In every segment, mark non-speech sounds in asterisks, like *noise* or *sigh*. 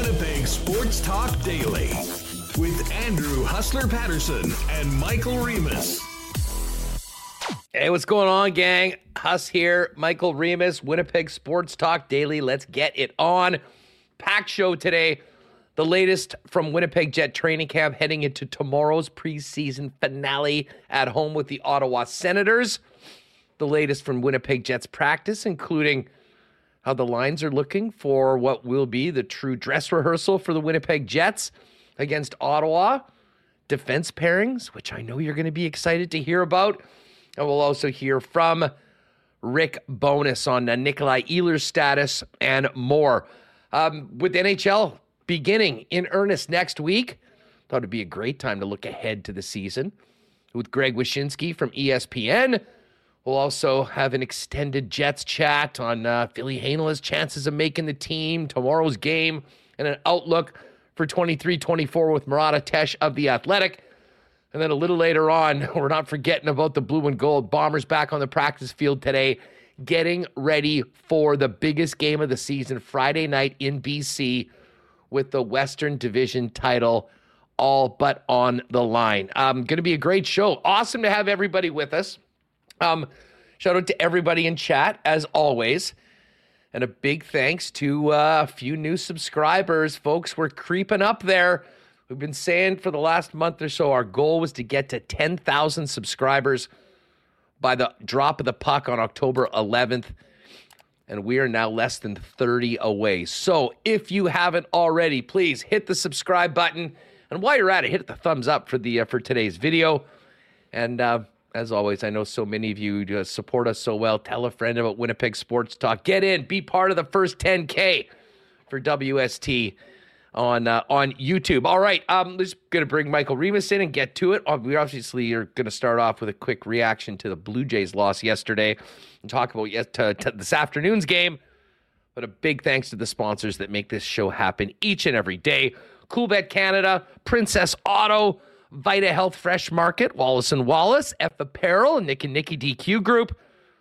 Winnipeg Sports Talk Daily with Andrew Hustler Paterson and Michael Remis. Hey, what's going on, gang? Huss here, Michael Remis, Winnipeg Sports Talk Daily. Let's get it on. Pack show today. The latest from Winnipeg Jet training camp heading into tomorrow's preseason finale at home with the Ottawa Senators. The latest from Winnipeg Jets practice, including how the lines are looking for what will be the true dress rehearsal for the Winnipeg Jets against Ottawa. Defense pairings, which I know you're going to be excited to hear about. And we'll also hear from Rick Bowness on uh, Nikolai Ehlers' status and more. Um, with NHL beginning in earnest next week, thought it'd be a great time to look ahead to the season. With Greg Wyshynski from ESPN, we'll also have an extended Jets chat on uh, Ville Heinola's chances of making the team, tomorrow's game, and an outlook for 23 24 with Murat Ates of The Athletic. And then a little later on, *laughs* we're not forgetting about the blue and gold bombers back on the practice field today, getting ready for the biggest game of the season Friday night in BC with the Western Division title all but on the line. Um, going to be a great show. Awesome to have everybody with us. Um, shout out to everybody in chat as always. And a big thanks to uh, a few new subscribers. Folks, we're creeping up there. We've been saying for the last month or so our goal was to get to 10,000 subscribers by the drop of the puck on October 11th. And we are now less than 30 away. So if you haven't already, please hit the subscribe button. And while you're at it, hit the thumbs up for the uh, for today's video. And uh, as always, I know so many of you uh, support us so well. Tell a friend about Winnipeg Sports Talk. Get in, be part of the first 10K for WST on uh, on YouTube. All right, um, just gonna bring Michael Remis in and get to it. Uh, we obviously are gonna start off with a quick reaction to the Blue Jays loss yesterday and talk about yet to, to this afternoon's game. But a big thanks to the sponsors that make this show happen each and every day. Coolbet Canada, Princess Auto, Vita Health Fresh Market, Wallace and Wallace, F Apparel, Nick and Nicky DQ Group,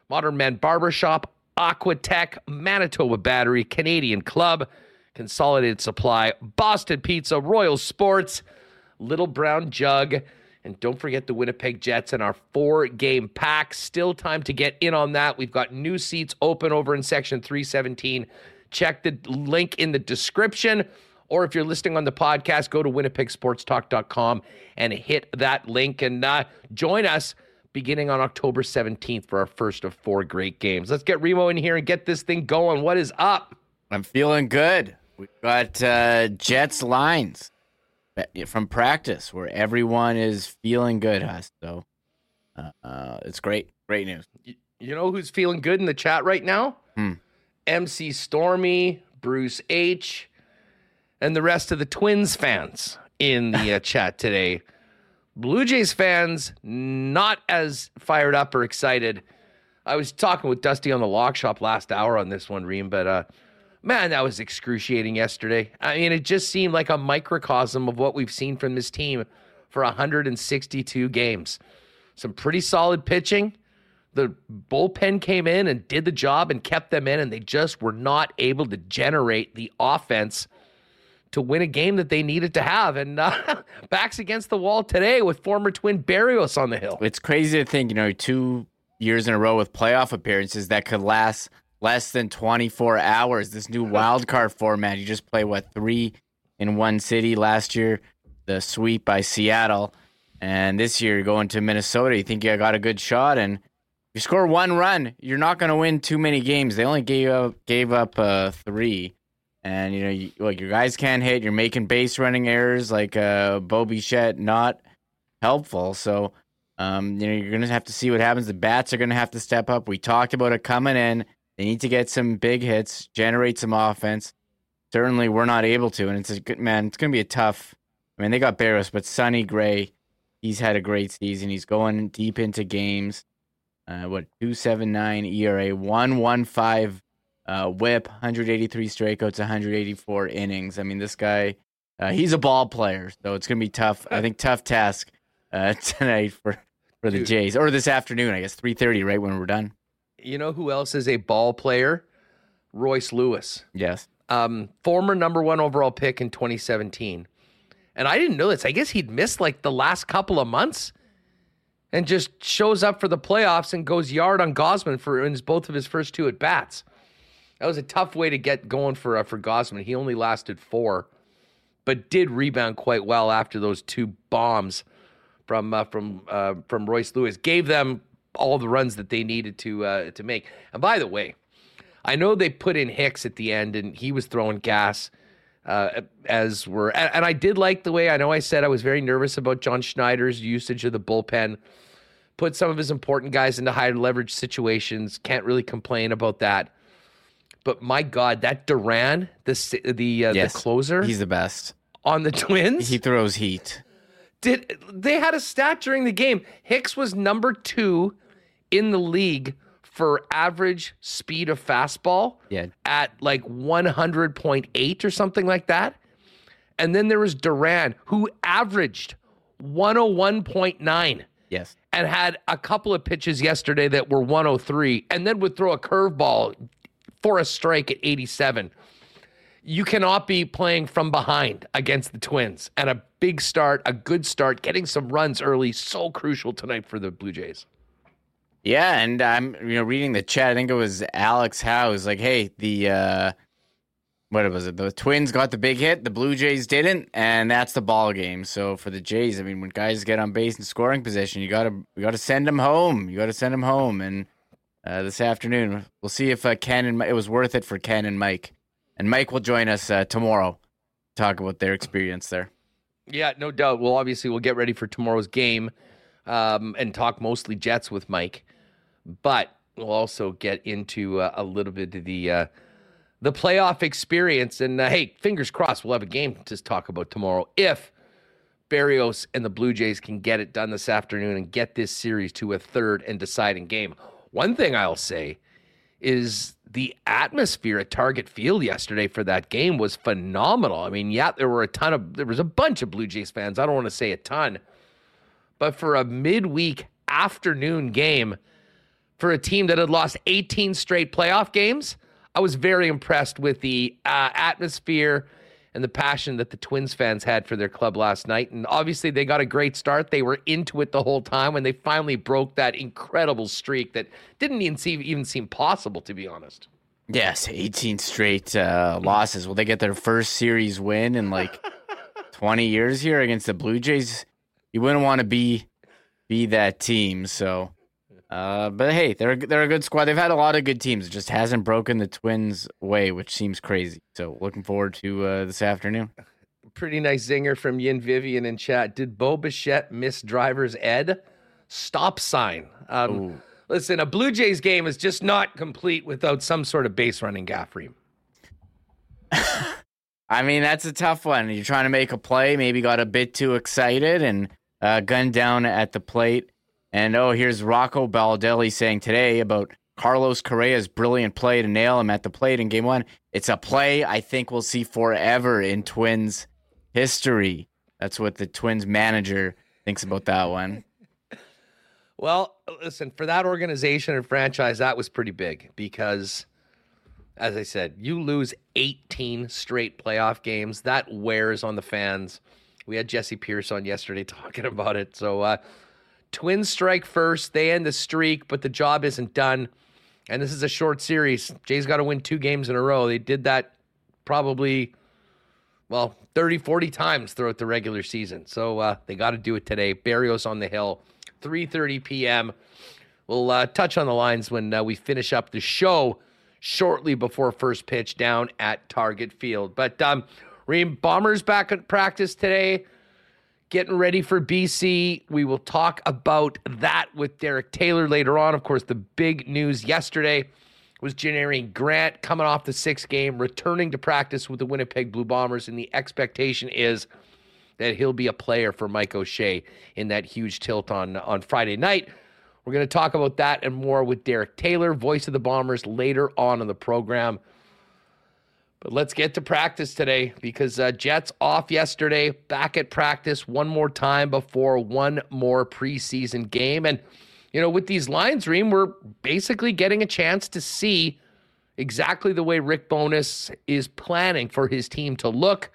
Modern Men Barbershop, Aquatech, Manitoba Battery, Canadian Club, Consolidated Supply, Boston Pizza, Royal Sports, Little Brown Jug, and don't forget the Winnipeg Jets and our four game pack. Still time to get in on that. We've got new seats open over in section 317. Check the link in the description. Or if you're listening on the podcast, go to winnipegsportstalk.com and hit that link and uh, join us beginning on October 17th for our first of four great games. Let's get Remo in here and get this thing going. What is up? I'm feeling good. We've got uh, Jets lines from practice where everyone is feeling good. So uh, uh, it's great. Great news. You know who's feeling good in the chat right now? Hmm. MC Stormy, Bruce H, and the rest of the Twins fans in the uh, chat today. Blue Jays fans not as fired up or excited. I was talking with Dusty on the Lock Shop last hour on this one, Reem, but uh, man, that was excruciating yesterday. I mean, it just seemed like a microcosm of what we've seen from this team for 162 games. Some pretty solid pitching. The bullpen came in and did the job and kept them in, and they just were not able to generate the offense to win a game that they needed to have. And uh, *laughs* backs against the wall today with former twin Berrios on the hill. It's crazy to think, you know, two years in a row with playoff appearances that could last less than 24 hours. This new wild card format, you just play what three in one city. Last year, the sweep by Seattle, and this year you're going to Minnesota. You think you got a good shot, and you score one run, you're not going to win too many games. They only gave up gave up uh, three. And you know, you, like your guys can't hit. You're making base running errors, like uh, Bo Bichette, not helpful. So, um, you know, you're gonna have to see what happens. The bats are gonna have to step up. We talked about it coming in. They need to get some big hits, generate some offense. Certainly, we're not able to, and it's a good man. It's to be a tough. I mean, they got Berrios, but Sonny Gray, he's had a great season. He's going deep into games. Uh, what two seven nine ERA, one one five uh, WHIP, 183 strikeouts, 184 innings. I mean, this guy, uh, he's a ball player, so it's going to be tough. I think tough task uh, *laughs* tonight for for the Dude. Jays, or this afternoon, I guess, 3:30, right when we're done. You know who else is a ball player? Royce Lewis. Yes. um, former number one overall pick in 2017. And I didn't know this. I guess he'd missed like the last couple of months and just shows up for the playoffs and goes yard on Gausman for in both of his first two at bats. That was a tough way to get going for uh, for Gausman. He only lasted four, but did rebound quite well after those two bombs from uh, from uh, from Royce Lewis. Gave them all the runs that they needed to uh, to make. And by the way, I know they put in Hicks at the end, and he was throwing gas. Uh, as were, and, and I did like the way I know I said I was very nervous about John Schneider's usage of the bullpen. Put some of his important guys into high leverage situations. Can't really complain about that. But my God, that Duran, the the uh, Yes, the closer He's the best. on the Twins, He throws heat. did they had a stat during the game? Hicks was number two in the league for average speed of fastball. Yeah. at like 100.8 or something like that. And then there was Duran, who averaged 101.9 Yes. and had a couple of pitches yesterday that were 103 and then would throw a curveball for a strike at 87. You cannot be playing from behind against the Twins. And a big start, a good start, getting some runs early, so crucial tonight for the Blue Jays. Yeah, and I'm you know reading the chat. I think it was Alex Howe like, "Hey, the uh, what was it? The Twins got the big hit, the Blue Jays didn't, and that's the ball game." So for the Jays, I mean, when guys get on base in scoring position, you gotta you gotta send them home. You gotta send them home. And uh, this afternoon, we'll see if uh, Ken and it was worth it for Ken and Mike. And Mike will join us uh, tomorrow, to talk about their experience there. Yeah, no doubt. Well, obviously, we'll get ready for tomorrow's game um, and talk mostly Jets with Mike, but we'll also get into uh, a little bit of the uh, the playoff experience. And uh, hey, fingers crossed, we'll have a game to talk about tomorrow if Berrios and the Blue Jays can get it done this afternoon and get this series to a third and deciding game. One thing I'll say is the atmosphere at Target Field yesterday for that game was phenomenal. I mean, yeah, there were a ton of there was a bunch of Blue Jays fans. I don't want to say a ton, but for a midweek afternoon game for a team that had lost 18 straight playoff games, I was very impressed with the uh, atmosphere and the passion that the Twins fans had for their club last night. And obviously, they got a great start. They were into it the whole time when they finally broke that incredible streak that didn't even seem, even seem possible, to be honest. Yes, 18 straight uh, losses. Will they get their first series win in like *laughs* 20 years here against the Blue Jays? You wouldn't want to be be that team. So, uh, but hey, they're they're a good squad. They've had a lot of good teams. It just hasn't broken the Twins' way, which seems crazy. So, looking forward to uh, this afternoon. *laughs* Pretty nice zinger from Yin Vivian in chat. Did Bo Bichette miss driver's ed? Stop sign. Um, listen, a Blue Jays game is just not complete without some sort of base running gaff ream. *laughs* I mean, that's a tough one. You're trying to make a play, maybe got a bit too excited and uh, gunned down at the plate. And oh, here's Rocco Baldelli saying today about Carlos Correa's brilliant play to nail him at the plate in game one. It's a play I think we'll see forever in Twins history. That's what the Twins manager thinks about that one. *laughs* Well, listen, for that organization and franchise, that was pretty big because, as I said, you lose 18 straight playoff games. That wears on the fans. We had Jesse Pierce on yesterday *laughs* talking about it. So, uh, Twins strike first. They end the streak, but the job isn't done. And this is a short series. Jay's got to win two games in a row. They did that probably, well, 30, 40 times throughout the regular season. So uh, they got to do it today. Berrios on the hill, 3.30 p.m. We'll uh, touch on the lines when uh, we finish up the show shortly before first pitch down at Target Field. But um, Reem, Bombers back at practice today getting ready for BC. We will talk about that with Derek Taylor later on. Of course, the big news yesterday was Janarion Grant coming off the sixth game, returning to practice with the Winnipeg Blue Bombers, and the expectation is that he'll be a player for Mike O'Shea in that huge tilt on on Friday night. We're going to talk about that and more with Derek Taylor, voice of the Bombers, later on in the program. But let's get to practice today because uh, Jets off yesterday, back at practice one more time before one more preseason game. And, you know, with these lines, Reem, we're basically getting a chance to see exactly the way Rick Bowness is planning for his team to look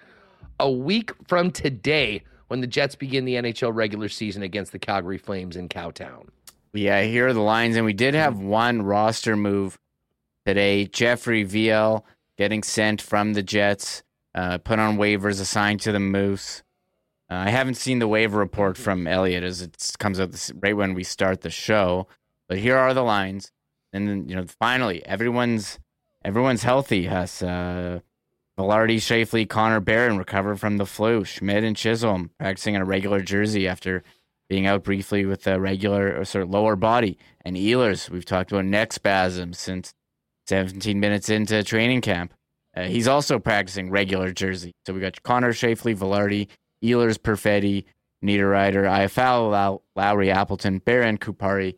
a week from today when the Jets begin the NHL regular season against the Calgary Flames in Cowtown. Yeah, here are the lines, and we did have one roster move today. Jeffrey Viel getting sent from the Jets, uh, put on waivers, assigned to the Moose. Uh, I haven't seen the waiver report from Elliotte as it comes out this, right when we start the show, but here are the lines. And then you know, finally, everyone's everyone's healthy. Has uh, Vilardi, Scheifele, Connor Barron recovered from the flu. Schmidt and Chisholm practicing in a regular jersey after being out briefly with a regular or sort of lower body. And Ehlers, we've talked about neck spasms since 17 minutes into training camp. Uh, he's also practicing regular jersey. So we got Connor Scheifele, Vilardi, Ehlers, Perfetti, Niederreiter, Iafallo, Lowry, Appleton, Barron, Kupari,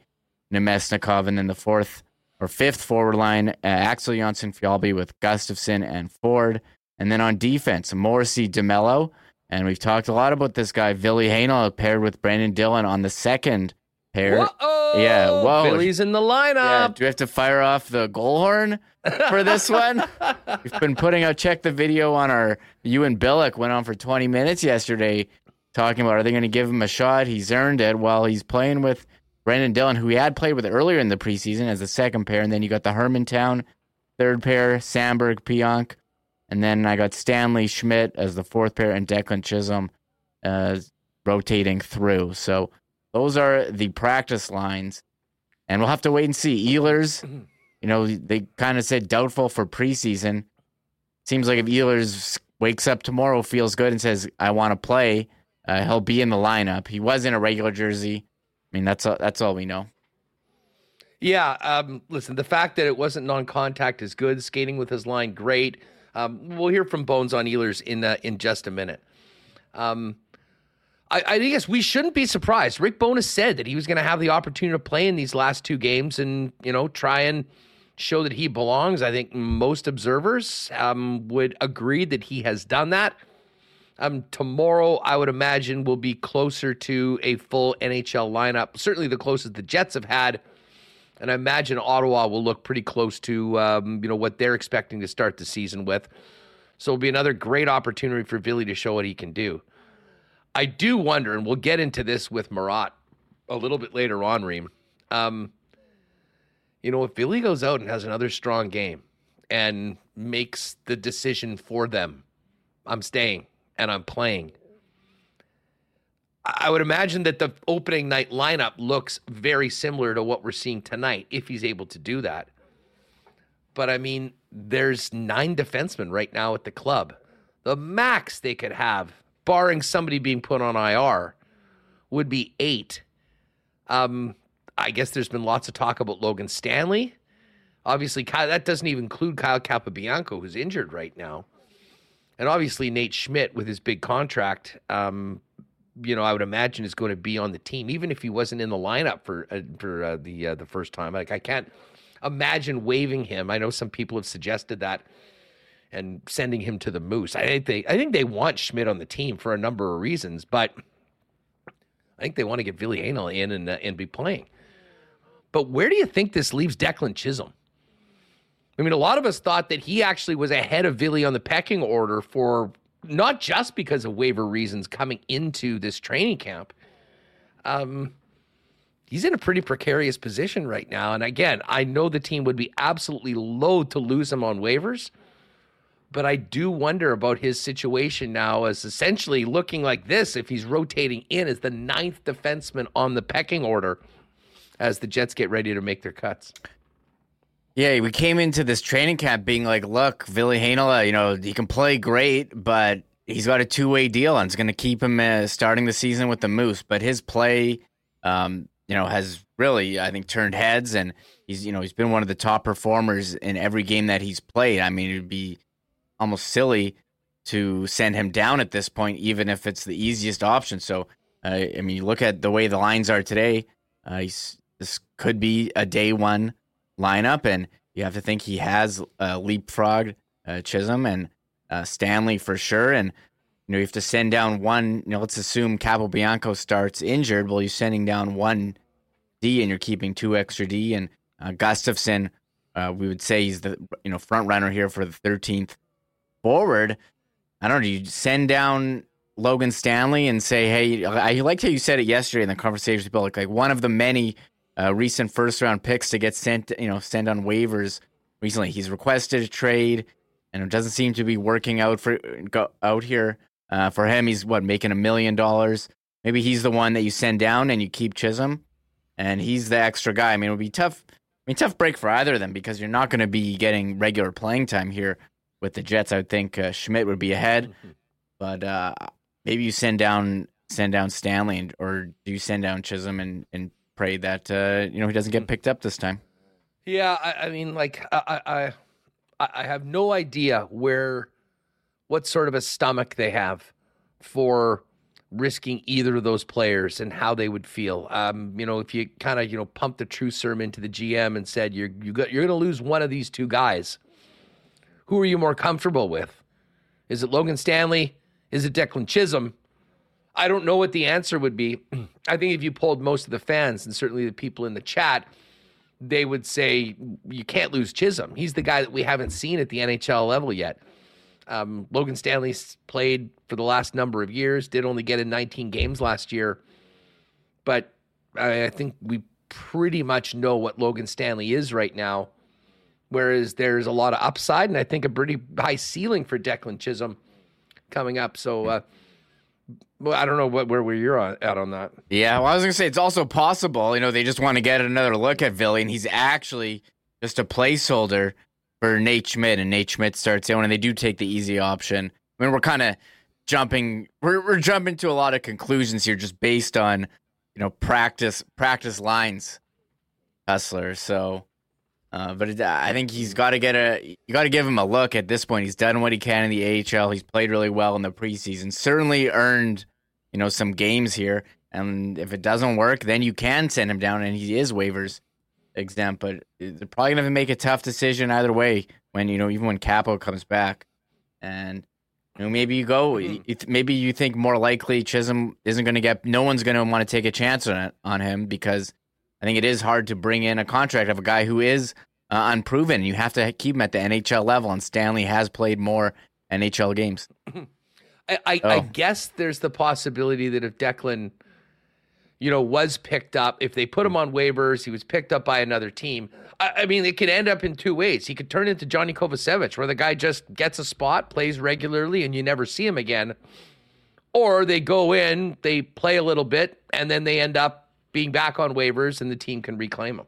Namestnikov, and then the fourth or fifth forward line, uh, Axel Jonsson Fjallby with Gustafsson and Ford. And then on defense, Morrissey DeMelo. And we've talked a lot about this guy, Ville Heinola, paired with Brenden Dillon on the second pair. Whoa! Yeah, whoa. Billy's in the lineup. Yeah, do we have to fire off the goal horn for this *laughs* one? We've been putting out, check the video on our, you and Billick went on for 20 minutes yesterday talking about are they going to give him a shot? He's earned it while he's playing with Brenden Dillon, who he had played with earlier in the preseason as the second pair. And then you got the Hermantown third pair, Samberg, Pionk. And then I got Stanley Schmidt as the fourth pair and Declan Chisholm uh, rotating through. So those are the practice lines. And we'll have to wait and see. Ehlers, you know, they kind of said doubtful for preseason. Seems like if Ehlers wakes up tomorrow, feels good, and says, I want to play, uh, he'll be in the lineup. He was in a regular jersey. I mean, that's all, that's all we know. Yeah, um, listen, the fact that it wasn't non-contact is good. Skating with his line, great. Um, we'll hear from Bones on Ehlers in uh, in just a minute. Um, I, I guess we shouldn't be surprised. Rick Bowness said that he was going to have the opportunity to play in these last two games and you know try and show that he belongs. I think most observers um, would agree that he has done that. Um, tomorrow, I would imagine, will be closer to a full NHL lineup. Certainly, the closest the Jets have had, and I imagine Ottawa will look pretty close to um, you know what they're expecting to start the season with. So it'll be another great opportunity for Billy to show what he can do. I do wonder, and we'll get into this with Murat a little bit later on, Reem. Um, you know, if Billy goes out and has another strong game and makes the decision for them, I'm staying and I'm playing. I would imagine that the opening night lineup looks very similar to what we're seeing tonight if he's able to do that. But I mean, there's nine defensemen right now at the club. The max they could have, barring somebody being put on IR, would be eight. Um, I guess there's been lots of talk about Logan Stanley. Obviously, Kyle, that doesn't even include Kyle Capobianco, who's injured right now and obviously Nate Schmidt with his big contract, um, you know, I would imagine is going to be on the team, even if he wasn't in the lineup for uh, for uh, the uh, the first time. Like I can't imagine waiving him. I know some people have suggested that and sending him to the Moose. I think they I think they want Schmidt on the team for a number of reasons, but I think they want to get Ville Heinola in and uh, and be playing. But where do you think this leaves Declan Chisholm? I mean, a lot of us thought that he actually was ahead of Ville on the pecking order for not just because of waiver reasons coming into this training camp. Um, he's in a pretty precarious position right now. And again, I know the team would be absolutely loath to lose him on waivers, but I do wonder about his situation now as essentially looking like this if he's rotating in as the ninth defenseman on the pecking order as the Jets get ready to make their cuts. Yeah, we came into this training camp being like, look, Ville Heinola, you know, he can play great, but he's got a two way deal and it's going to keep him uh, starting the season with the Moose. But his play, um, you know, has really, I think, turned heads and he's, you know, he's been one of the top performers in every game that he's played. I mean, it'd be almost silly to send him down at this point, even if it's the easiest option. So, uh, I mean, you look at the way the lines are today, uh, this could be a day one lineup, and you have to think he has uh, leapfrogged uh, Chisholm and uh, Stanley for sure. And you know you have to send down one. You know, let's assume Capobianco starts injured. Well, you're sending down one D, and you're keeping two extra D, and uh, Gustafsson uh, we would say he's the you know front runner here for the 13th forward. I don't know. Do you send down Logan Stanley and say, "Hey, I liked how you said it yesterday in the conversation with like one of the many uh, recent first round picks to get sent, you know, sent on waivers recently. He's requested a trade, and it doesn't seem to be working out for go, out here uh, for him. He's what making a million dollars. Maybe he's the one that you send down and you keep Chisholm, and he's the extra guy. I mean, it would be tough. I mean, tough break for either of them because you're not going to be getting regular playing time here with the Jets. I would think uh, Schmidt would be ahead, mm-hmm. but uh, maybe you send down send down Stanley, and, or do you send down Chisholm and, and pray that uh, you know he doesn't get picked up this time? Yeah, I, I mean, like I, I I have no idea where what sort of a stomach they have for risking either of those players and how they would feel. Um, you know, if you kind of you know pump the true serum into the GM and said you're you got you're going to lose one of these two guys, who are you more comfortable with? Is it Logan Stanley? Is it Declan Chisholm? I don't know what the answer would be. *clears throat* I think if you polled most of the fans and certainly the people in the chat, they would say you can't lose Chisholm. He's the guy that we haven't seen at the NHL level yet. Um, Logan Stanley's played for the last number of years, did only get in 19 games last year. But I, I think we pretty much know what Logan Stanley is right now. Whereas there's a lot of upside and I think a pretty high ceiling for Declan Chisholm coming up. So, uh, well, I don't know what where, where you're on, at on that. Yeah, well, I was gonna say it's also possible. You know, they just want to get another look at Ville, and he's actually just a placeholder for Nate Schmidt, and Nate Schmidt starts in, and they do take the easy option. I mean, we're kind of jumping, we're we're jumping to a lot of conclusions here, just based on you know practice practice lines, hustler. So, uh, but it, I think he's got to get a, you got to give him a look at this point. He's done what he can in the AHL. He's played really well in the preseason. Certainly earned, you know, some games here. And if it doesn't work, then you can send him down, and he is waivers exempt, but they're probably going to make a tough decision either way. When you know, even when Capo comes back, and you know, maybe you go, mm-hmm. maybe you think more likely Chisholm isn't going to get. No one's going to want to take a chance on it, on him because I think it is hard to bring in a contract of a guy who is uh, unproven. You have to keep him at the NHL level, and Stanley has played more NHL games. I, I, oh. I guess there's the possibility that if Declan you know, was picked up. If they put him on waivers, he was picked up by another team. I, I mean, it could end up in two ways. He could turn into Johnny Kovacevic, where the guy just gets a spot, plays regularly, and you never see him again. Or they go in, they play a little bit, and then they end up being back on waivers, and the team can reclaim him.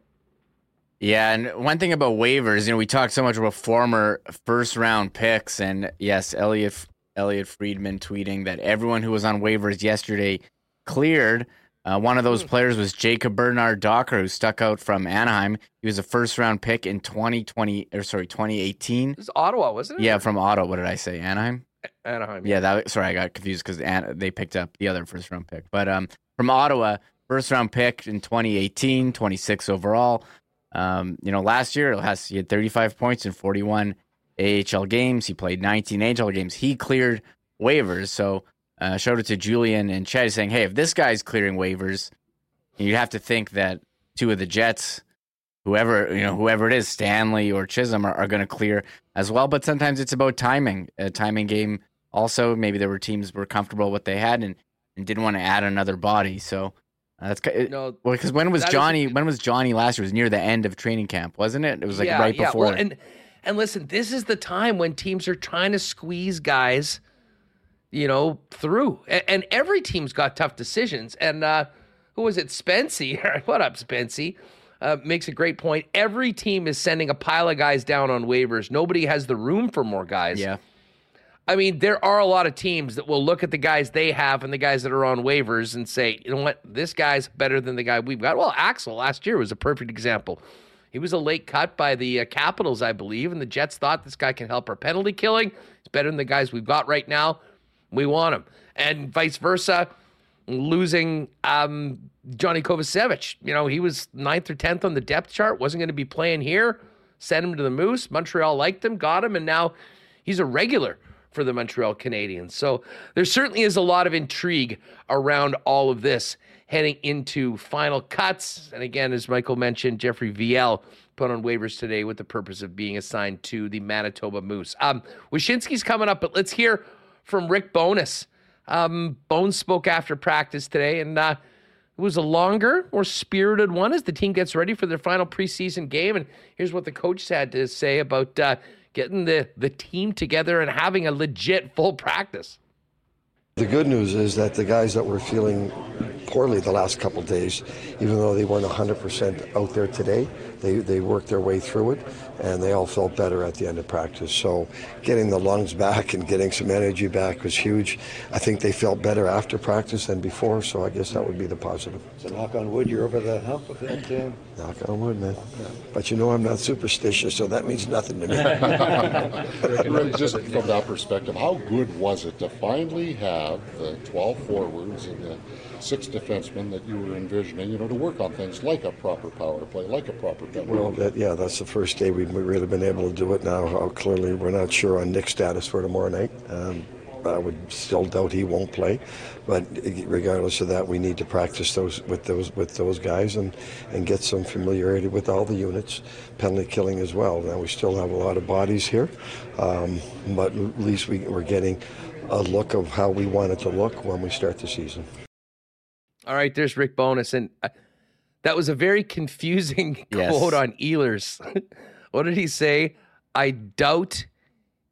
Yeah, and one thing about waivers, you know, we talked so much about former first round picks, and yes, Elliotte Elliotte Friedman tweeting that everyone who was on waivers yesterday cleared. Uh, one of those hmm. players was Jacob Bernard Docker, who stuck out from Anaheim. He was a first round pick in 2020 or sorry, 2018. This is Ottawa, wasn't it? Yeah, from Ottawa. What did I say? Anaheim? Anaheim. Yeah, that sorry, I got confused because they picked up the other first round pick. But um, from Ottawa, first round pick in 2018, 26 overall. Um, you know, last year has he had 35 points in 41 AHL games. He played 19 AHL games. He cleared waivers. So uh, showed it to Julian and Chad saying, hey, if this guy's clearing waivers, you'd have to think that two of the Jets, whoever you know, whoever it is, Stanley or Chisholm, are, are going to clear as well. But sometimes it's about timing, a timing game. Also, maybe there were teams were comfortable with what they had and, and didn't want to add another body. So uh, that's no, well, because when was Johnny? Is, when was Johnny last year? It was near the end of training camp, wasn't it? It was like yeah, right before. Yeah. Well, and and listen, this is the time when teams are trying to squeeze guys you know, through. And, and every team's got tough decisions. And uh, who was it? Spency. *laughs* what up, Spency? Uh, makes a great point. Every team is sending a pile of guys down on waivers. Nobody has the room for more guys. Yeah. I mean, there are a lot of teams that will look at the guys they have and the guys that are on waivers and say, you know what, this guy's better than the guy we've got. Well, Axel last year was a perfect example. He was a late cut by the uh, Capitals, I believe, and the Jets thought this guy can help our penalty killing. He's better than the guys we've got right now. We want him. And vice versa, losing um, Johnny Kovacevic. You know, he was ninth or 10th on the depth chart, wasn't going to be playing here. Sent him to the Moose. Montreal liked him, got him, and now he's a regular for the Montreal Canadiens. So there certainly is a lot of intrigue around all of this heading into final cuts. And again, as Michael mentioned, Jeffrey Viel put on waivers today with the purpose of being assigned to the Manitoba Moose. Um, Wyshynski's coming up, but let's hear from Rick Bowness. Um, Bones spoke after practice today, and uh, it was a longer, more spirited one as the team gets ready for their final preseason game. And here's what the coach had to say about uh, getting the, the team together and having a legit full practice. The good news is that the guys that were feeling poorly the last couple days, even though they weren't 100% out there today, they, they worked their way through it and they all felt better at the end of practice. So getting the lungs *laughs* back and getting some energy back was huge. I think they felt better after practice than before, so I guess that would be the positive. So knock on wood, you're over the hump of that. Uh... Knock on wood, man. But you know I'm not superstitious, so that means nothing to me. *laughs* just from that perspective, how good was it to finally have the 12 forwards and the six defensemen that you were envisioning, you know, to work on things like a proper power play, like a proper penalty. Well, that, yeah, that's the first day we've really been able to do it. Now, clearly, we're not sure on Nick's status for tomorrow night. Um, I would still doubt he won't play, but regardless of that, we need to practice those with those with those guys and, and get some familiarity with all the units, penalty killing as well. Now we still have a lot of bodies here, um, but at least we, we're getting a look of how we want it to look when we start the season. All right, there's Rick Bowness. and uh, that was a very confusing *laughs* yes. quote on Ehlers. *laughs* what did he say? I doubt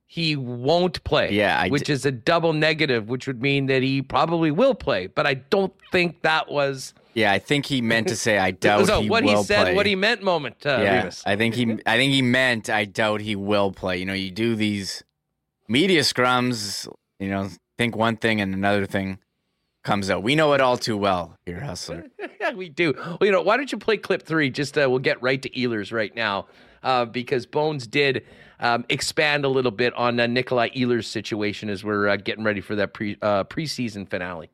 he won't play. Yeah, I which d- is a double negative, which would mean that he probably will play. But I don't think that was. Yeah, I think he meant to say I *laughs* doubt so he what will he said, play. what he meant. Moment, uh, yeah. I think he, I think he meant I doubt he will play. You know, you do these media scrums. You know, think one thing and another thing comes out. We know it all too well here, Hustler. *laughs* yeah, we do. Well, you know, why don't you play clip three? Just uh, we'll get right to Ehlers right now uh, because Bones did um, expand a little bit on uh, Nikolai Ehlers' situation as we're uh, getting ready for that pre uh, preseason finale.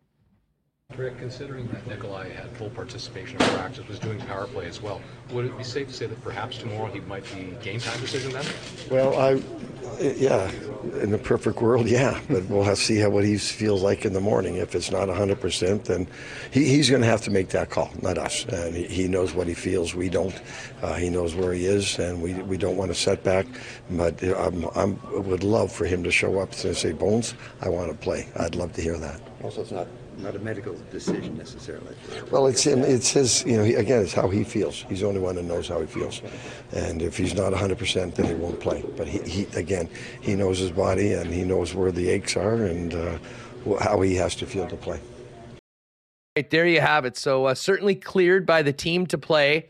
Rick, considering that Nikolai had full participation in practice, was doing power play as well, would it be safe to say that perhaps tomorrow he might be game time decision then? Well, I, yeah, in the perfect world, yeah, but we'll have to see how what he feels like in the morning. If it's not 100%, then he, he's going to have to make that call, not us. And he, he knows what he feels. We don't. Uh, he knows where he is, and we, we don't want a setback. But I'm, I'm, I would love for him to show up and say, Bones, I want to play. I'd love to hear that. Also, it's not not a medical decision necessarily. Well, it's him. It's his. You know, he, again, it's how he feels. He's the only one that knows how he feels. And if he's not 100, percent then he won't play. But he, he, again, he knows his body and he knows where the aches are and uh, how he has to feel to play. Right there, you have it. So uh, certainly cleared by the team to play,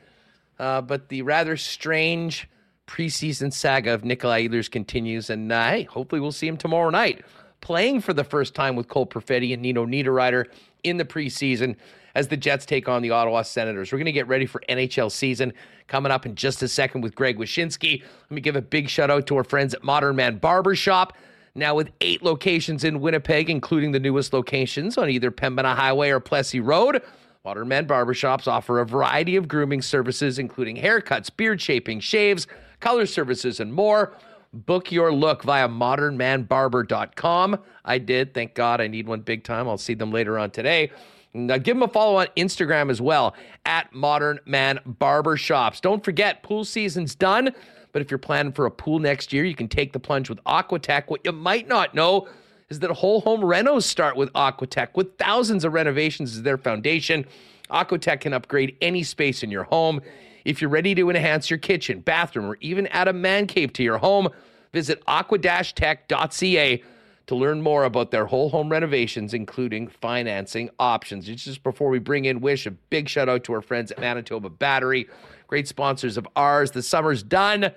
uh, but the rather strange preseason saga of Nikolai Ehlers continues. And uh, hey, hopefully we'll see him tomorrow night playing for the first time with Cole Perfetti and Nino Niederreiter in the preseason as the Jets take on the Ottawa Senators. We're going to get ready for NHL season coming up in just a second with Greg Wyshynski. Let me give a big shout out to our friends at Modern Man Barbershop. Now, with eight locations in Winnipeg, including the newest locations on either Pembina Highway or Plessis Road, Modern Man Barbershops offer a variety of grooming services, including haircuts, beard shaping, shaves, color services, and more. Book your look via modernmanbarber.com. I did. Thank God I need one big time. I'll see them later on today. Now, give them a follow on Instagram as well at Modern Man Barbershops. Don't forget, pool season's done. But if you're planning for a pool next year, you can take the plunge with Aquatech. What you might not know is that whole home renos start with Aquatech, with thousands of renovations as their foundation. Aquatech can upgrade any space in your home. If you're ready to enhance your kitchen, bathroom, or even add a man cave to your home, visit aqua-tech.ca to learn more about their whole home renovations, including financing options. Just before we bring in Wish, a big shout out to our friends at Manitoba Battery, great sponsors of ours. The summer's done.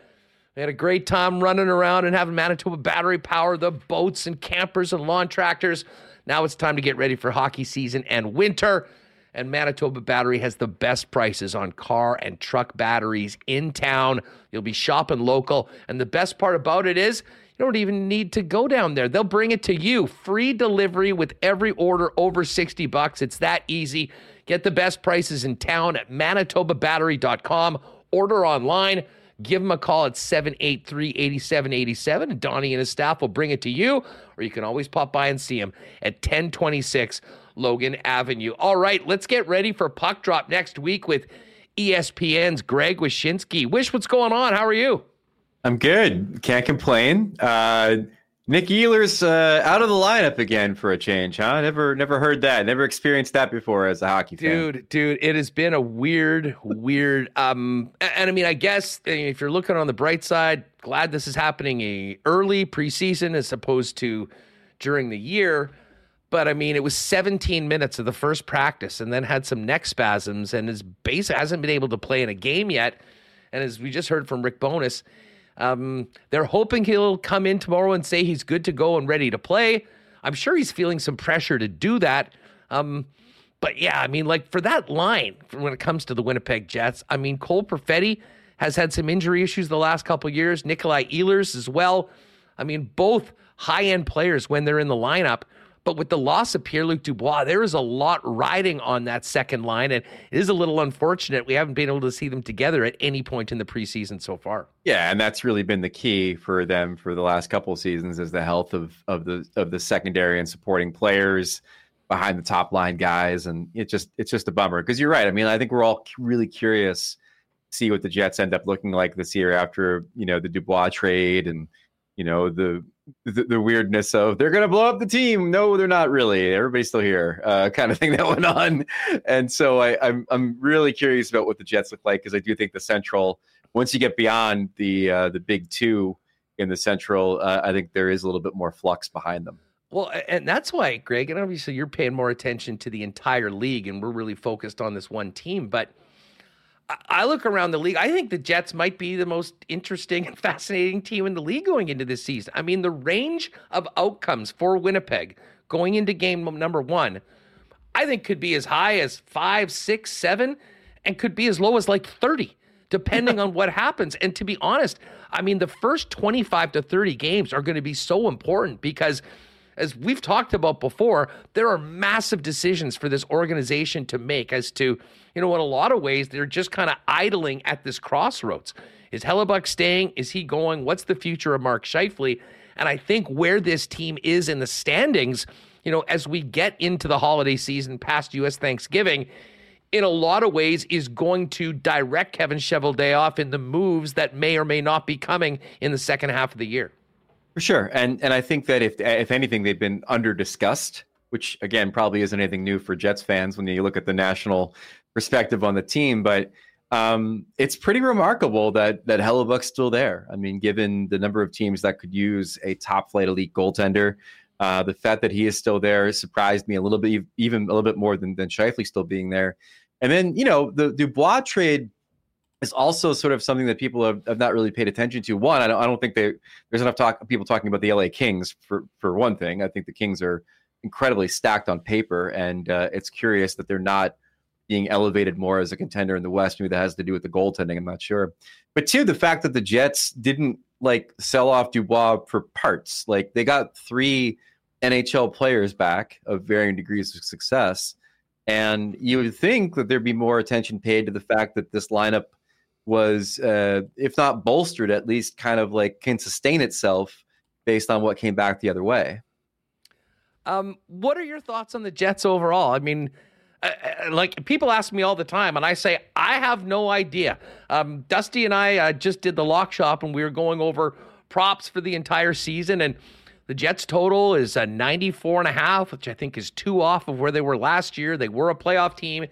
We had a great time running around and having Manitoba Battery power the boats and campers and lawn tractors. Now it's time to get ready for hockey season and winter and Manitoba Battery has the best prices on car and truck batteries in town. You'll be shopping local. And the best part about it is, you don't even need to go down there. They'll bring it to you. Free delivery with every order over 60 bucks. It's that easy. Get the best prices in town at manitobabattery.com. Order online. Give them a call at 783 8787, and Donnie and his staff will bring it to you. Or you can always pop by and see him at 1026 Logan Avenue. All right, let's get ready for puck drop next week with ESPN's Greg Wyshynski. Wish, what's going on? How are you? I'm good. Can't complain. Uh, Nick Ehlers uh, out of the lineup again for a change, huh? Never, never heard that. Never experienced that before as a hockey fan. Dude, dude, it has been a weird, weird. Um, and I mean, I guess if you're looking on the bright side, glad this is happening a early preseason as opposed to during the year. But I mean, it was 17 minutes of the first practice, and then had some neck spasms, and his base hasn't been able to play in a game yet. And as we just heard from Rick Bowness, um, they're hoping he'll come in tomorrow and say he's good to go and ready to play. I'm sure he's feeling some pressure to do that. Um, but yeah, I mean, like for that line, when it comes to the Winnipeg Jets, I mean, Cole Perfetti has had some injury issues the last couple years. Nikolai Ehlers as well. I mean, both high end players when they're in the lineup. But with the loss of Pierre Luc Dubois, there is a lot riding on that second line. And it is a little unfortunate we haven't been able to see them together at any point in the preseason so far. Yeah, and that's really been the key for them for the last couple seasons is the health of of the of the secondary and supporting players behind the top line guys. And it just it's just a bummer. Because you're right. I mean, I think we're all really curious to see what the Jets end up looking like this year after, you know, the Dubois trade and you know the the, the weirdness of they're going to blow up the team. No, they're not really. Everybody's still here, uh, kind of thing *laughs* that went on. And so I, I'm I'm really curious about what the Jets look like because I do think the Central, once you get beyond the uh, the big two in the Central, uh, I think there is a little bit more flux behind them. Well, and that's why, Greg, and obviously you're paying more attention to the entire league, and we're really focused on this one team, but I look around the league. I think the Jets might be the most interesting and fascinating team in the league going into this season. I mean, the range of outcomes for Winnipeg going into game number one, I think could be as high as five, six, seven, and could be as low as like 30, depending *laughs* on what happens. And to be honest, I mean, the first 25 to 30 games are going to be so important because as we've talked about before, there are massive decisions for this organization to make as to, you know, in a lot of ways, they're just kind of idling at this crossroads. Is Hellebuyck staying? Is he going? What's the future of Mark Scheifele? And I think where this team is in the standings, you know, as we get into the holiday season past U.S. Thanksgiving, in a lot of ways is going to direct Kevin Cheveldayoff in the moves that may or may not be coming in the second half of the year. For sure, and and I think that if if anything, they've been under discussed, which again probably isn't anything new for Jets fans when you look at the national perspective on the team. But um, it's pretty remarkable that that Hellebuyck's still there. I mean, given the number of teams that could use a top flight elite goaltender, uh, the fact that he is still there surprised me a little bit, even a little bit more than than Scheifele still being there. And then you know the Dubois trade is also sort of something that people have, have not really paid attention to. One, I don't, I don't think they, there's enough talk people talking about the LA Kings for for one thing. I think the Kings are incredibly stacked on paper, and uh, it's curious that they're not being elevated more as a contender in the West. Maybe that has to do with the goaltending. I'm not sure. But two, the fact that the Jets didn't like sell off Dubois for parts. Like they got three NHL players back of varying degrees of success. And you would think that there'd be more attention paid to the fact that this lineup was, uh, if not bolstered, at least kind of like can sustain itself based on what came back the other way. Um, what are your thoughts on the Jets overall? I mean, uh, uh, like people ask me all the time, and I say I have no idea. Um, Dusty and I uh, just did the lock shop, and we were going over props for the entire season, and the Jets total is a 94 and a half, which I think is two off of where they were last year. They were a playoff team.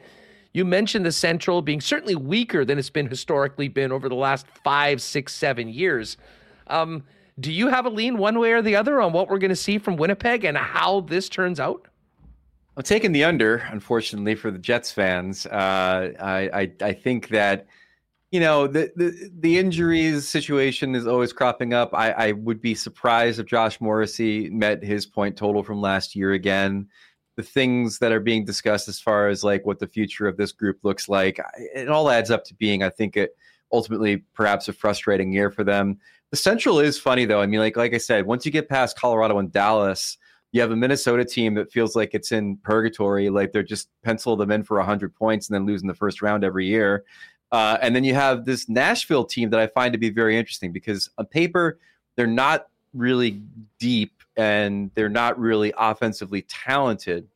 You mentioned the Central being certainly weaker than it's been historically been over the last five, six, seven years. Um, do you have a lean one way or the other on what we're going to see from Winnipeg and how this turns out? I'm taking the under, unfortunately, for the Jets fans. Uh, I, I, I think that you know the, the the injuries situation is always cropping up. I, I would be surprised if Josh Morrissey met his point total from last year again the things that are being discussed as far as like what the future of this group looks like it all adds up to being i think it ultimately perhaps a frustrating year for them the central is funny though i mean like like i said once you get past colorado and dallas you have a minnesota team that feels like it's in purgatory like they're just pencil them in for 100 points and then losing the first round every year uh, and then you have this nashville team that i find to be very interesting because on paper they're not really deep and they're not really offensively talented.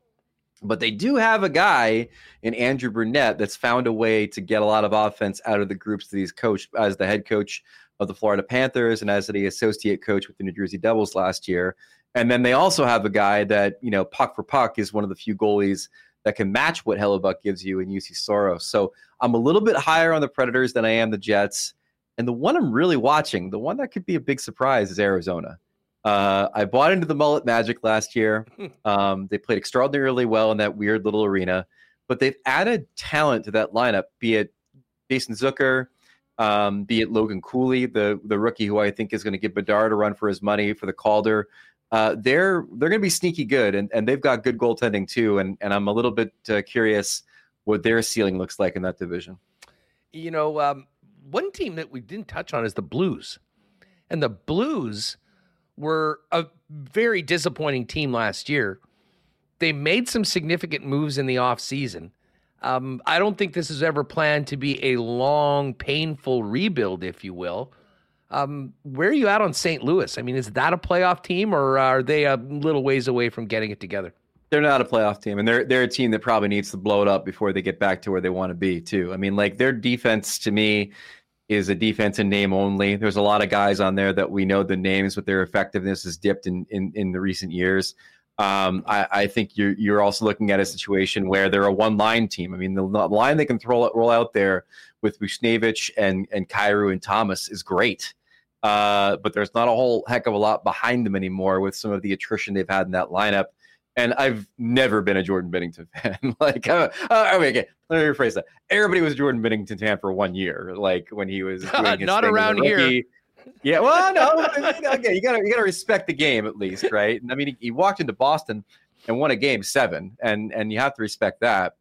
But they do have a guy in Andrew Brunette that's found a way to get a lot of offense out of the groups that he's coached as the head coach of the Florida Panthers and as the associate coach with the New Jersey Devils last year. And then they also have a guy that, you know, puck for puck is one of the few goalies that can match what Hellebuyck gives you in Juuse Saros. So I'm a little bit higher on the Predators than I am the Jets. And the one I'm really watching, the one that could be a big surprise, is Arizona. Uh, I bought into the mullet magic last year. *laughs* Um, they played extraordinarily well in that weird little arena, but they've added talent to that lineup, be it Jason Zucker, um, be it Logan Cooley, the the rookie who I think is going to give Bedard a run for his money for the Calder. Uh, they're they're going to be sneaky good, and, and they've got good goaltending too. And and I'm a little bit uh, curious what their ceiling looks like in that division. You know, um, one team that we didn't touch on is the Blues, and the Blues were a very disappointing team last year. They made some significant moves in the offseason. Um, I don't think this is ever planned to be a long, painful rebuild, if you will. Um, where are you at on St. Louis? I mean, is that a playoff team, or are they a little ways away from getting it together? They're not a playoff team, and they're they're a team that probably needs to blow it up before they get back to where they want to be, too. I mean, like their defense to me is a defense in name only. There's a lot of guys on there that we know the names, but their effectiveness has dipped in in, in the recent years. Um, I, I, think you're you're also looking at a situation where they're a one line team. I mean, the, line they can throw roll out there with Buchnevich and and Kyrou and Thomas is great. Uh, but there's not a whole heck of a lot behind them anymore with some of the attrition they've had in that lineup. And I've never been a Jordan Binnington *laughs* fan. like, uh, uh, okay, let me rephrase that. Everybody was Jordan Binnington fan for one year, like when he was *laughs* not around here. Yeah, well, no, okay, you gotta you gotta respect the game at least, right? And I mean, he, he walked into Boston and won a game seven, and and you have to respect that.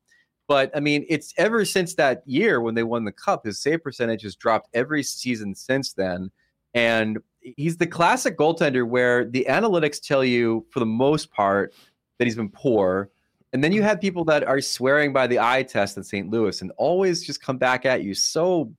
But I mean, it's ever since that year when they won the cup, his save percentage has dropped every season since then. And he's the classic goaltender where the analytics tell you, for the most part, that he's been poor. And then you have people that are swearing by the eye test in St. Louis and always just come back at you so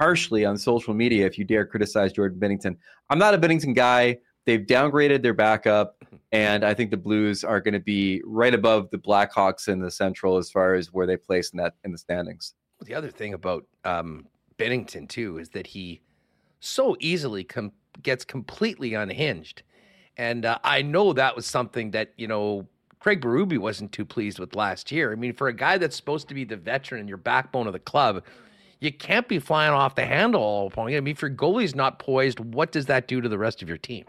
harshly on social media if you dare criticize Jordan Binnington. I'm not a Binnington guy. They've downgraded their backup, and I think the Blues are going to be right above the Blackhawks in the Central as far as where they place in that in the standings. The other thing about um, Binnington too is that he so easily com- gets completely unhinged. And uh, I know that was something that, you know, Craig Berube wasn't too pleased with last year. I mean, for a guy that's supposed to be the veteran and your backbone of the club, you can't be flying off the handle all point. I mean, if your goalie's not poised, what does that do to the rest of your team?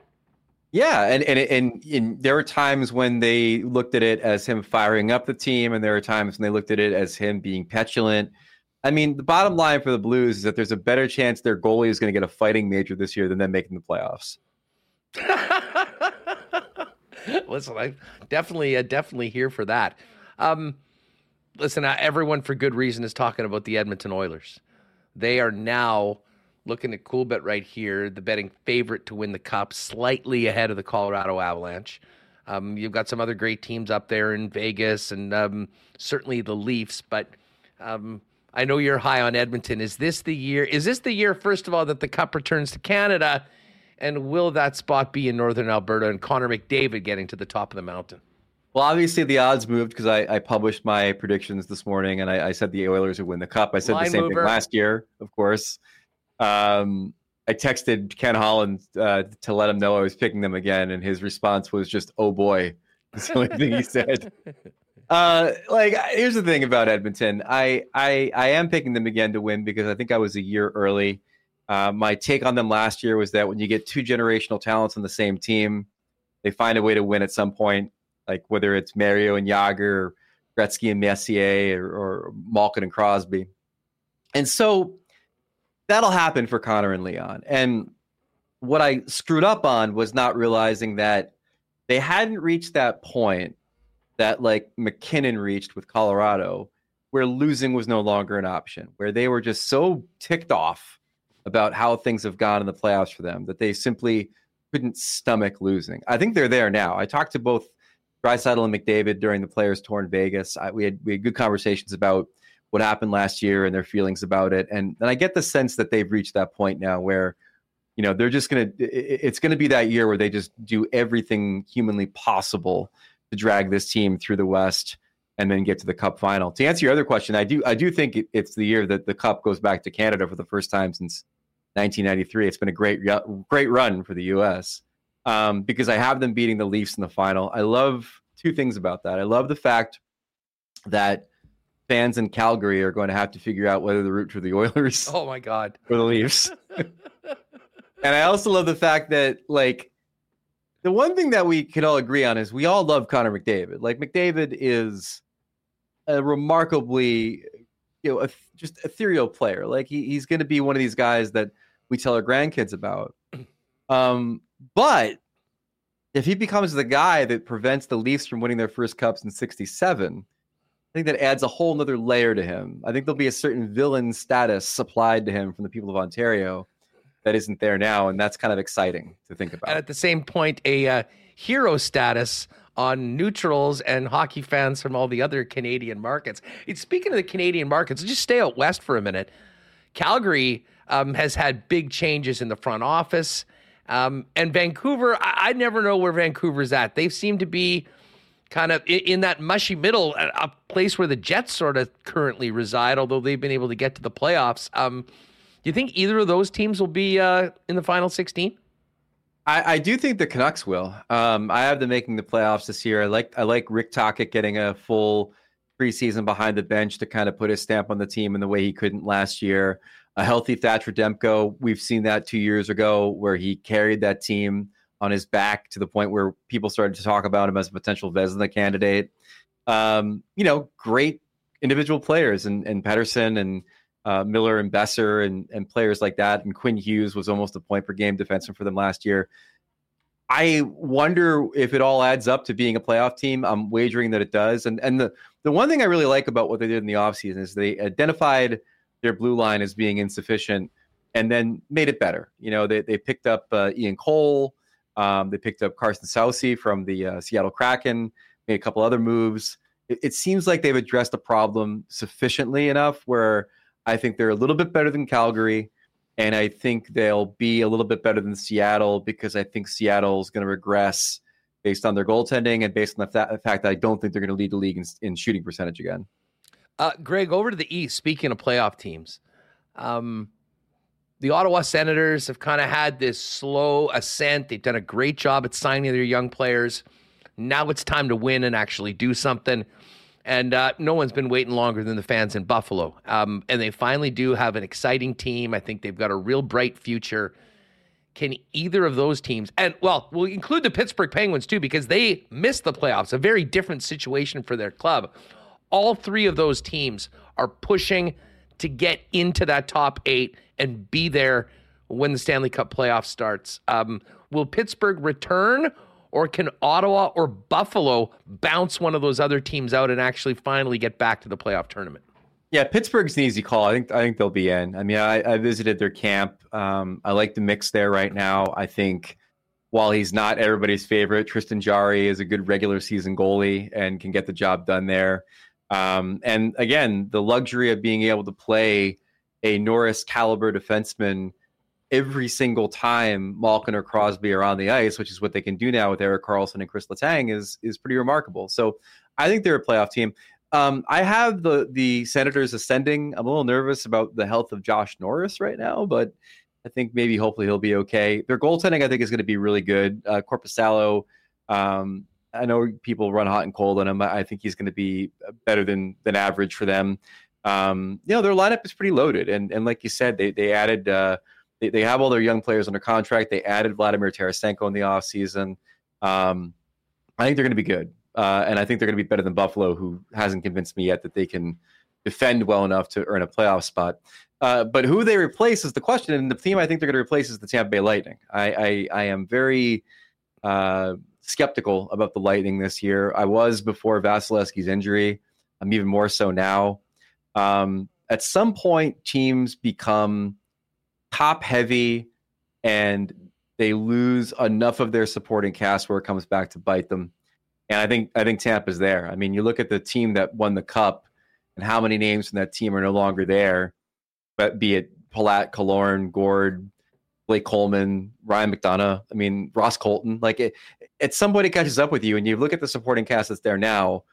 Yeah, and, and and and there were times when they looked at it as him firing up the team, and there were times when they looked at it as him being petulant. I mean, the bottom line for the Blues is that there's a better chance their goalie is going to get a fighting major this year than them making the playoffs. *laughs* listen, I definitely, uh, definitely here for that. Um, listen, uh, everyone for good reason is talking about the Edmonton Oilers. They are now looking at Coolbet right here, the betting favorite to win the cup, slightly ahead of the Colorado Avalanche. Um, you've got some other great teams up there in Vegas and um, certainly the Leafs, but um, I know you're high on Edmonton. Is this the year? Is this the year, first of all, that the cup returns to Canada? And will that spot be in northern Alberta and Connor McDavid getting to the top of the mountain? Well, obviously the odds moved because I, I, published my predictions this morning, and I, I, said the Oilers would win the cup. I said Line the same mover. thing last year, of course. Um, I texted Ken Holland uh, to let him know I was picking them again, and his response was just, "Oh boy." *laughs* That's the only thing he said. *laughs* Uh, like here's the thing about Edmonton. I I I am picking them again to win because I think I was a year early. Uh, my take on them last year was that when you get two generational talents on the same team, they find a way to win at some point. Like whether it's Mario and Jagr, Gretzky and Messier, or, or Malkin and Crosby, and so that'll happen for Connor and Leon. And what I screwed up on was not realizing that they hadn't reached that point that like MacKinnon reached with Colorado, where losing was no longer an option, where they were just so ticked off about how things have gone in the playoffs for them that they simply couldn't stomach losing. I think they're there now. I talked to both Draisaitl and McDavid during the Players Tour in Vegas. I, we had we had good conversations about what happened last year and their feelings about it, and and I get the sense that they've reached that point now where. You know, they're just gonna. It's gonna be that year where they just do everything humanly possible to drag this team through the West and then get to the Cup final. To answer your other question, I do I do think it, it's the year that the Cup goes back to Canada for the first time since 1993. It's been a great great run for the U.S. Um, because I have them beating the Leafs in the final. I love two things about that. I love the fact that fans in Calgary are going to have to figure out whether to root for the *laughs* Oilers. Oh my God, for the Leafs. *laughs* and I also love the fact that like the one thing that we can all agree on is we all love Connor McDavid. Like McDavid is a remarkably, you know, a, just ethereal player. Like he, he's going to be one of these guys that we tell our grandkids about. *clears throat* Um, but if he becomes the guy that prevents the Leafs from winning their first cups in '67, I think that adds a whole nother layer to him. I think there'll be a certain villain status supplied to him from the people of Ontario that isn't there now, and that's kind of exciting to think about. And at the same point, a uh, hero status on neutrals and hockey fans from all the other Canadian markets. speaking of the Canadian markets, just stay out west for a minute. Calgary um, has had big changes in the front office. Um, and Vancouver, I, I, never know where Vancouver's at. They seem to be kind of in, that mushy middle, a, a, place where the Jets sort of currently reside, although they've been able to get to the playoffs. Um, you think either of those teams will be uh, in the final 16? I, I, do think the Canucks will. Um, I have them making the playoffs this year. I like I like Rick Tocchet getting a full preseason behind the bench to kind of put his stamp on the team in the way he couldn't last year. A healthy Thatcher Demko, we've seen that two years ago where he carried that team on his back to the point where people started to talk about him as a potential Vezina candidate. Um, you know, great individual players and, and Pettersson and uh, Miller and Boeser and, and players like that. And Quinn Hughes was almost a point per game defenseman for them last year. I wonder if it all adds up to being a playoff team. I'm wagering that it does. And and the, the one thing I really like about what they did in the offseason is they identified their blue line as being insufficient and then made it better. You know, they, they picked up uh, Ian Cole. Um, they picked up Carson Soucy from the uh, Seattle Kraken, made a couple other moves. It, it seems like they've addressed the problem sufficiently enough where – I think they're a little bit better than Calgary, and I think they'll be a little bit better than Seattle because I think Seattle's going to regress based on their goaltending and based on the, fa- the, fact that I don't think they're going to lead the league in, in shooting percentage again. Uh, Greg, over to the East. Speaking of playoff teams, um, the Ottawa Senators have kind of had this slow ascent. They've done a great job at signing their young players. Now it's time to win and actually do something and uh, no one's been waiting longer than the fans in Buffalo. Um, and they finally do have an exciting team. I think they've got a real bright future. Can either of those teams, and well, we'll include the Pittsburgh Penguins too, because they missed the playoffs, a very different situation for their club. All three of those teams are pushing to get into that top eight and be there when the Stanley Cup playoff starts. Um, will Pittsburgh return? Or can Ottawa or Buffalo bounce one of those other teams out and actually finally get back to the playoff tournament? Yeah, Pittsburgh's an easy call. I think I think they'll be in. I mean, I, I visited their camp. Um, I like the mix there right now. I think while he's not everybody's favorite, Tristan Jarry is a good regular season goalie and can get the job done there. Um, and again, the luxury of being able to play a Norris caliber defenseman every single time Malkin or Crosby are on the ice, which is what they can do now with Erik Karlsson and Chris Letang, is is pretty remarkable. So I think they're a playoff team. Um, I have the the Senators ascending. I'm a little nervous about the health of Josh Norris right now, but I think maybe hopefully he'll be okay. Their goaltending, I think, is going to be really good. Uh, Korpisalo, um, I know people run hot and cold on him. I think he's going to be better than than average for them. Um, you know, their lineup is pretty loaded, and and like you said, they they added. Uh, they, they have all their young players under contract. They added Vladimir Tarasenko in the offseason. Um, I think they're going to be good. Uh, and I think they're going to be better than Buffalo, who hasn't convinced me yet that they can defend well enough to earn a playoff spot. Uh, but who they replace is the question. And the team I think they're going to replace is the Tampa Bay Lightning. I, I, I am very uh, skeptical about the Lightning this year. I was before Vasilevskiy's injury. I'm even more so now. Um, at some point, teams become top heavy and they lose enough of their supporting cast where it comes back to bite them. And I think I think Tampa's there. I mean, you look at the team that won the cup and how many names from that team are no longer there, but be it Palat, Killorn, Gourde, Blake Coleman, Ryan McDonagh. I mean, Ross Colton. Like it, it catches up with you, and you look at the supporting cast that's there now.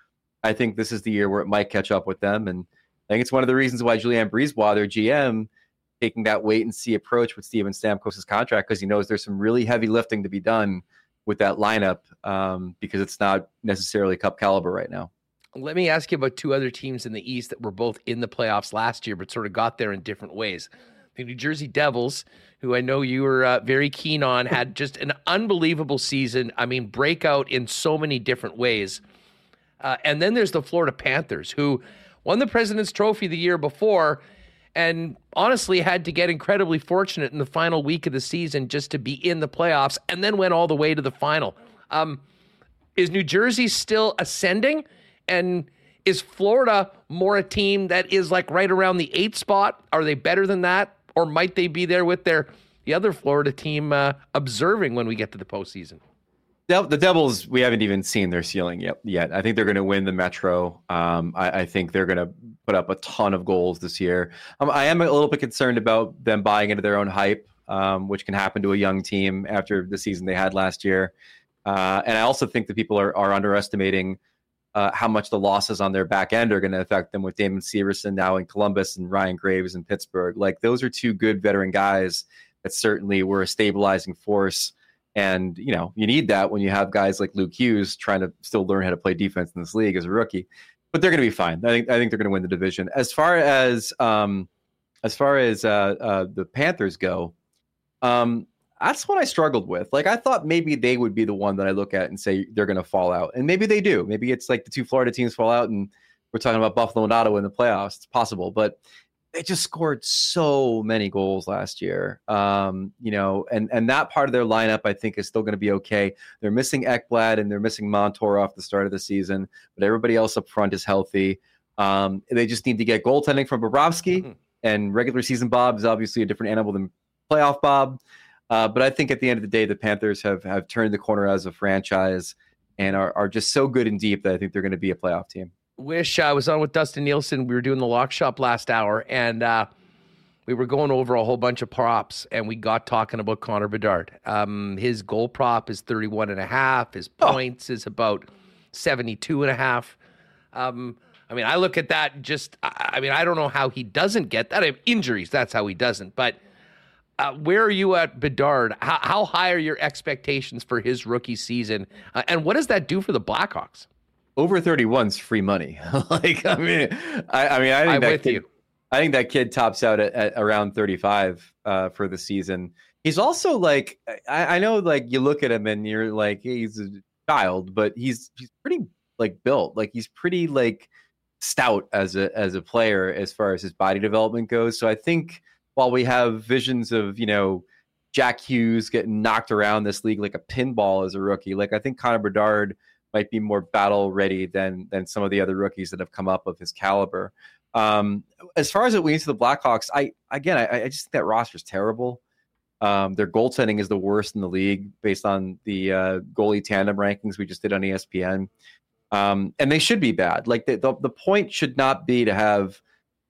I think this is the year where it might catch up with them. And I think it's one of the reasons why Julien BriseBois, their GM, taking that wait and see approach with Steven Stamkos' contract because he knows there's some really heavy lifting to be done with that lineup um, because it's not necessarily cup caliber right now. Let me ask you about two other teams in the East that were both in the playoffs last year, but sort of got there in different ways. The New Jersey Devils, who I know you were uh, very keen on, had just an unbelievable season. I mean, breakout in so many different ways. Uh, and then there's the Florida Panthers, who won the President's Trophy the year before and honestly had to get incredibly fortunate in the final week of the season just to be in the playoffs and then went all the way to the final. Um, is New Jersey still ascending? And is Florida more a team that is like right around the eighth spot? Are they better than that? Or might they be there with their the other Florida team uh, observing when we get to the postseason? The Devils, we haven't even seen their ceiling yet. Yet, I think they're going to win the Metro. Um, I, I, think they're going to put up a ton of goals this year. Um, I am a little bit concerned about them buying into their own hype, um, which can happen to a young team after the season they had last year. Uh, and I also think that people are, are underestimating uh, how much the losses on their back end are going to affect them with Damon Severson now in Columbus and Ryan Graves in Pittsburgh. Like those are two good veteran guys that certainly were a stabilizing force and you know you need that when you have guys like Luke Hughes trying to still learn how to play defense in this league as a rookie. But they're going to be fine. I think I think they're going to win the division. As far as um, as far as uh, uh, the Panthers go, um, that's what I struggled with. Like I thought maybe they would be the one that I look at and say they're going to fall out, and maybe they do. Maybe it's like the two Florida teams fall out, and we're talking about Buffalo and Ottawa in the playoffs. It's possible, but they just scored so many goals last year. Um, you know, and and that part of their lineup I think is still going to be okay. They're missing Ekblad and they're missing Montour off the start of the season, but everybody else up front is healthy. Um, they just need to get goaltending from Bobrovsky, mm-hmm. and regular season Bob is obviously a different animal than playoff Bob. Uh, but I think at the end of the day, the Panthers have have turned the corner as a franchise and are, are just so good and deep that I think they're going to be a playoff team wish I was on with Dustin Nielsen. We were doing the lock shop last hour, and uh, we were going over a whole bunch of props, and we got talking about Connor Bedard. Um, his goal prop is 31 and a half. His oh. points oh. is about 72 and a half. Um, I mean, I look at that just, I mean, I don't know how he doesn't get that. I have injuries. That's how he doesn't. But uh, where are you at Bedard? How, how, high are your expectations for his rookie season? Uh, and what does that do for the Blackhawks? Over 31's free money. *laughs* like, I mean, I, I mean, I think I'm that kid, you. I think that kid tops out at, at around 35 uh, for the season. He's also like, I, I, know, like you look at him and you're like, hey, he's a child, but he's he's pretty like built. Like he's pretty like stout as a as a player as far as his body development goes. So I think while we have visions of you know Jack Hughes getting knocked around this league like a pinball as a rookie, like I think Connor Bedard might be more battle ready than than some of the other rookies that have come up of his caliber. Um, as far as it leads to the Blackhawks, I again I, I just think that roster is terrible. Um, their goaltending is the worst in the league based on the uh, goalie tandem rankings we just did on ESPN. Um, and they should be bad. Like the, the, the point should not be to have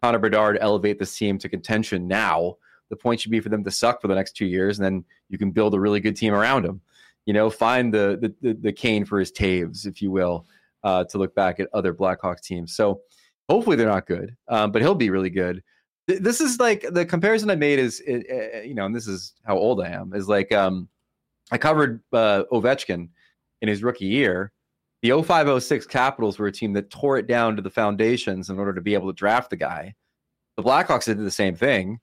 Connor Bedard elevate this team to contention now. The point should be for them to suck for the next two years, and then you can build a really good team around them you know, find the the the, the Kane for his Toews, if you will, uh, to look back at other Blackhawks teams. So hopefully they're not good, um, but he'll be really good. This is like the comparison I made is, you know, and this is how old I am. Is like um, I covered uh, Ovechkin in his rookie year. The 0506 Capitals were a team that tore it down to the foundations in order to be able to draft the guy. The Blackhawks did the same thing.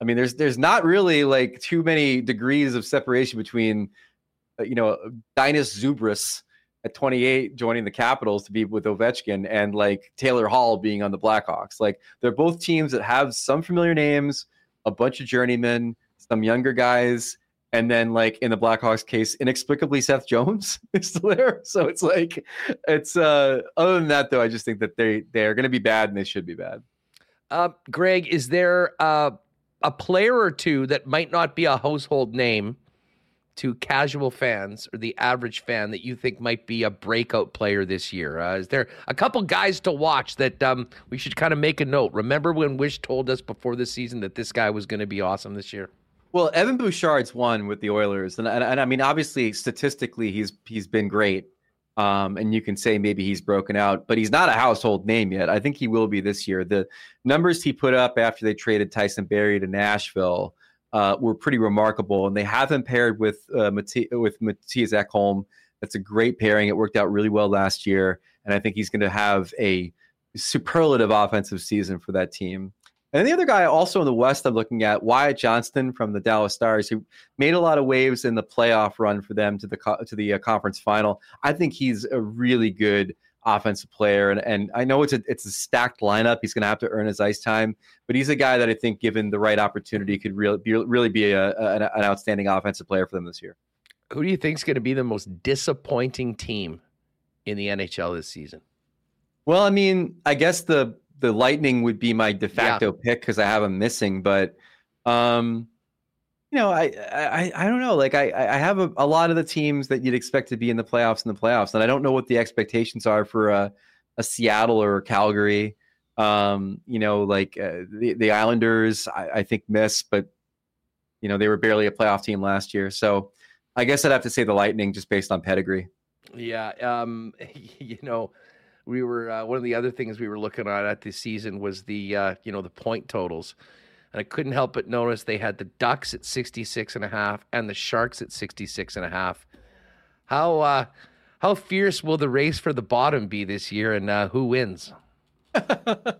I mean, there's there's not really like too many degrees of separation between you know, Dainius Zubrus at 28 joining the Capitals to be with Ovechkin and like Taylor Hall being on the Blackhawks. Like they're both teams that have some familiar names, a bunch of journeymen, some younger guys, and then like in the Blackhawks case, inexplicably Seth Jones *laughs* is still there. So it's like it's uh other than that though, I just think that they they are gonna be bad and they should be bad. Uh Greg, is there uh a player or two that might not be a household name to casual fans or the average fan that you think might be a breakout player this year? Uh, is there a couple guys to watch that um, we should kind of make a note? Remember when Wish told us before the season that this guy was going to be awesome this year? Well, Evan Bouchard's won with the Oilers, and, and, and I mean, obviously, statistically, he's he's been great. Um, and you can say maybe he's broken out, but he's not a household name yet. I think he will be this year. The numbers he put up after they traded Tyson Barrie to Nashville uh, were pretty remarkable, and they have him paired with uh, with Mattias Ekholm. That's a great pairing. It worked out really well last year, and I think he's going to have a superlative offensive season for that team. And the other guy also in the West I'm looking at, Wyatt Johnston from the Dallas Stars, who made a lot of waves in the playoff run for them to the co- to the uh, conference final. I think he's a really good offensive player, and, and I know it's a it's a stacked lineup. He's going to have to earn his ice time, but he's a guy that I think, given the right opportunity, could really be really be a, a, an outstanding offensive player for them this year. Who do you think is going to be the most disappointing team in the NHL this season? Well, I mean, I guess the the Lightning would be my de facto yeah. pick because I have them missing. But, um, you know, I, I I don't know. Like I I have a, a lot of the teams that you'd expect to be in the playoffs in the playoffs, and I don't know what the expectations are for a, a Seattle or Calgary. Um, you know, like uh, the the Islanders, I, I think miss, but you know they were barely a playoff team last year. So I guess I'd have to say the Lightning just based on pedigree. Yeah, um, *laughs* you know, we were uh, one of the other things we were looking at at this season was the uh, you know the point totals and i couldn't help but notice they had the ducks at 66 and a half and the sharks at 66 and a half how uh, how fierce will the race for the bottom be this year and uh, who wins *laughs* the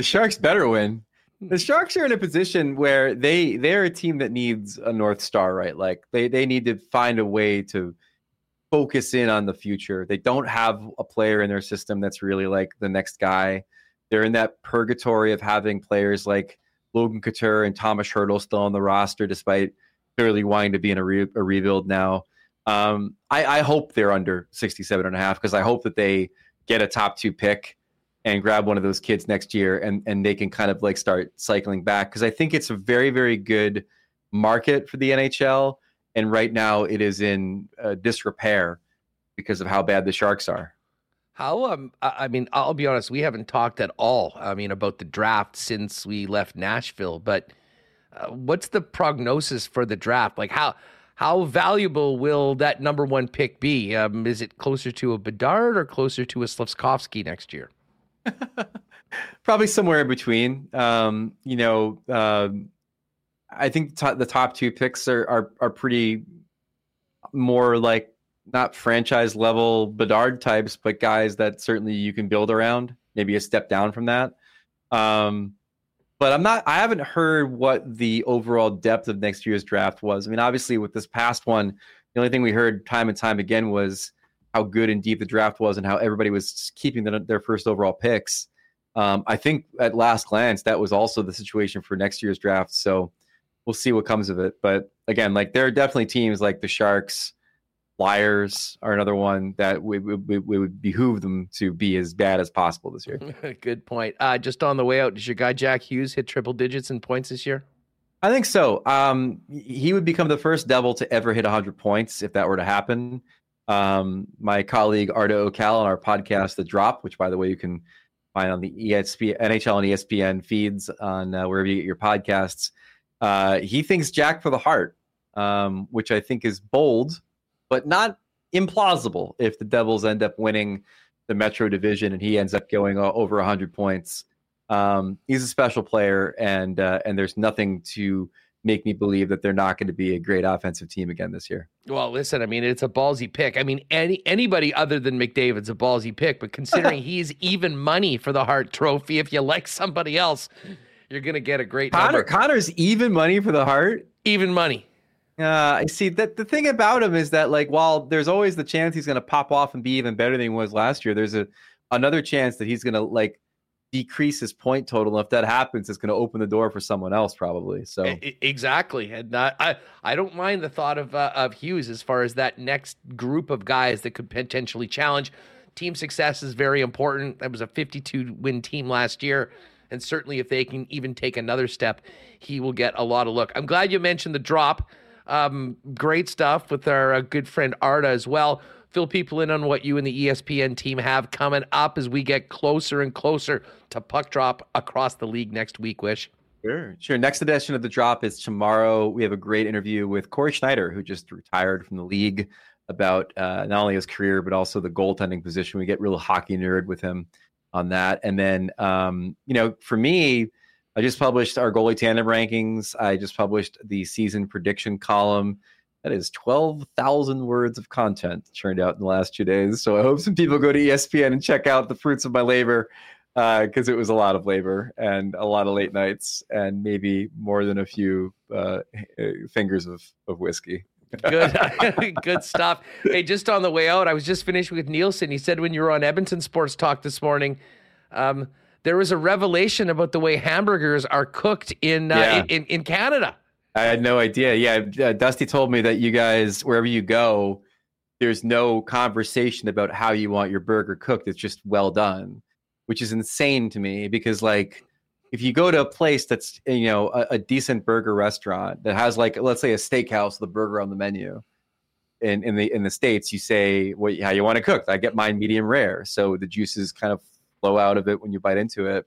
sharks better win the sharks are in a position where they they're a team that needs a north star right like they they need to find a way to focus in on the future. They don't have a player in their system that's really like the next guy. They're in that purgatory of having players like Logan Couture and Thomas Hertl still on the roster, despite clearly wanting to be in a, re- a rebuild now. Um, I, I, hope they're under 67 and a half because I hope that they get a top two pick and grab one of those kids next year and, and they can kind of like start cycling back because I think it's a very, very good market for the NHL and right now it is in uh, disrepair because of how bad the Sharks are. How um I mean I'll be honest we haven't talked at all I mean about the draft since we left Nashville but uh, what's the prognosis for the draft? Like how how valuable will that number 1 pick be? Um, is it closer to a Bedard or closer to a Slafkovsky next year? *laughs* Probably somewhere in between. Um, you know um, I think the top two picks are, are are pretty more like not franchise level Bedard types, but guys that certainly you can build around. Maybe a step down from that. Um, but I'm not. I haven't heard what the overall depth of next year's draft was. I mean, obviously, with this past one, the only thing we heard time and time again was how good and deep the draft was, and how everybody was keeping the, their first overall picks. Um, I think at last glance, that was also the situation for next year's draft. So we'll see what comes of it. But again, like there are definitely teams like the Sharks, Flyers are another one that we, we, we would behoove them to be as bad as possible this year. *laughs* Good point. Uh, just on the way out, does your guy Jack Hughes hit triple digits in points this year? I think so. Um, he would become the first Devil to ever hit 100 points if that were to happen. Um, my colleague Arda Ocal on our podcast, The Drop, which by the way you can find on the ESPN, NHL and ESPN feeds on uh, wherever you get your podcasts. Uh, he thinks Jack for the Hart, um, which I think is bold, but not implausible if the Devils end up winning the Metro Division and he ends up going over 100 points. Um, he's a special player, and uh, and there's nothing to make me believe that they're not going to be a great offensive team again this year. Well, listen, I mean, it's a ballsy pick. I mean, any anybody other than McDavid's a ballsy pick, but considering *laughs* he's even money for the Hart Trophy, if you like somebody else, you're gonna get a great Connor. number. Connor's even money for the Hart. Even money. Uh, I see that the thing about him is that like while there's always the chance he's gonna pop off and be even better than he was last year, there's a another chance that he's gonna like decrease his point total. And if that happens, it's gonna open the door for someone else probably. So exactly, and I I don't mind the thought of uh, of Hughes as far as that next group of guys that could potentially challenge. Team success is very important. That was a 52 win team last year. And certainly, if they can even take another step, he will get a lot of look. I'm glad you mentioned the drop. Um, great stuff with our uh, good friend Arda as well. Fill people in on what you and the ESPN team have coming up as we get closer and closer to puck drop across the league next week. Wish. Sure, sure. Next edition of the drop is tomorrow. We have a great interview with Cory Schneider, who just retired from the league about uh, not only his career but also the goaltending position. We get real hockey nerd with him on that. And then, um, you know, for me, I just published our goalie tandem rankings. I just published the season prediction column. That is 12,000 words of content churned out in the last two days. So I hope some people go to ESPN and check out the fruits of my labor because uh, it was a lot of labor and a lot of late nights and maybe more than a few uh, fingers of, of whiskey. good, *laughs* *laughs* good stuff. Hey, just on the way out, I was just finished with Nielsen. He said when you were on Edmonton Sports Talk this morning, um, there was a revelation about the way hamburgers are cooked in, uh, yeah. in, in, Canada. I had no idea. Yeah, uh, Dusty told me that you guys, wherever you go, there's no conversation about how you want your burger cooked. It's just well done, which is insane to me because like if you go to a place that's you know a, a decent burger restaurant that has like let's say a steakhouse with a burger on the menu, in in the in the states you say what how you want to cook. I get mine medium rare, so the juices kind of flow out of it when you bite into it,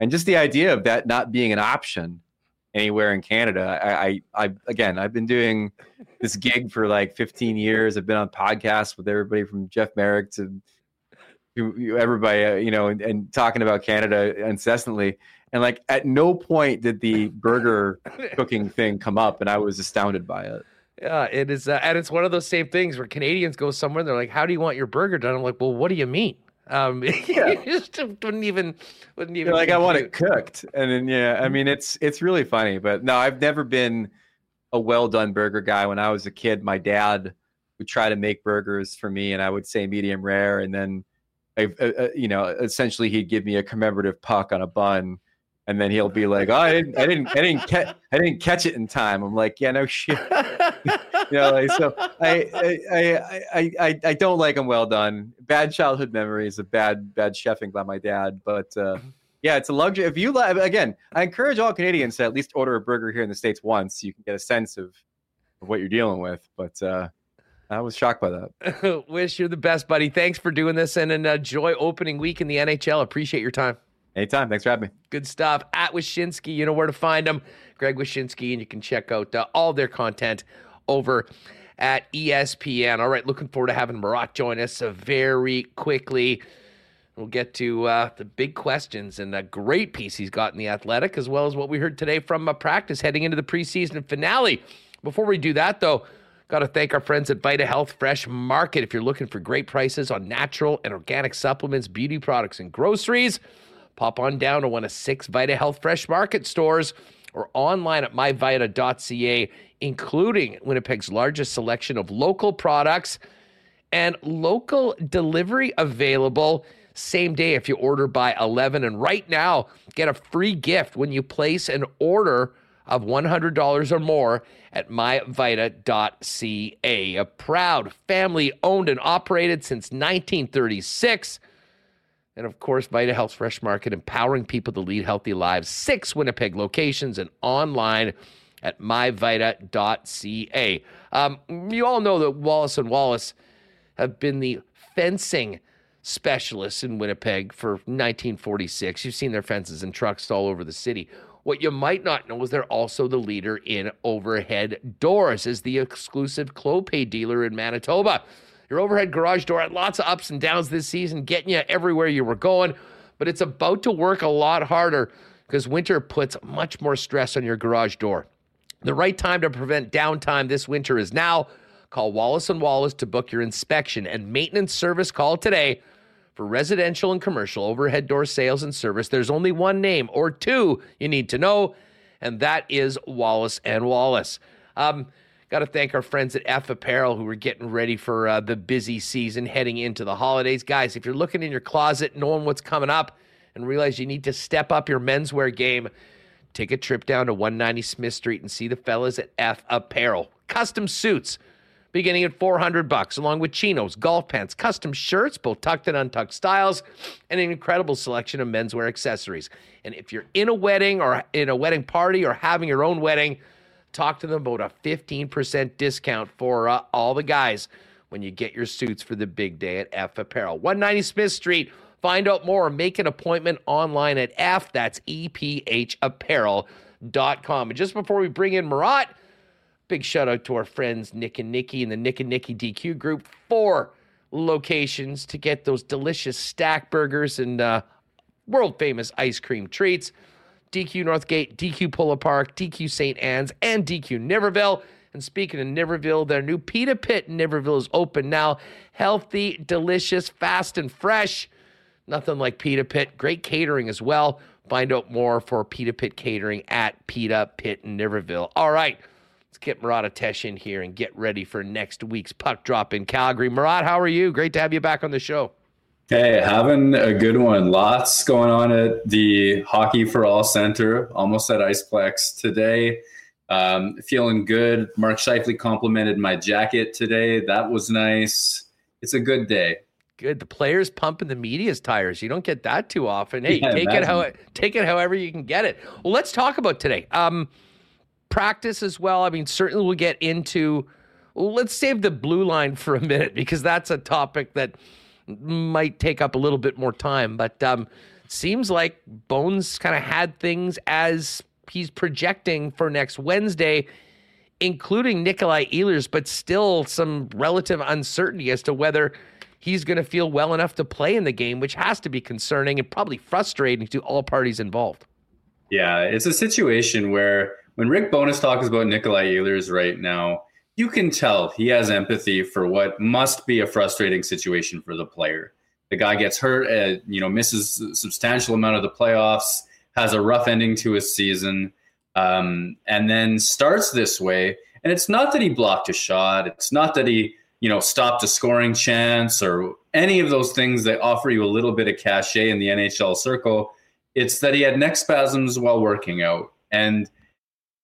and just the idea of that not being an option anywhere in Canada. I, I, I, again, I've been doing this gig for like 15 years. I've been on podcasts with everybody from Jeff Marek to, to everybody, uh, you know, and, and, talking about Canada incessantly. And like, at no point did the burger *laughs* cooking thing come up, and I was astounded by it. Yeah, it is, uh, and it's one of those same things where Canadians go somewhere and they're like, "How do you want your burger done?" I'm like, "Well, what do you mean?" Um, *laughs* yeah. just wouldn't even wouldn't even You're like I want it cooked, and then yeah, I mean it's it's really funny, but no, I've never been a well done burger guy. When I was a kid, my dad would try to make burgers for me, and I would say medium rare, and then I, uh, uh, you know, essentially he'd give me a commemorative puck on a bun, and then he'll be like, "Oh, I didn't, I didn't, I didn't catch, I didn't catch it in time." I'm like, "Yeah, no shit." *laughs* you know, like, so I, I, I, I, I don't like them well done. Bad childhood memories of bad, bad chefing by my dad, but. uh yeah, it's a luxury. If you again, I encourage all Canadians to at least order a burger here in the states once. So you can get a sense of, of what you're dealing with. But uh, I was shocked by that. *laughs* Wish you're the best, buddy. Thanks for doing this and enjoy opening week in the NHL. Appreciate your time. Anytime. Thanks for having me. Good stuff. At Wyshynski, you know where to find them. Greg Wyshynski, and you can check out uh, all their content over at ESPN. All right, looking forward to having Murat join us uh, very quickly. We'll get to uh, the big questions and a great piece he's got in the Athletic, as well as what we heard today from a practice heading into the preseason finale. Before we do that, though, got to thank our friends at Vita Health Fresh Market. If you're looking for great prices on natural and organic supplements, beauty products, and groceries, Pop on down to one of six Vita Health Fresh Market stores or online at myvita.ca, including Winnipeg's largest selection of local products and local delivery available same day if you order by 11. And right now, get a free gift when you place an order of $100 or more at myvita.ca. A proud family owned and operated since 1936. And of course, Vita Health Fresh Market, empowering people to lead healthy lives. Six Winnipeg locations and online at myvita.ca. Um, you all know that Wallace and Wallace have been the fencing specialists in Winnipeg for 1946. You've seen their fences and trucks all over the city. What you might not know is they're also the leader in overhead doors as the exclusive Clopay dealer in Manitoba. Your overhead garage door had lots of ups and downs this season, getting you everywhere you were going, but it's about to work a lot harder because winter puts much more stress on your garage door. The right time to prevent downtime this winter is now. Call Wallace and Wallace to book your inspection and maintenance service call today. For residential and commercial overhead door sales and service, there's only one name or two you need to know, and that is Wallace and Wallace. Um, Got to thank our friends at F Apparel who are getting ready for uh, the busy season heading into the holidays. Guys, if you're looking in your closet, knowing what's coming up, and realize you need to step up your menswear game, take a trip down to 190 Smith Street and see the fellas at F Apparel. Custom suits beginning at 400 bucks along with chinos, golf pants, custom shirts, both tucked and untucked styles, and an incredible selection of menswear accessories. And if you're in a wedding or in a wedding party or having your own wedding, Talk to them about a 15% discount for uh, all the guys when you get your suits for the big day at F Apparel. 190 Smith Street. Find out more. Make an appointment online at F. That's EPH Apparel.com. And just before we bring in Murat, Big shout out to our friends Nick and Nikki and the Nick and Nikki DQ group. Four locations to get those delicious stack burgers and uh, world famous ice cream treats. DQ Northgate, DQ Polo Park, DQ St. Anne's, and DQ Niverville. And speaking of Niverville, their new Pita Pit in Niverville is open now. Healthy, delicious, fast, and fresh. Nothing like Pita Pit. Great catering as well. Find out more for Pita Pit catering at Pita Pit in Niverville. All right, let's get Murat Ates in here and get ready for next week's puck drop in Calgary. Murat, how are you? Great to have you back on the show. Hey, having a good one. Lots going on at the Hockey for All Center, almost at Iceplex today. Um, feeling good. Mark Scheifele complimented my jacket today. That was nice. It's a good day. Good. The players pumping the media's tires. You don't get that too often. Hey, yeah, take imagine. it how take it however you can get it. Well, let's talk about today. Um, practice as well. I mean, certainly we'll get into. Well, let's save the blue line for a minute because that's a topic that might take up a little bit more time, but um, seems like Bones kind of had things as he's projecting for next Wednesday, including Nikolai Ehlers, but still some relative uncertainty as to whether he's going to feel well enough to play in the game, which has to be concerning and probably frustrating to all parties involved. Yeah, it's a situation where when Rick Bowness talks about Nikolai Ehlers right now, you can tell he has empathy for what must be a frustrating situation for the player. The guy gets hurt, uh, you know, misses a substantial amount of the playoffs, has a rough ending to his season, um, and then starts this way. And it's not that he blocked a shot. It's not that he, you know, stopped a scoring chance or any of those things that offer you a little bit of cachet in the NHL circle. It's that he had neck spasms while working out. And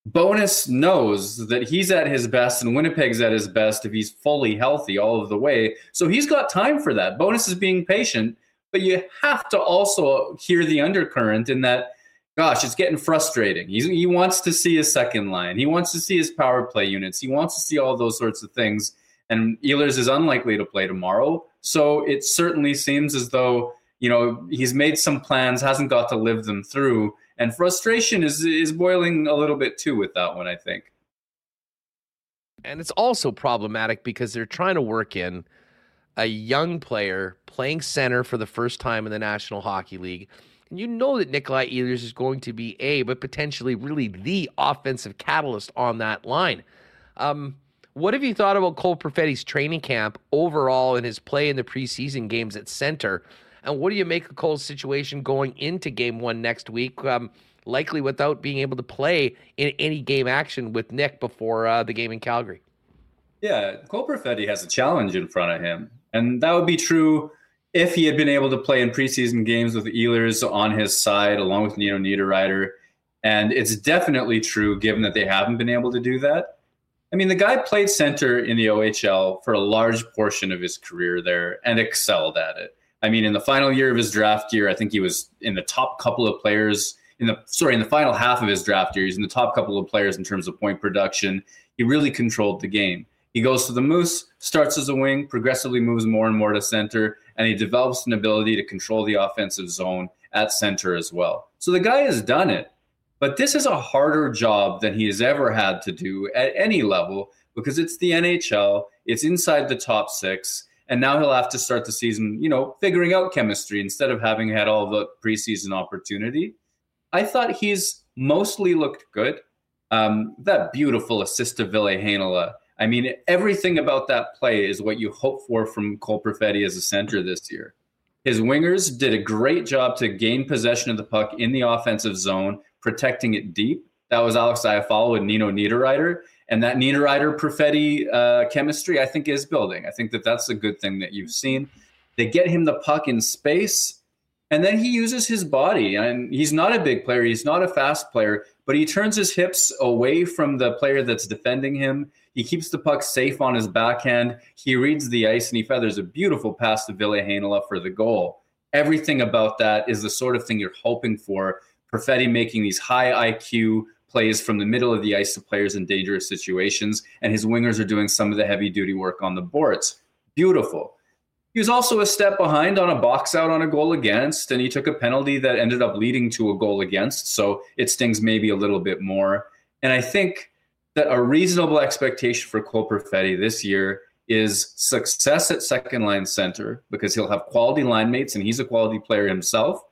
Bowness knows that he's at his best and Winnipeg's at his best if he's fully healthy all of the way. So he's got time for that. Bowness is being patient, but you have to also hear the undercurrent in that, gosh, it's getting frustrating. He's, he wants to see his second line, he wants to see his power play units, he wants to see all those sorts of things. And Ehlers is unlikely to play tomorrow. So it certainly seems as though, you know, he's made some plans, hasn't got to live them through and frustration is is boiling a little bit too with that one. I think. And it's also problematic because they're trying to work in a young player playing center for the first time in the National Hockey League. And you know that Nikolai Ehlers is going to be a, but potentially really the offensive catalyst on that line. Um, what have you thought about Cole Perfetti's training camp overall and his play in the preseason games at center? And what do you make of Cole's situation going into game one next week? Um, likely without being able to play in any game action with Nick before uh, the game in Calgary. Yeah, Cole Perfetti has a challenge in front of him. And that would be true if he had been able to play in preseason games with Ehlers on his side, along with Nino Niederreiter. And it's definitely true given that they haven't been able to do that. I mean, the guy played center in the OHL for a large portion of his career there and excelled at it. I mean, in the final year of his draft year, I think he was in the top couple of players in the sorry in the final half of his draft year. He's in the top couple of players in terms of point production. He really controlled the game. He goes to the Moose, starts as a wing, progressively moves more and more to center, and he develops an ability to control the offensive zone at center as well. So the guy has done it, but this is a harder job than he has ever had to do at any level because it's the NHL. It's inside the top six and now he'll have to start the season, you know, figuring out chemistry instead of having had all the preseason opportunity. I thought he's mostly looked good. Um, that beautiful assist to Ville Heinola. I mean, everything about that play is what you hope for from Cole Perfetti as a center this year. His wingers did a great job to gain possession of the puck in the offensive zone, protecting it deep. That was Alex Iafallo and Nino Niederreiter and that Niederreiter Perfetti uh, chemistry, I think, is building. I think that that's a good thing that you've seen. They get him the puck in space, and then he uses his body. And he's not a big player, he's not a fast player, but he turns his hips away from the player that's defending him. He keeps the puck safe on his backhand. He reads the ice, and he feathers a beautiful pass to Ville Heinola for the goal. Everything about that is the sort of thing you're hoping for. Perfetti making these high IQ plays from the middle of the ice to players in dangerous situations, and his wingers are doing some of the heavy duty work on the boards. Beautiful. He was also a step behind on a box out on a goal against, and he took a penalty that ended up leading to a goal against. So it stings maybe a little bit more. And I think that a reasonable expectation for Cole Perfetti this year is success at second line center because he'll have quality line mates and he's a quality player himself,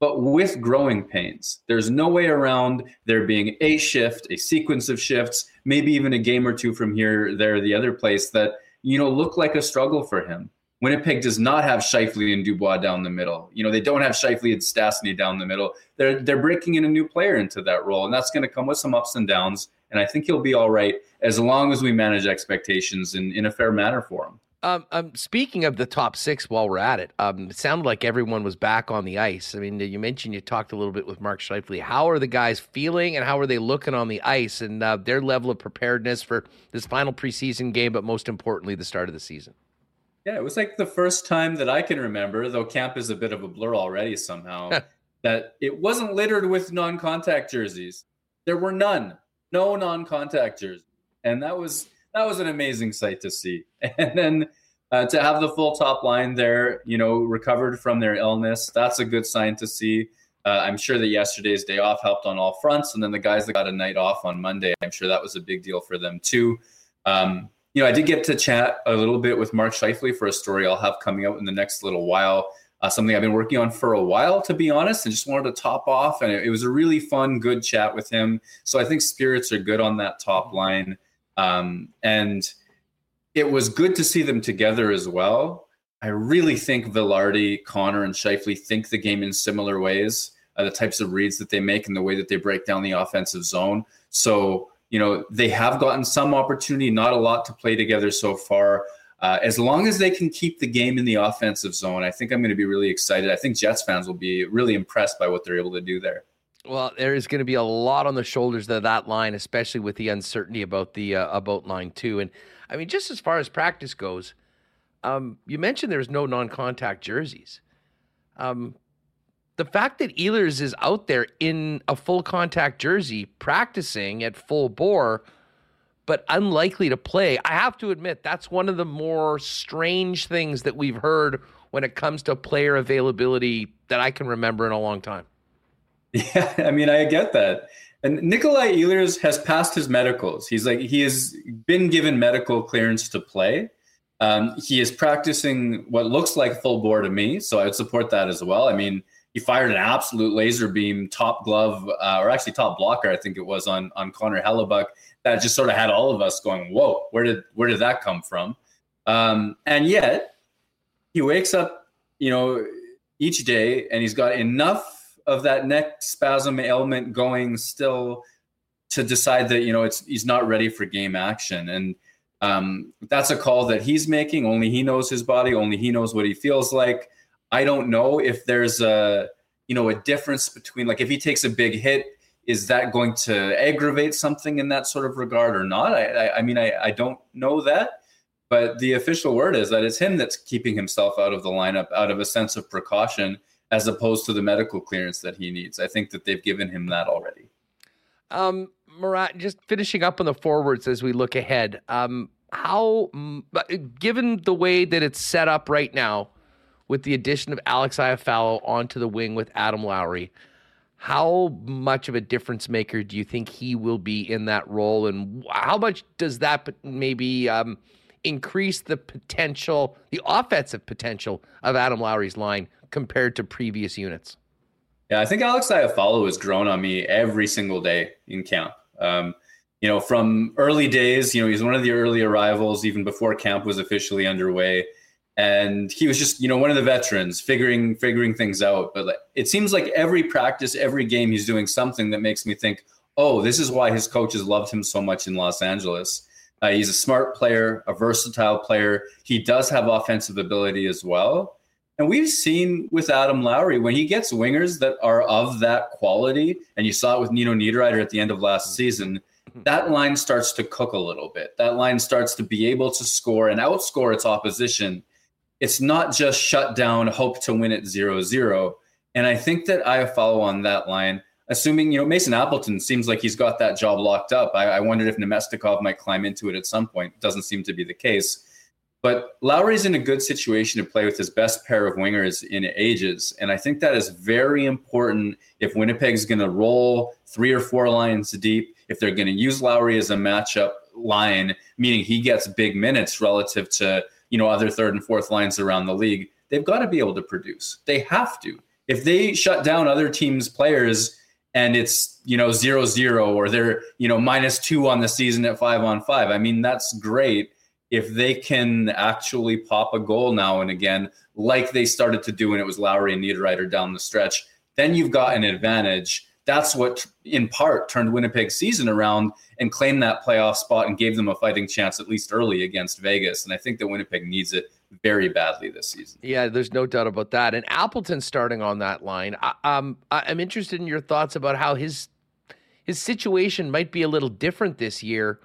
but with growing pains. There's no way around there being a shift, a sequence of shifts, maybe even a game or two from here, there, the other place that, you know, look like a struggle for him. Winnipeg does not have Scheifele and Dubois down the middle. You know, they don't have Scheifele and Stastny down the middle. They're they're breaking in a new player into that role, and that's going to come with some ups and downs. And I think he'll be all right as long as we manage expectations in, in a fair manner for him. Um, um, speaking of the top six, while we're at it, um, it sounded like everyone was back on the ice. I mean, you mentioned you talked a little bit with Mark Scheifele. How are the guys feeling, and how are they looking on the ice, and uh, their level of preparedness for this final preseason game, but most importantly, the start of the season? Yeah, it was like the first time that I can remember, though camp is a bit of a blur already somehow, *laughs* that it wasn't littered with non contact jerseys. There were none, no non contact jerseys. And that was that was an amazing sight to see. *laughs* And then uh, to have the full top line there, you know, recovered from their illness, that's a good sign to see. Uh, I'm sure that yesterday's day off helped on all fronts. And then the guys that got a night off on Monday, I'm sure that was a big deal for them too. Um, you know, I did get to chat a little bit with Mark Scheifele for a story I'll have coming out in the next little while. Uh, something I've been working on for a while, to be honest, and just wanted to top off. And it, it, was a really fun, good chat with him. So I think spirits are good on that top line. Um, and it was good to see them together as well. I really think Vilardi, Connor, and Scheifele think the game in similar ways, uh, the types of reads that they make and the way that they break down the offensive zone. So you know, they have gotten some opportunity, not a lot to play together so far. Uh, as long as they can keep the game in the offensive zone, I think I'm going to be really excited. I think Jets fans will be really impressed by what they're able to do there. Well, there is going to be a lot on the shoulders of that line, especially with the uncertainty about the uh, about line two. And I mean, just as far as practice goes, um, you mentioned there's no non-contact jerseys. Um, the fact that Ehlers is out there in a full contact jersey practicing at full bore, but unlikely to play, I have to admit that's one of the more strange things that we've heard when it comes to player availability that I can remember in a long time. *laughs* Yeah, I mean, I get that. And Nikolai Ehlers has passed his medicals. He's like, he has been given medical clearance to play. Um, he is practicing what looks like full bore to me. So I would support that as well. I mean, he fired an absolute laser beam top glove uh, or actually top blocker i think it was on on connor hellebuyck that just sort of had all of us going whoa where did where did that come from um, and yet he wakes up you know each day and he's got enough of that neck spasm ailment going still to decide that you know it's he's not ready for game action. And um, that's a call that he's making. Only he knows his body. Only he knows what he feels like. I don't know if there's a you know a difference between like if he takes a big hit, is that going to aggravate something in that sort of regard or not? I I, I mean I, I don't know that, but the official word is that it's him that's keeping himself out of the lineup out of a sense of precaution as opposed to the medical clearance that he needs. I think that they've given him that already. Um, Murat, just finishing up on the forwards as we look ahead. Um, how, given the way that it's set up right now, with the addition of Alex Iafallo onto the wing with Adam Lowry. How much of a difference maker do you think he will be in that role, and how much does that maybe um, increase the potential, the offensive potential of Adam Lowry's line compared to previous units? Yeah, I think Alex Iafallo has grown on me every single day in camp. Um, you know, from early days, you know, he's one of the early arrivals, even before camp was officially underway. And he was just you know one of the veterans figuring figuring things out. But like, it seems like every practice every game he's doing something that makes me think oh this is why his coaches loved him so much in los angeles. Uh, he's a smart player a versatile player. He does have offensive ability as well and we've seen with adam lowry when he gets wingers that are of that quality and you saw it with nino niederreiter at the end of last mm-hmm. season mm-hmm. that line starts to cook a little bit that line starts to be able to score and outscore its opposition it's not just shut down, hope to win it zero zero. And I think that Iafallo on that line, assuming, you know, Mason Appleton seems like he's got that job locked up. I, I wondered if Namestnikov might climb into it at some point. Doesn't seem to be the case. But Lowry's in a good situation to play with his best pair of wingers in ages. And I think that is very important if Winnipeg's going to roll three or four lines deep, if they're going to use Lowry as a matchup line, meaning he gets big minutes relative to you know other third and fourth lines around the league, they've got to be able to produce. They have to. If they shut down other teams' players and it's you know zero zero or they're you know minus two on the season at five on five, I mean that's great if they can actually pop a goal now and again, like they started to do when it was Lowry and Niederreiter down the stretch, then you've got an advantage. That's what, in part, turned Winnipeg's season around and claimed that playoff spot and gave them a fighting chance, at least early, against Vegas. And I think that Winnipeg needs it very badly this season. Yeah, there's no doubt about that. And Appleton starting on that line. I, um, I'm interested in your thoughts about how his his situation might be a little different this year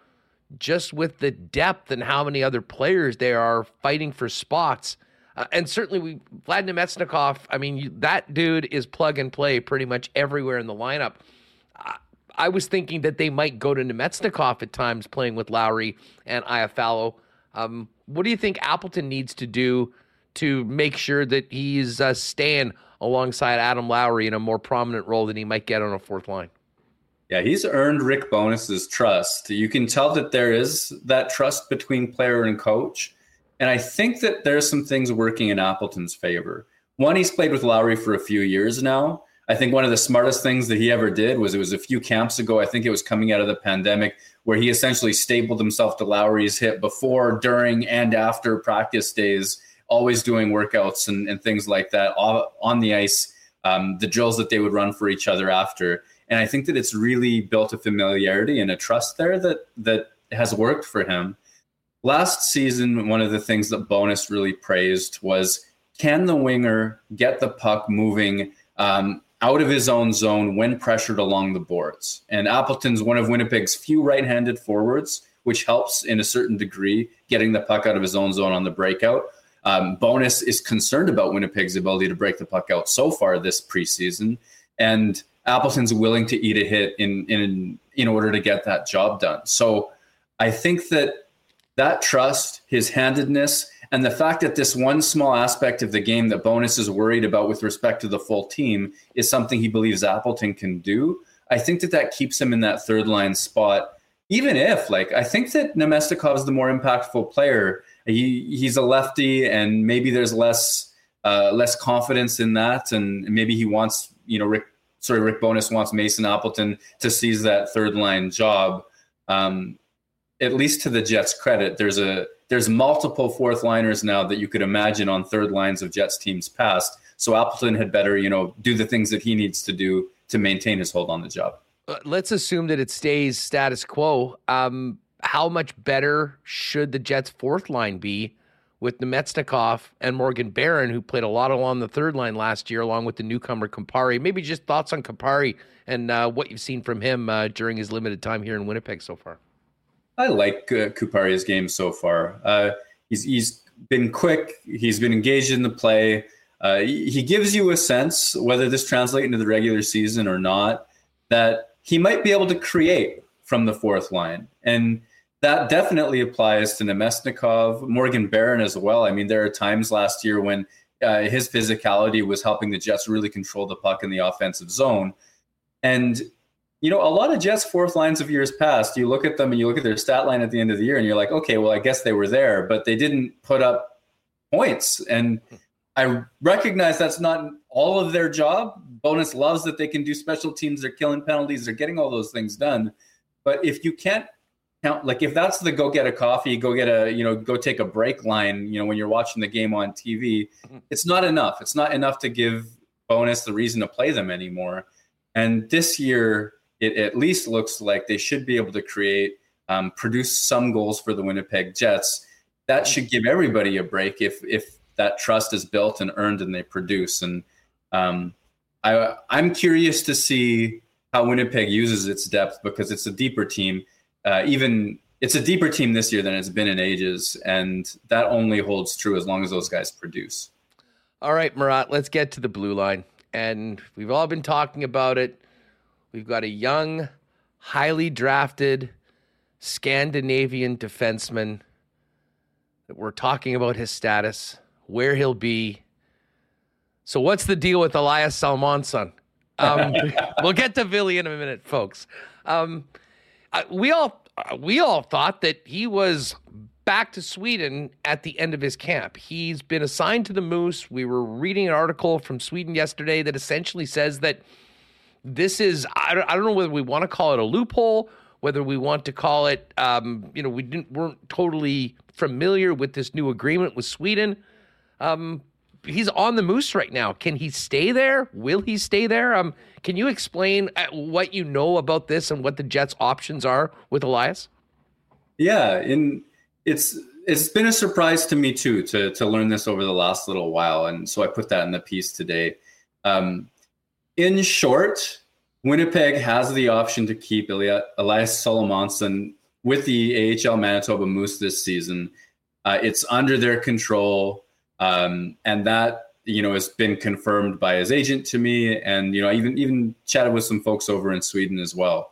just with the depth and how many other players there are fighting for spots. Uh, and certainly, we Vlad Namestnikov. I mean, you, that dude is plug and play pretty much everywhere in the lineup. I, I was thinking that they might go to Namestnikov at times, playing with Lowry and Iafallo. Um, what do you think Appleton needs to do to make sure that he's uh, staying alongside Adam Lowry in a more prominent role than he might get on a fourth line? Yeah, he's earned Rick Bowness's trust. You can tell that there is that trust between player and coach. And I think that there's some things working in Appleton's favor. One, he's played with Lowry for a few years now. I think one of the smartest things that he ever did was it was a few camps ago. I think it was coming out of the pandemic where he essentially stapled himself to Lowry's hip before, during, and after practice days, always doing workouts and, and things like that on the ice, um, the drills that they would run for each other after. And I think that it's really built a familiarity and a trust there that that has worked for him. Last season, one of the things that Bowness really praised was can the winger get the puck moving um, out of his own zone when pressured along the boards? And Appleton's one of Winnipeg's few right handed forwards, which helps in a certain degree getting the puck out of his own zone on the breakout. Um, Bowness is concerned about Winnipeg's ability to break the puck out so far this preseason. And Appleton's willing to eat a hit in in in order to get that job done. So I think that that trust, his handedness, and the fact that this one small aspect of the game that Bowness is worried about with respect to the full team is something he believes Appleton can do. I think that that keeps him in that third line spot. Even if, like, I think that Namestnikov is the more impactful player. He he's a lefty, and maybe there's less uh, less confidence in that, and maybe he wants you know Rick sorry, Rick Bowness wants Mason Appleton to seize that third line job. Um, at least to the Jets' credit, there's a there's multiple fourth liners now that you could imagine on third lines of Jets teams past. So Appleton had better, you know, do the things that he needs to do to maintain his hold on the job. Uh, let's assume that it stays status quo. Um, how much better should the Jets' fourth line be with Namestnikov and Morgan Barron, who played a lot along the third line last year, along with the newcomer Kupari. Maybe just thoughts on Kupari and uh, what you've seen from him uh, during his limited time here in Winnipeg so far. I like uh, Kupari's game so far. Uh, he's he's been quick. He's been engaged in the play. Uh, he gives you a sense, whether this translates into the regular season or not, that he might be able to create from the fourth line and that definitely applies to Namestnikov, Morgan Barron as well. I mean, there are times last year when uh, his physicality was helping the Jets really control the puck in the offensive zone. And, you know, a lot of Jets fourth lines of years past, you look at them and you look at their stat line at the end of the year and you're like, okay, well, I guess they were there, but they didn't put up points. And I recognize that's not all of their job. Bowness loves that they can do special teams, they're killing penalties, they're getting all those things done. But if you can't count like if that's the go get a coffee go get a you know go take a break line you know when you're watching the game on tv mm-hmm. it's not enough. It's not enough to give Bowness the reason to play them anymore. And this year it at least looks like they should be able to create um, produce some goals for the winnipeg jets. That mm-hmm. should give everybody a break if if that trust is built and earned and they produce. And um, I, i'm curious to see how winnipeg uses its depth because it's a deeper team uh, even it's a deeper team this year than it's been in ages, and that only holds true as long as those guys produce. All right, Murat, let's get to the blue line. And we've all been talking about it. We've got a young, highly drafted Scandinavian defenseman that we're talking about his status, where he'll be. So, what's the deal with Elias Salomonsson? Um, *laughs* we'll get to Ville in a minute, folks. Um, we all uh, we all thought that he was back to Sweden at the end of his camp. He's been assigned to the Moose. We were reading an article from Sweden yesterday that essentially says that this is I don't, I don't know whether we want to call it a loophole, whether we want to call it um, you know we didn't weren't totally familiar with this new agreement with Sweden. Um, he's on the Moose right now. Can he stay there? Will he stay there? Um, can you explain uh, what you know about this and what the Jets' options are with Elias? Yeah, and it's it's been a surprise to me too to to learn this over the last little while, and so I put that in the piece today. Um, in short, Winnipeg has the option to keep Elias Salomonsson with the AHL Manitoba Moose this season. Uh, it's under their control, um, and that you know has been confirmed by his agent to me, and you know I even even chatted with some folks over in Sweden as well.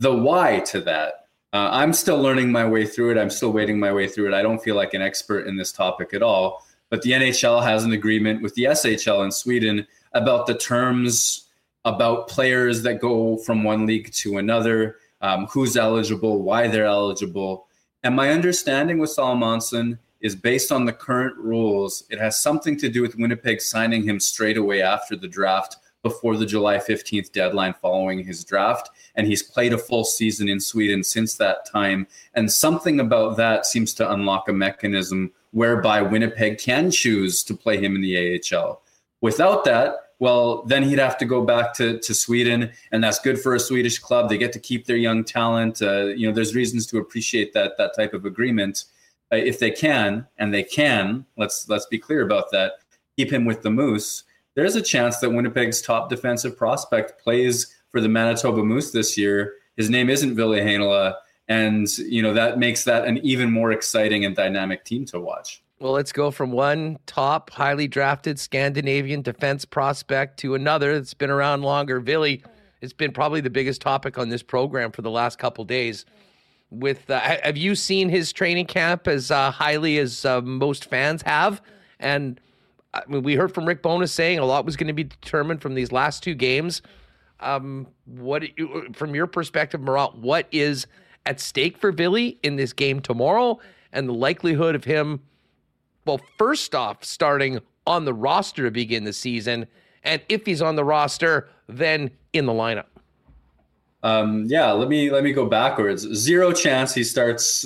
The why to that, uh, I'm still learning my way through it. I'm still wading my way through it. I don't feel like an expert in this topic at all. But the NHL has an agreement with the SHL in Sweden about the terms about players that go from one league to another, um, who's eligible, why they're eligible. And my understanding with Salomonsson is based on the current rules. It has something to do with Winnipeg signing him straight away after the draft before the July 15th deadline following his draft. And he's played a full season in Sweden since that time. And something about that seems to unlock a mechanism whereby Winnipeg can choose to play him in the AHL. Without that, well, then he'd have to go back to, to Sweden, and that's good for a Swedish club. They get to keep their young talent. Uh, you know, there's reasons to appreciate that that type of agreement Uh, if they can, and they can. Let's let's be clear about that. Keep him with the Moose. There's a chance that Winnipeg's top defensive prospect plays for the Manitoba Moose this year. His name isn't Ville Heinola, and you know that makes that an even more exciting and dynamic team to watch. Well, let's go from one top, highly drafted Scandinavian defense prospect to another that's been around longer. Ville, it's been probably the biggest topic on this program for the last couple days. With uh, have you seen his training camp as uh, highly as uh, most fans have? And I mean, we heard from Rick Bowness saying a lot was going to be determined from these last two games. Um, what, from your perspective, Murat what is at stake for Ville in this game tomorrow, and the likelihood of him? well, first off, starting on the roster to begin the season, and if he's on the roster, then in the lineup. Um, yeah, let me let me go backwards. Zero chance he starts.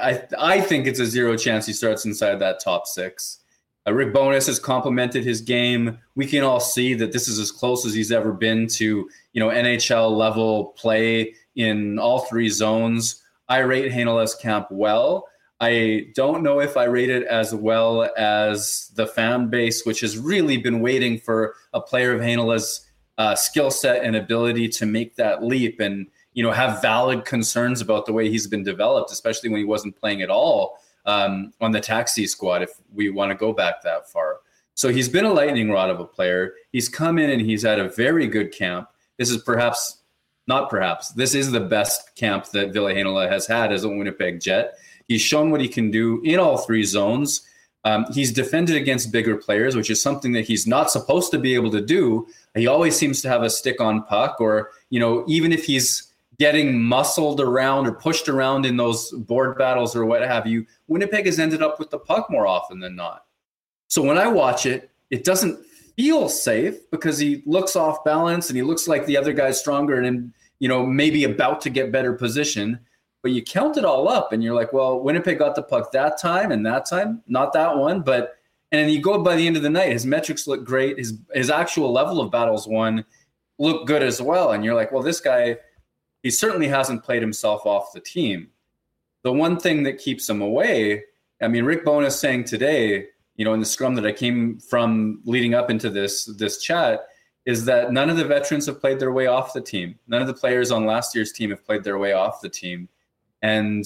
I I think it's a zero chance he starts inside that top six. Uh, Rick Bowness has complimented his game. We can all see that this is as close as he's ever been to you know NHL level play in all three zones. I rate Heinola's camp well. I don't know if I rate it as well as the fan base, which has really been waiting for a player of Heinola's uh, skill set and ability to make that leap and you know have valid concerns about the way he's been developed, especially when he wasn't playing at all um, on the taxi squad. If we want to go back that far, so he's been a lightning rod of a player. He's come in and he's had a very good camp. This is perhaps not perhaps this is the best camp that Heinola has had as a Winnipeg Jet. He's shown what he can do in all three zones. Um, he's defended against bigger players, which is something that he's not supposed to be able to do. He always seems to have a stick on puck, or you know, even if he's getting muscled around or pushed around in those board battles or what have you, Winnipeg has ended up with the puck more often than not. So when I watch it, it doesn't feel safe because he looks off balance and he looks like the other guy's stronger and you know maybe about to get better position. But you count it all up and you're like, well, Winnipeg got the puck that time and that time, not that one. But and then you go by the end of the night, his metrics look great. His his actual level of battles won look good as well. And you're like, well, this guy, he certainly hasn't played himself off the team. The one thing that keeps him away, I mean, Rick Bowness saying today, you know, in the scrum that I came from leading up into this this chat, is that none of the veterans have played their way off the team. None of the players on last year's team have played their way off the team. And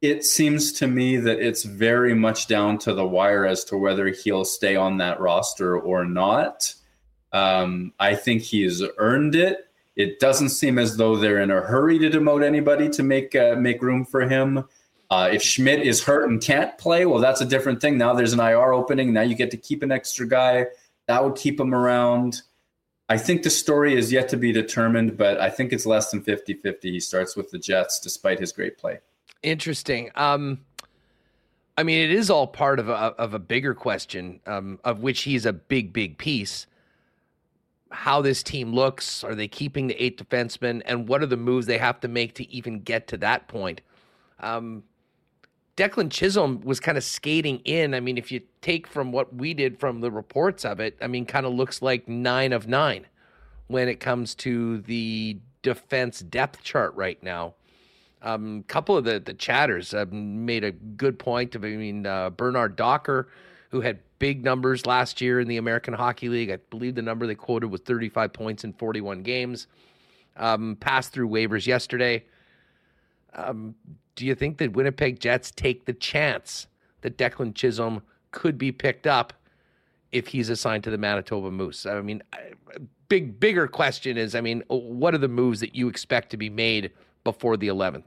it seems to me that it's very much down to the wire as to whether he'll stay on that roster or not. Um, I think he's earned it. It doesn't seem as though they're in a hurry to demote anybody to make uh, make room for him. Uh, if Schmidt is hurt and can't play, well, that's a different thing. Now there's an IR opening. Now you get to keep an extra guy. That would keep him around. I think the story is yet to be determined, but I think it's less than 50 50. He starts with the Jets despite his great play. Interesting. Um, I mean, it is all part of a, of a bigger question, um, of which he's a big, big piece. How this team looks, are they keeping the eight defensemen, and what are the moves they have to make to even get to that point? Um, Declan Chisholm was kind of skating in. I mean, if you take from what we did from the reports of it, I mean, kind of looks like nine of nine when it comes to the defense depth chart right now. A um, couple of the the chatters uh, made a good point. Of, I mean, uh, Bernard Docker, who had big numbers last year in the American Hockey League. I believe the number they quoted was 35 points in 41 games. Um, passed through waivers yesterday. Um, do you think that Winnipeg Jets take the chance that Declan Chisholm could be picked up if he's assigned to the Manitoba Moose? I mean, big bigger question is, I mean, what are the moves that you expect to be made before the 11th?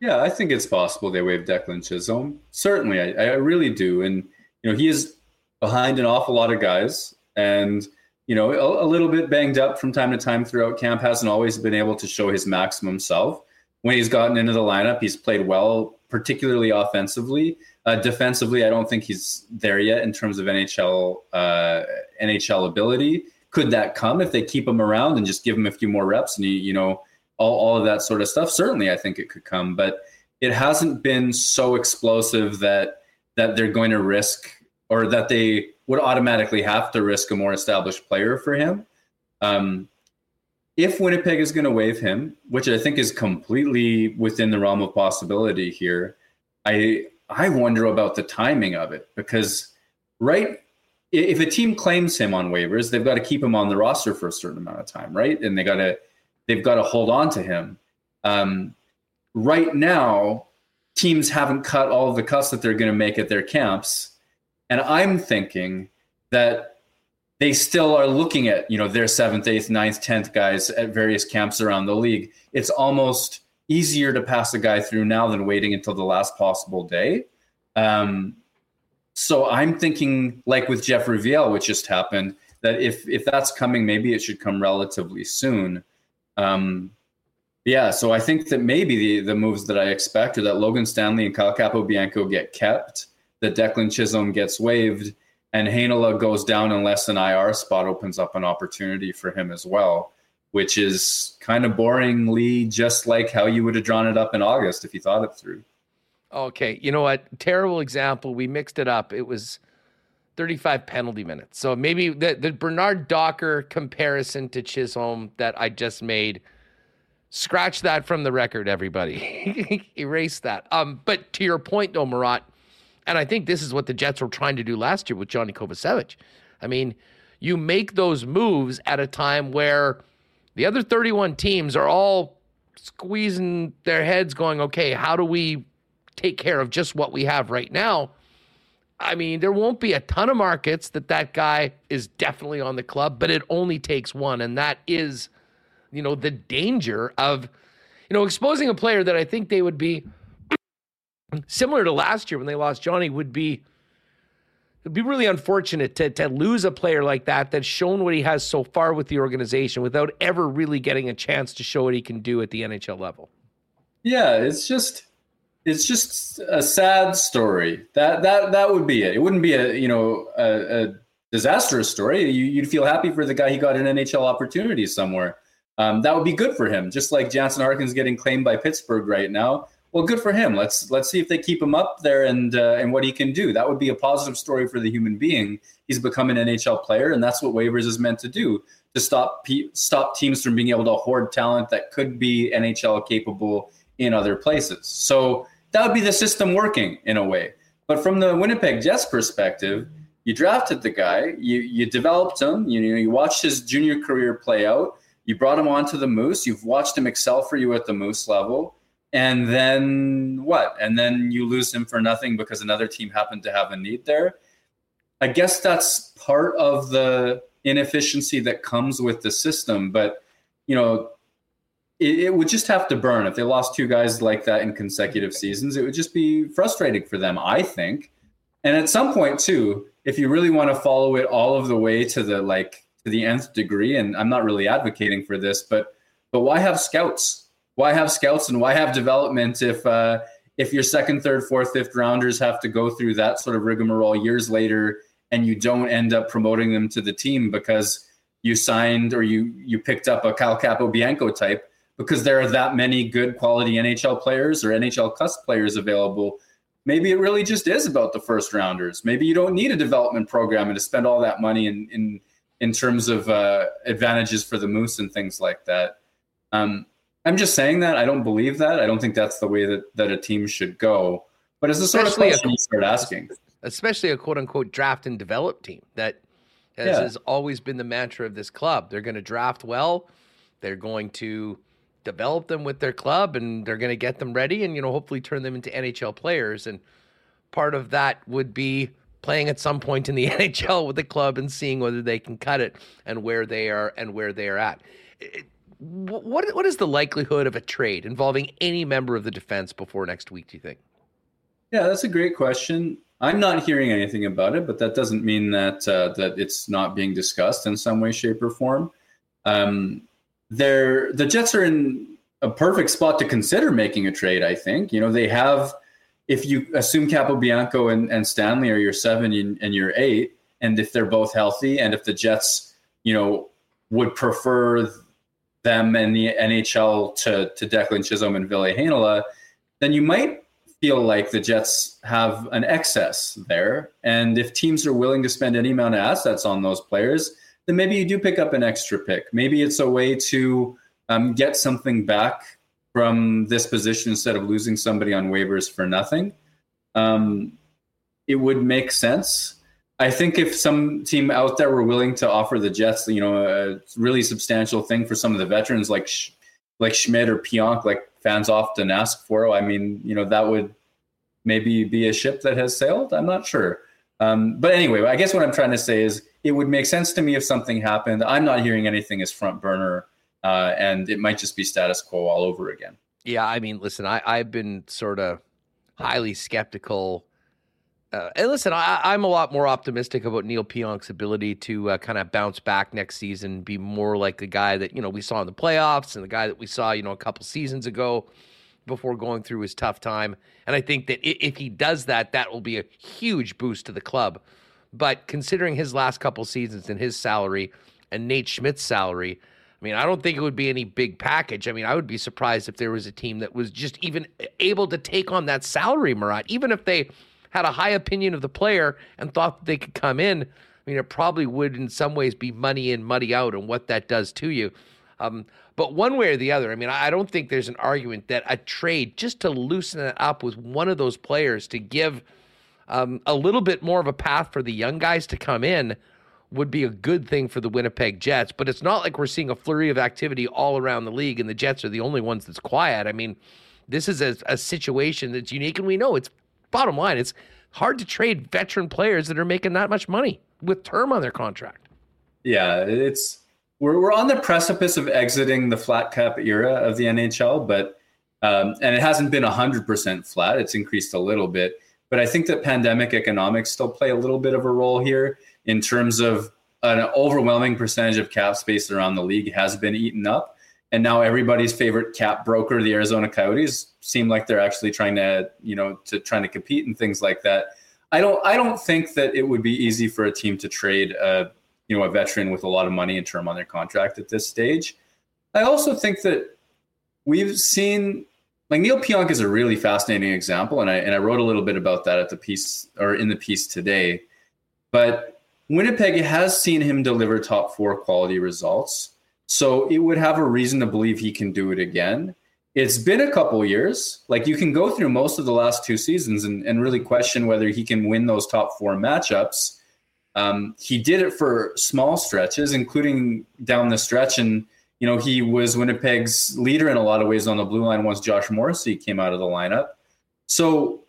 Yeah, I think it's possible they waive Declan Chisholm. Certainly, I, I really do. And you know, he is behind an awful lot of guys, and you know, a, a little bit banged up from time to time throughout camp. Hasn't always been able to show his maximum self when he's gotten into the lineup, he's played well, particularly offensively. Uh, defensively, I don't think he's there yet in terms of NHL uh, NHL ability. Could that come if they keep him around and just give him a few more reps and he, you know all, all of that sort of stuff? Certainly, I think it could come, but it hasn't been so explosive that that they're going to risk or that they would automatically have to risk a more established player for him. Um, if Winnipeg is going to waive him, which I think is completely within the realm of possibility here, I I wonder about the timing of it because right if a team claims him on waivers, they've got to keep him on the roster for a certain amount of time, right? And they got to they've got to hold on to him. Um, right now, teams haven't cut all the cuts that they're going to make at their camps, and I'm thinking that they still are looking at you know their seventh, eighth, ninth, tenth guys at various camps around the league. It's almost easier to pass a guy through now than waiting until the last possible day. Um, so I'm thinking, like with Jeff Viel, which just happened, that if if that's coming, maybe it should come relatively soon. Um, yeah, so I think that maybe the the moves that I expect are that Logan Stanley and Kyle Capobianco get kept, that Declan Chisholm gets waived, and Heinola goes down unless an IR spot opens up an opportunity for him as well, which is kind of boringly just like how you would have drawn it up in August if you thought it through. Okay, you know what? Terrible example. We mixed it up. It was 35 penalty minutes. So maybe the, the Bernard Docker comparison to Chisholm that I just made. Scratch that from the record, everybody. *laughs* Erase that. Um, but to your point, though, Murat, and I think this is what the Jets were trying to do last year with Johnny Kovacevic. I mean, you make those moves at a time where the other 31 teams are all squeezing their heads, going, okay, how do we take care of just what we have right now? I mean, there won't be a ton of markets that that guy is definitely on the club, but it only takes one. And that is, you know, the danger of, you know, exposing a player that I think they would be similar to last year when they lost Johnny, would be it'd be really unfortunate to to lose a player like that that's shown what he has so far with the organization without ever really getting a chance to show what he can do at the NHL level. Yeah, it's just it's just a sad story. That that that would be it. It wouldn't be a you know a, a disastrous story. You, would feel happy for the guy he got an NHL opportunity somewhere. Um, that would be good for him. Just like Jansen Harkins getting claimed by Pittsburgh right now well, good for him. Let's let's see if they keep him up there and uh, and what he can do. That would be a positive story for the human being. He's become an NHL player, and that's what waivers is meant to do to stop stop teams from being able to hoard talent that could be NHL capable in other places. So that would be the system working in a way. But from the Winnipeg Jets perspective, you drafted the guy, you you developed him, you know, you watched his junior career play out, you brought him onto the Moose, you've watched him excel for you at the Moose level and then what? And then you lose him for nothing because another team happened to have a need there. I guess that's part of the inefficiency that comes with the system. But, you know, it, it, would just have to burn. If they lost two guys like that in consecutive seasons, it would just be frustrating for them, I think. And at some point, too, if you really want to follow it all of the way to the like to the nth degree, and I'm not really advocating for this, but but why have scouts? Why have scouts and why have development if uh, if your second, third, fourth, fifth rounders have to go through that sort of rigmarole years later, and you don't end up promoting them to the team because you signed or you you picked up a Cal Capobianco type because there are that many good quality NHL players or NHL cusp players available. Maybe it really just is about the first rounders. Maybe you don't need a development program and to spend all that money in in in terms of uh, advantages for the Moose and things like that. Um, I'm just saying that I don't believe that. I don't think that's the way that that a team should go. But it's the sort especially of question a, you start asking, especially a quote unquote draft and develop team that has, yeah. has always been the mantra of this club. They're going to draft well. They're going to develop them with their club and they're going to get them ready and you know hopefully turn them into NHL players and part of that would be playing at some point in the *laughs* NHL with the club and seeing whether they can cut it and where they are and where they are at. What what is the likelihood of a trade involving any member of the defense before next week? Do you think? Yeah, that's a great question. I'm not hearing anything about it, but that doesn't mean that uh, that it's not being discussed in some way, shape, or form. Um, they're the Jets are in a perfect spot to consider making a trade. I think you know they have. If you assume Capobianco and, and Stanley are your seven and, and your eight, and if they're both healthy, and if the Jets, you know, would prefer them and the NHL to to Declan Chisholm and Ville Heinola, then you might feel like the Jets have an excess there. And if teams are willing to spend any amount of assets on those players, then maybe you do pick up an extra pick. Maybe it's a way to um, get something back from this position instead of losing somebody on waivers for nothing. Um, it would make sense. I think if some team out there were willing to offer the Jets, you know, a really substantial thing for some of the veterans like like Schmidt or Pionk, like fans often ask for, I mean, you know, that would maybe be a ship that has sailed. I'm not sure. Um, but anyway, I guess what I'm trying to say is it would make sense to me if something happened. I'm not hearing anything as front burner, uh, and it might just be status quo all over again. Yeah, I mean, listen, I, I've been sort of highly skeptical. Uh, and listen, I, am a lot more optimistic about Neil Pionk's ability to uh, kind of bounce back next season, be more like the guy that you know we saw in the playoffs and the guy that we saw you know a couple seasons ago before going through his tough time. And I think that if he does that, that will be a huge boost to the club. But considering his last couple seasons and his salary and Nate Schmidt's salary, I mean, I don't think it would be any big package. I mean, I would be surprised if there was a team that was just even able to take on that salary, Murat, even if they had a high opinion of the player and thought that they could come in. I mean, it probably would in some ways be money in, money out, and what that does to you. Um, but one way or the other, I mean, I don't think there's an argument that a trade just to loosen it up with one of those players to give um, a little bit more of a path for the young guys to come in would be a good thing for the Winnipeg Jets. But it's not like we're seeing a flurry of activity all around the league and the Jets are the only ones that's quiet. I mean, this is a, a situation that's unique, and we know it's bottom line, it's hard to trade veteran players that are making that much money with term on their contract. Yeah, it's we're we're on the precipice of exiting the flat cap era of the NHL, but um, and it hasn't been hundred percent flat. It's increased a little bit, but I think that pandemic economics still play a little bit of a role here in terms of an overwhelming percentage of cap space around the league has been eaten up. And now everybody's favorite cap broker, the Arizona Coyotes, seem like they're actually trying to, you know, to trying to compete and things like that. I don't, I don't think that it would be easy for a team to trade a you know a veteran with a lot of money and term on their contract at this stage. I also think that we've seen like Neil Pionk is a really fascinating example, and I and I wrote a little bit about that at the piece or in the piece today. But Winnipeg has seen him deliver top four quality results, so it would have a reason to believe he can do it again. It's been a couple years. Like you can go through most of the last two seasons and, and really question whether he can win those top four matchups. Um, he did it for small stretches, including down the stretch. And, you know, he was Winnipeg's leader in a lot of ways on the blue line once Josh Morrissey came out of the lineup. So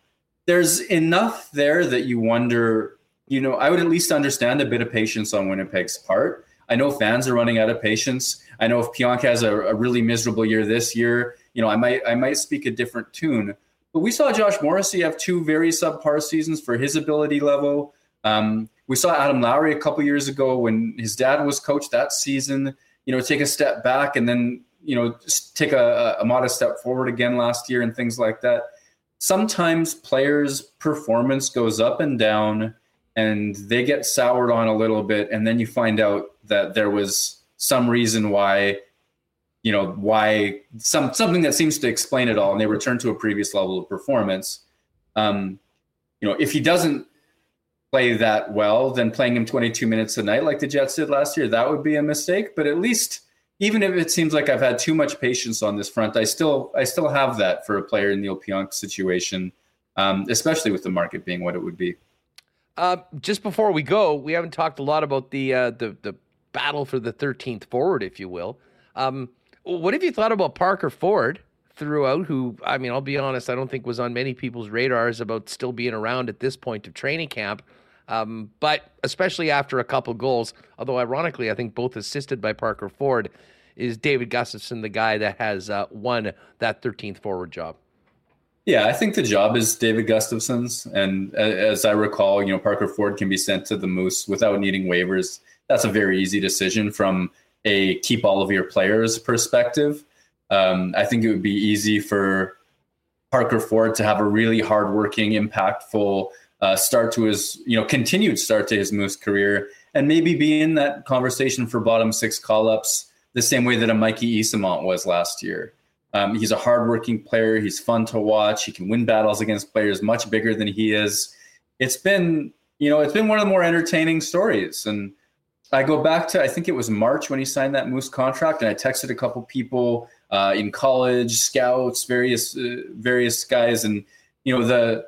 there's enough there that you wonder, you know, I would at least understand a bit of patience on Winnipeg's part. I know fans are running out of patience. I know if Pionk has a, a really miserable year this year, you know, I might I might speak a different tune. But we saw Josh Morrissey have two very subpar seasons for his ability level Um, we saw Adam Lowry a couple years ago when his dad was coach that season. You know, take a step back and then you know take a, a modest step forward again last year and things like that. Sometimes players' performance goes up and down, and they get soured on a little bit, and then you find out that there was some reason why you know why some something that seems to explain it all and they return to a previous level of performance. Um you know if he doesn't play that well then playing him 22 minutes a night like the jets did last year that would be a mistake. But at least even if it seems like i've had too much patience on this front i still i still have that for a player in the Pionk situation um, especially with the market being what it would be. Uh, just before we go we haven't talked a lot about the uh, the the battle for the 13th forward if you will um, what have you thought about Parker Ford throughout? Who, I mean, I'll be honest, I don't think was on many people's radars about still being around at this point of training camp. Um, but especially after a couple goals, although ironically, I think both assisted by Parker Ford, is David Gustafsson the guy that has uh, won that 13th forward job? Yeah, I think the job is David Gustafsson's, and as I recall, you know Parker Ford can be sent to the Moose without needing waivers. That's a very easy decision from a keep all of your players perspective. Um, I think it would be easy for Parker Ford to have a really hardworking, impactful uh, start to his, you know, continued start to his Moose career, and maybe be in that conversation for bottom six call ups the same way that a Mikey Eyssimont was last year. Um, he's a hardworking player. He's fun to watch. He can win battles against players much bigger than he is. It's been, you know, it's been one of the more entertaining stories, and I go back to I think it was March when he signed that Moose contract, and I texted a couple people uh, in college, scouts, various uh, various guys, and you know the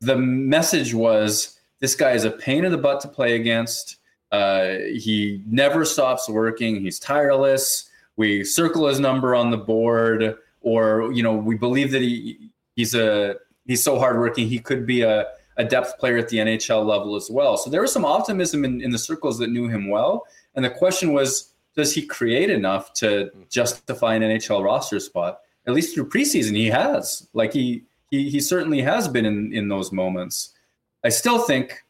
the message was this guy is a pain in the butt to play against. Uh, he never stops working. He's tireless. We circle his number on the board, or you know we believe that he he's a he's so hardworking he could be a a depth player at the NHL level as well. So there was some optimism in, in the circles that knew him well. And the question was, does he create enough to justify an NHL roster spot? At least through preseason, he has. Like he he he certainly has been in in those moments. I still think,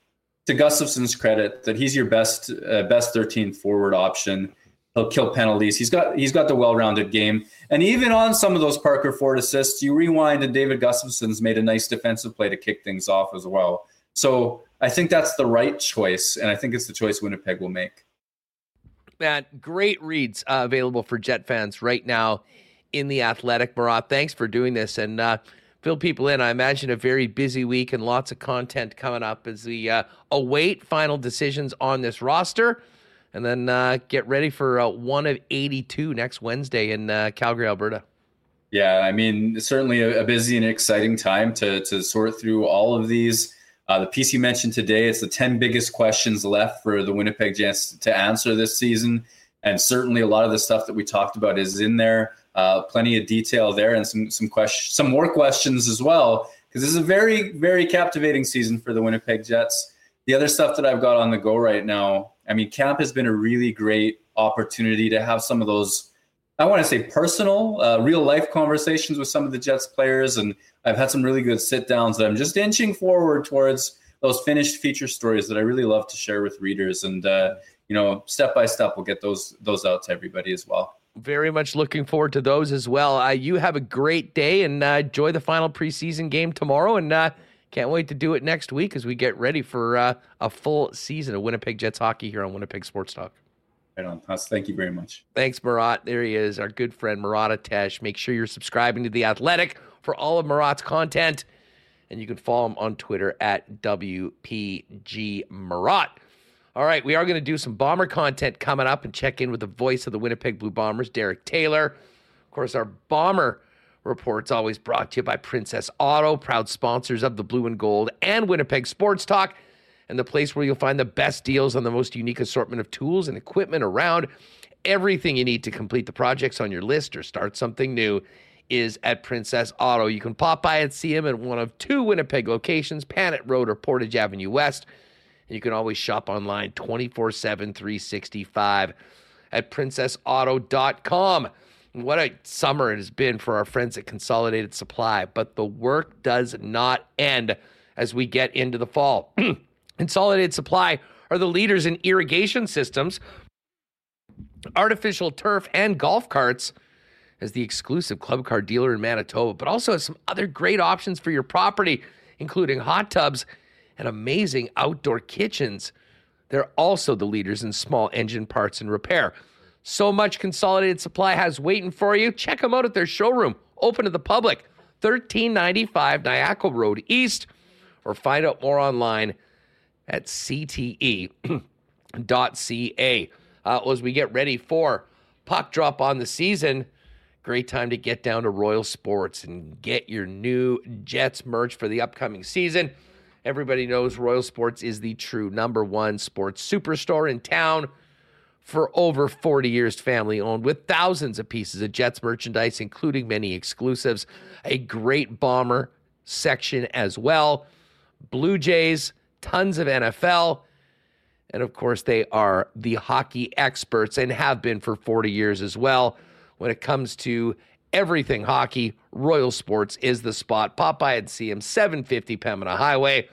to Gustafsson's credit, that he's your best uh, best 13th forward option. He'll kill penalties. He's got he's got the well-rounded game. And even on some of those Parker Ford assists, you rewind and David Gustafsson's made a nice defensive play to kick things off as well. So I think that's the right choice, and I think it's the choice Winnipeg will make. Man, great reads uh, available for Jet fans right now in the Athletic. Murat, thanks for doing this and uh, fill people in. I imagine a very busy week and lots of content coming up as we uh, await final decisions on this roster and then uh, get ready for uh, one of 82 next Wednesday in uh, Calgary, Alberta. Yeah, I mean, certainly a, a, busy and exciting time to, to sort through all of these. Uh, the piece you mentioned today, it's the 10 biggest questions left for the Winnipeg Jets to answer this season. And certainly a lot of the stuff that we talked about is in there. Uh, plenty of detail there and some some questions, some more questions as well, because this is a very, very captivating season for the Winnipeg Jets. The other stuff that I've got on the go right now, I mean, camp has been a really great opportunity to have some of those, I want to say personal, uh, real life conversations with some of the Jets players. And I've had some really good sit downs that I'm just inching forward towards those finished feature stories that I really love to share with readers. And, uh, you know, step by step, we'll get those those out to everybody as well. Very much looking forward to those as well. Uh, you have a great day and uh, enjoy the final preseason game tomorrow. And uh, can't wait to do it next week as we get ready for uh, a full season of Winnipeg Jets hockey here on Winnipeg Sports Talk. Right on. Thank you very much. Thanks, Murat. There he is, our good friend Murat Ates. Make sure you're subscribing to The Athletic for all of Murat's content. And you can follow him on Twitter at WPG Murat. All right, we are going to do some bomber content coming up and check in with the voice of the Winnipeg Blue Bombers, Derek Taylor. Of course, our bomber Reports always brought to you by Princess Auto, proud sponsors of the Blue and Gold and Winnipeg Sports Talk, and the place where you'll find the best deals on the most unique assortment of tools and equipment around. Everything you need to complete the projects on your list or start something new is at Princess Auto. You can pop by and see them at one of two Winnipeg locations, Panet Road or Portage Avenue West. And you can always shop online 24 7, 365 at princessauto.com. What a summer it has been for our friends at Consolidated Supply, but the work does not end as we get into the fall. *clears throat* Consolidated Supply are the leaders in irrigation systems, artificial turf, and golf carts as the exclusive club car dealer in Manitoba, but also has some other great options for your property, including hot tubs and amazing outdoor kitchens. They're also the leaders in small engine parts and repair. So much Consolidated Supply has waiting for you. Check them out at their showroom, open to the public, 1395 Niakwa Road East, or find out more online at cte.ca. *clears throat* Uh, as we get ready for puck drop on the season, great time to get down to Royal Sports and get your new Jets merch for the upcoming season. Everybody knows Royal Sports is the true number one sports superstore in town for over 40 years, family owned, with thousands of pieces of Jets merchandise, including many exclusives, a great bomber section as well, Blue Jays, tons of NFL. And of course, they are the hockey experts and have been for 40 years as well. When it comes to everything hockey, Royal Sports is the spot. Pop by and see them, 750 Pembina Highway.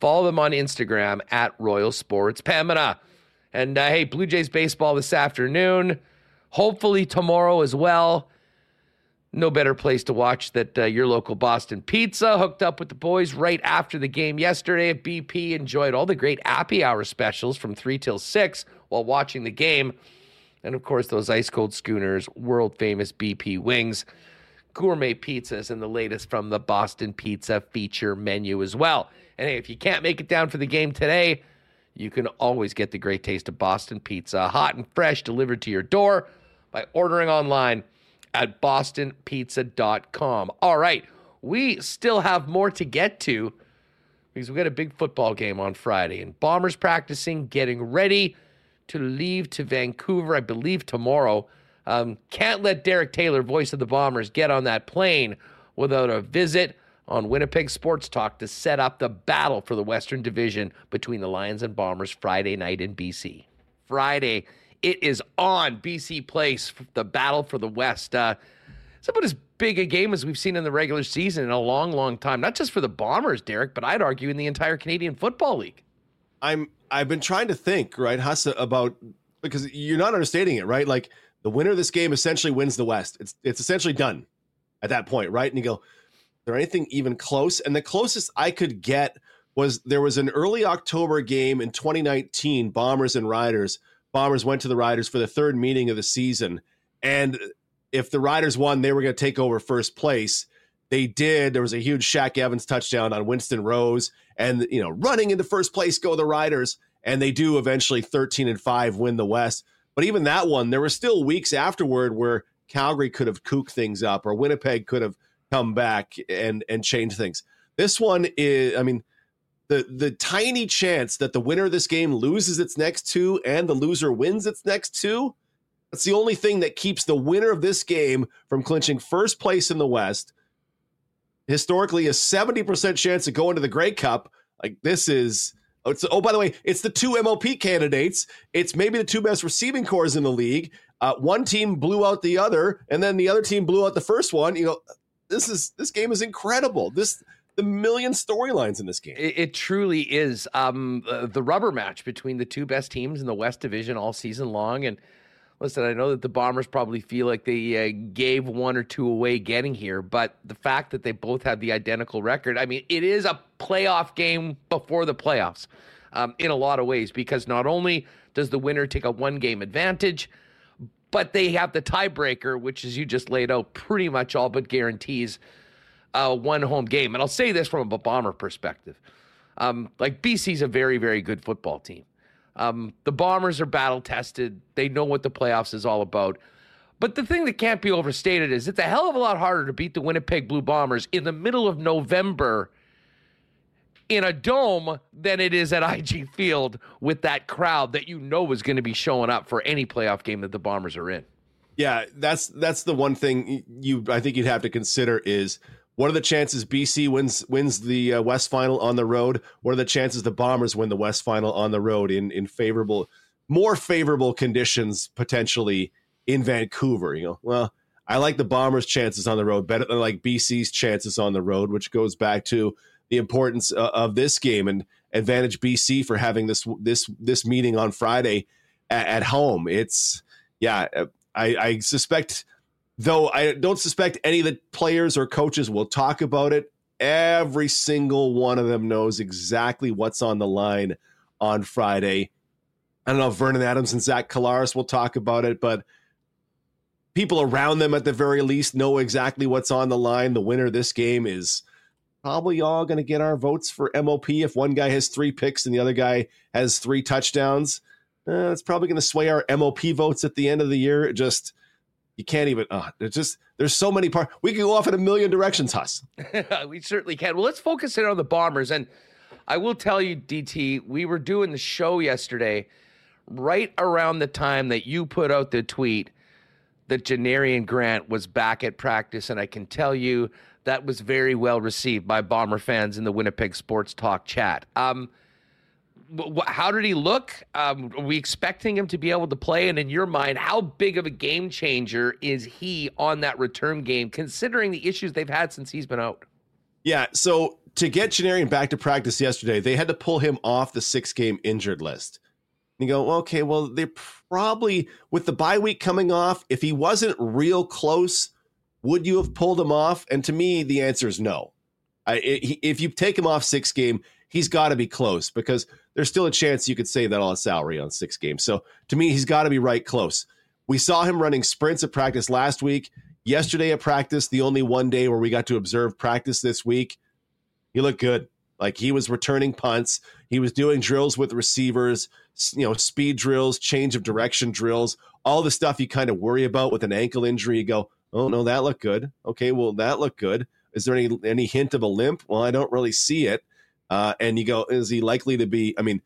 Follow them on Instagram at Royal Sports Pembina. And uh, hey, Blue Jays baseball this afternoon. Hopefully tomorrow as well. No better place to watch that uh, your local Boston Pizza hooked up with the boys right after the game yesterday at BP. Enjoyed all the great happy hour specials from 3 till 6 while watching the game. And of course, those ice cold schooners, world famous BP wings, gourmet pizzas, and the latest from the Boston Pizza feature menu as well. And hey, if you can't make it down for the game today, you can always get the great taste of Boston pizza, hot and fresh, delivered to your door by ordering online at bostonpizza.com. All right, we still have more to get to because we got a big football game on Friday and Bombers practicing, getting ready to leave to Vancouver, I believe tomorrow. Um, can't let Derek Taylor, voice of the Bombers, get on that plane without a visit on Winnipeg Sports Talk to set up the battle for the Western Division between the Lions and Bombers Friday night in BC. Friday, it is on BC Place, the battle for the West. Uh, it's about as big a game as we've seen in the regular season in a long, long time. Not just for the Bombers, Derek, but I'd argue in the entire Canadian Football League. I'm I've been trying to think, right, Hassa, about because you're not understanding it, right? Like the winner of this game essentially wins the West. It's it's essentially done at that point, right? And you go, there anything even close? And the closest I could get was there was an early October game in 2019, Bombers and Riders. Bombers went to the Riders for the third meeting of the season. And if the Riders won, they were going to take over first place. They did. There was a huge Shaq Evans touchdown on Winston Rose. And, you know, running into first place go the Riders. And they do eventually 13 and 5 win the West. But even that one, there were still weeks afterward where Calgary could have kooked things up or Winnipeg could have come back and and change things. This one is, I mean, the the tiny chance that the winner of this game loses its next two and the loser wins its next two. That's the only thing that keeps the winner of this game from clinching first place in the West. Historically, a 70% chance of going to the Grey Cup. Like this is oh, oh, by the way, it's the two MOP candidates. It's maybe the two best receiving corps in the league. Uh, one team blew out the other, and then the other team blew out the first one. You know, this is this game is incredible. This the million storylines in this game. It, it truly is um, uh, the rubber match between the two best teams in the West Division all season long. And listen, I know that the Bombers probably feel like they uh, gave one or two away getting here, but the fact that they both have the identical record, I mean, it is a playoff game before the playoffs um, in a lot of ways because not only does the winner take a one game advantage but they have the tiebreaker, which, as you just laid out, pretty much all but guarantees uh, one home game. And I'll say this from a bomber perspective: um, like BC's a very, very good football team. Um, the Bombers are battle tested; they know what the playoffs is all about. But the thing that can't be overstated is it's a hell of a lot harder to beat the Winnipeg Blue Bombers in the middle of November in a dome than it is at *laughs* IG Field with that crowd that you know is going to be showing up for any playoff game that the Bombers are in. Yeah, that's that's the one thing you I think you'd have to consider is what are the chances BC wins wins the uh, West Final on the road? What are the chances the Bombers win the West Final on the road in in favorable, more favorable conditions potentially in Vancouver? You know, well, I like the Bombers' chances on the road better than like BC's chances on the road, which goes back to the importance uh, of this game and advantage BC for having this this this meeting on Friday at, at home. It's yeah, I, I suspect though I don't suspect any of the players or coaches will talk about it. Every single one of them knows exactly what's on the line on Friday. I don't know if Vernon Adams and Zach Collaros will talk about it, but people around them at the very least know exactly what's on the line. The winner of this game is probably all going to get our votes for MOP. If one guy has three picks and the other guy has three touchdowns, uh, it's probably going to sway our MOP votes at the end of the year. It just you can't even. Uh, there's just there's so many parts. We could go off in a million directions, Huss. *laughs* we certainly can. Well, let's focus in on the Bombers, and I will tell you, DT, we were doing the show yesterday, right around the time that you put out the tweet that Janarion Grant was back at practice, and I can tell you that was very well received by Bomber fans in the Winnipeg Sports Talk chat. Um, how did he look? Um, are we expecting him to be able to play? And in your mind, how big of a game changer is he on that return game, considering the issues they've had since he's been out? Yeah. So to get Janarion back to practice yesterday, they had to pull him off the six game injured list. And you go, okay, well, they probably, with the bye week coming off, if he wasn't real close, would you have pulled him off? And to me, the answer is no. I, if you take him off six game, he's got to be close because there's still a chance you could save that on salary on six games. So to me, he's got to be right close. We saw him running sprints at practice last week. Yesterday at practice, the only one day where we got to observe practice this week, he looked good. Like he was returning punts, he was doing drills with receivers, you know, speed drills, change of direction drills, all the stuff you kind of worry about with an ankle injury. You go, oh no, that looked good. Okay, well that looked good. Is there any any hint of a limp? Well, I don't really see it. Uh, and you go, is he likely to be? I mean,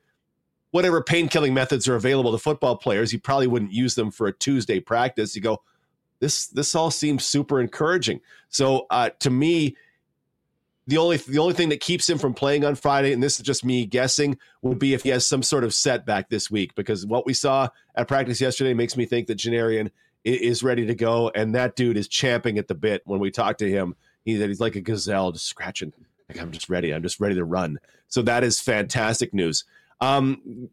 whatever pain killing methods are available to football players, you probably wouldn't use them for a Tuesday practice. You go, this this all seems super encouraging. So uh, to me, the only the only thing that keeps him from playing on Friday, and this is just me guessing, would be if he has some sort of setback this week. Because what we saw at practice yesterday makes me think that Janarion is ready to go, and that dude is champing at the bit. When we talk to him, he he's like a gazelle, just scratching like I'm just ready. I'm just ready to run. So that is fantastic news. Um,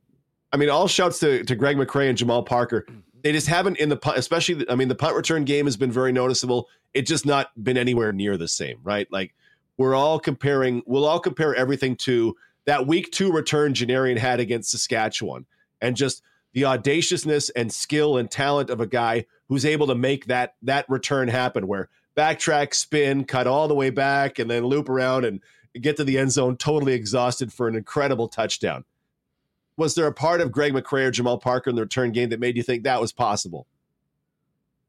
I mean, all shouts to, to Greg McCrae and Jamal Parker. They just haven't in the punt, especially. I mean, the punt return game has been very noticeable. It's just not been anywhere near the same, right? Like we're all comparing. We'll all compare everything to that week two return Janarion had against Saskatchewan, and just the audaciousness and skill and talent of a guy who's able to make that that return happen. Where backtrack, spin, cut all the way back, and then loop around and get to the end zone totally exhausted for an incredible touchdown. Was there a part of Greg McCrae or Jamal Parker in the return game that made you think that was possible?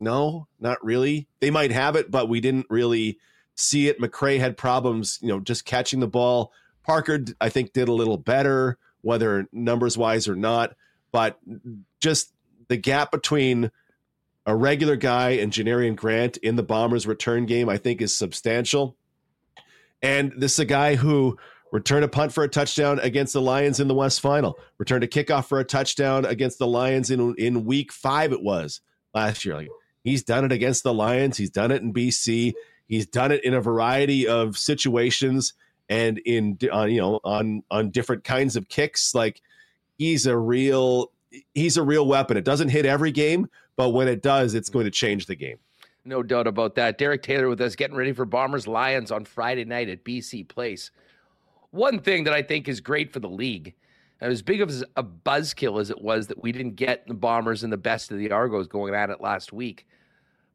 No, not really. They might have it, but we didn't really see it. McCrae had problems, you know, just catching the ball. Parker, I think, did a little better, whether numbers wise or not. But just the gap between a regular guy and Janarion Grant in the Bombers return game, I think is substantial. And this is a guy who returned a punt for a touchdown against the Lions in the West Final, returned a kickoff for a touchdown against the Lions in in week five, it was last year. Like he's done it against the Lions, he's done it in BC, he's done it in a variety of situations and in uh, you know on on different kinds of kicks. Like he's a real he's a real weapon. It doesn't hit every game, but when it does, it's going to change the game. No doubt about that. Derek Taylor with us getting ready for Bombers Lions on Friday night at BC Place. One thing that I think is great for the league, as big of a buzzkill as it was that we didn't get the Bombers and the best of the Argos going at it last week,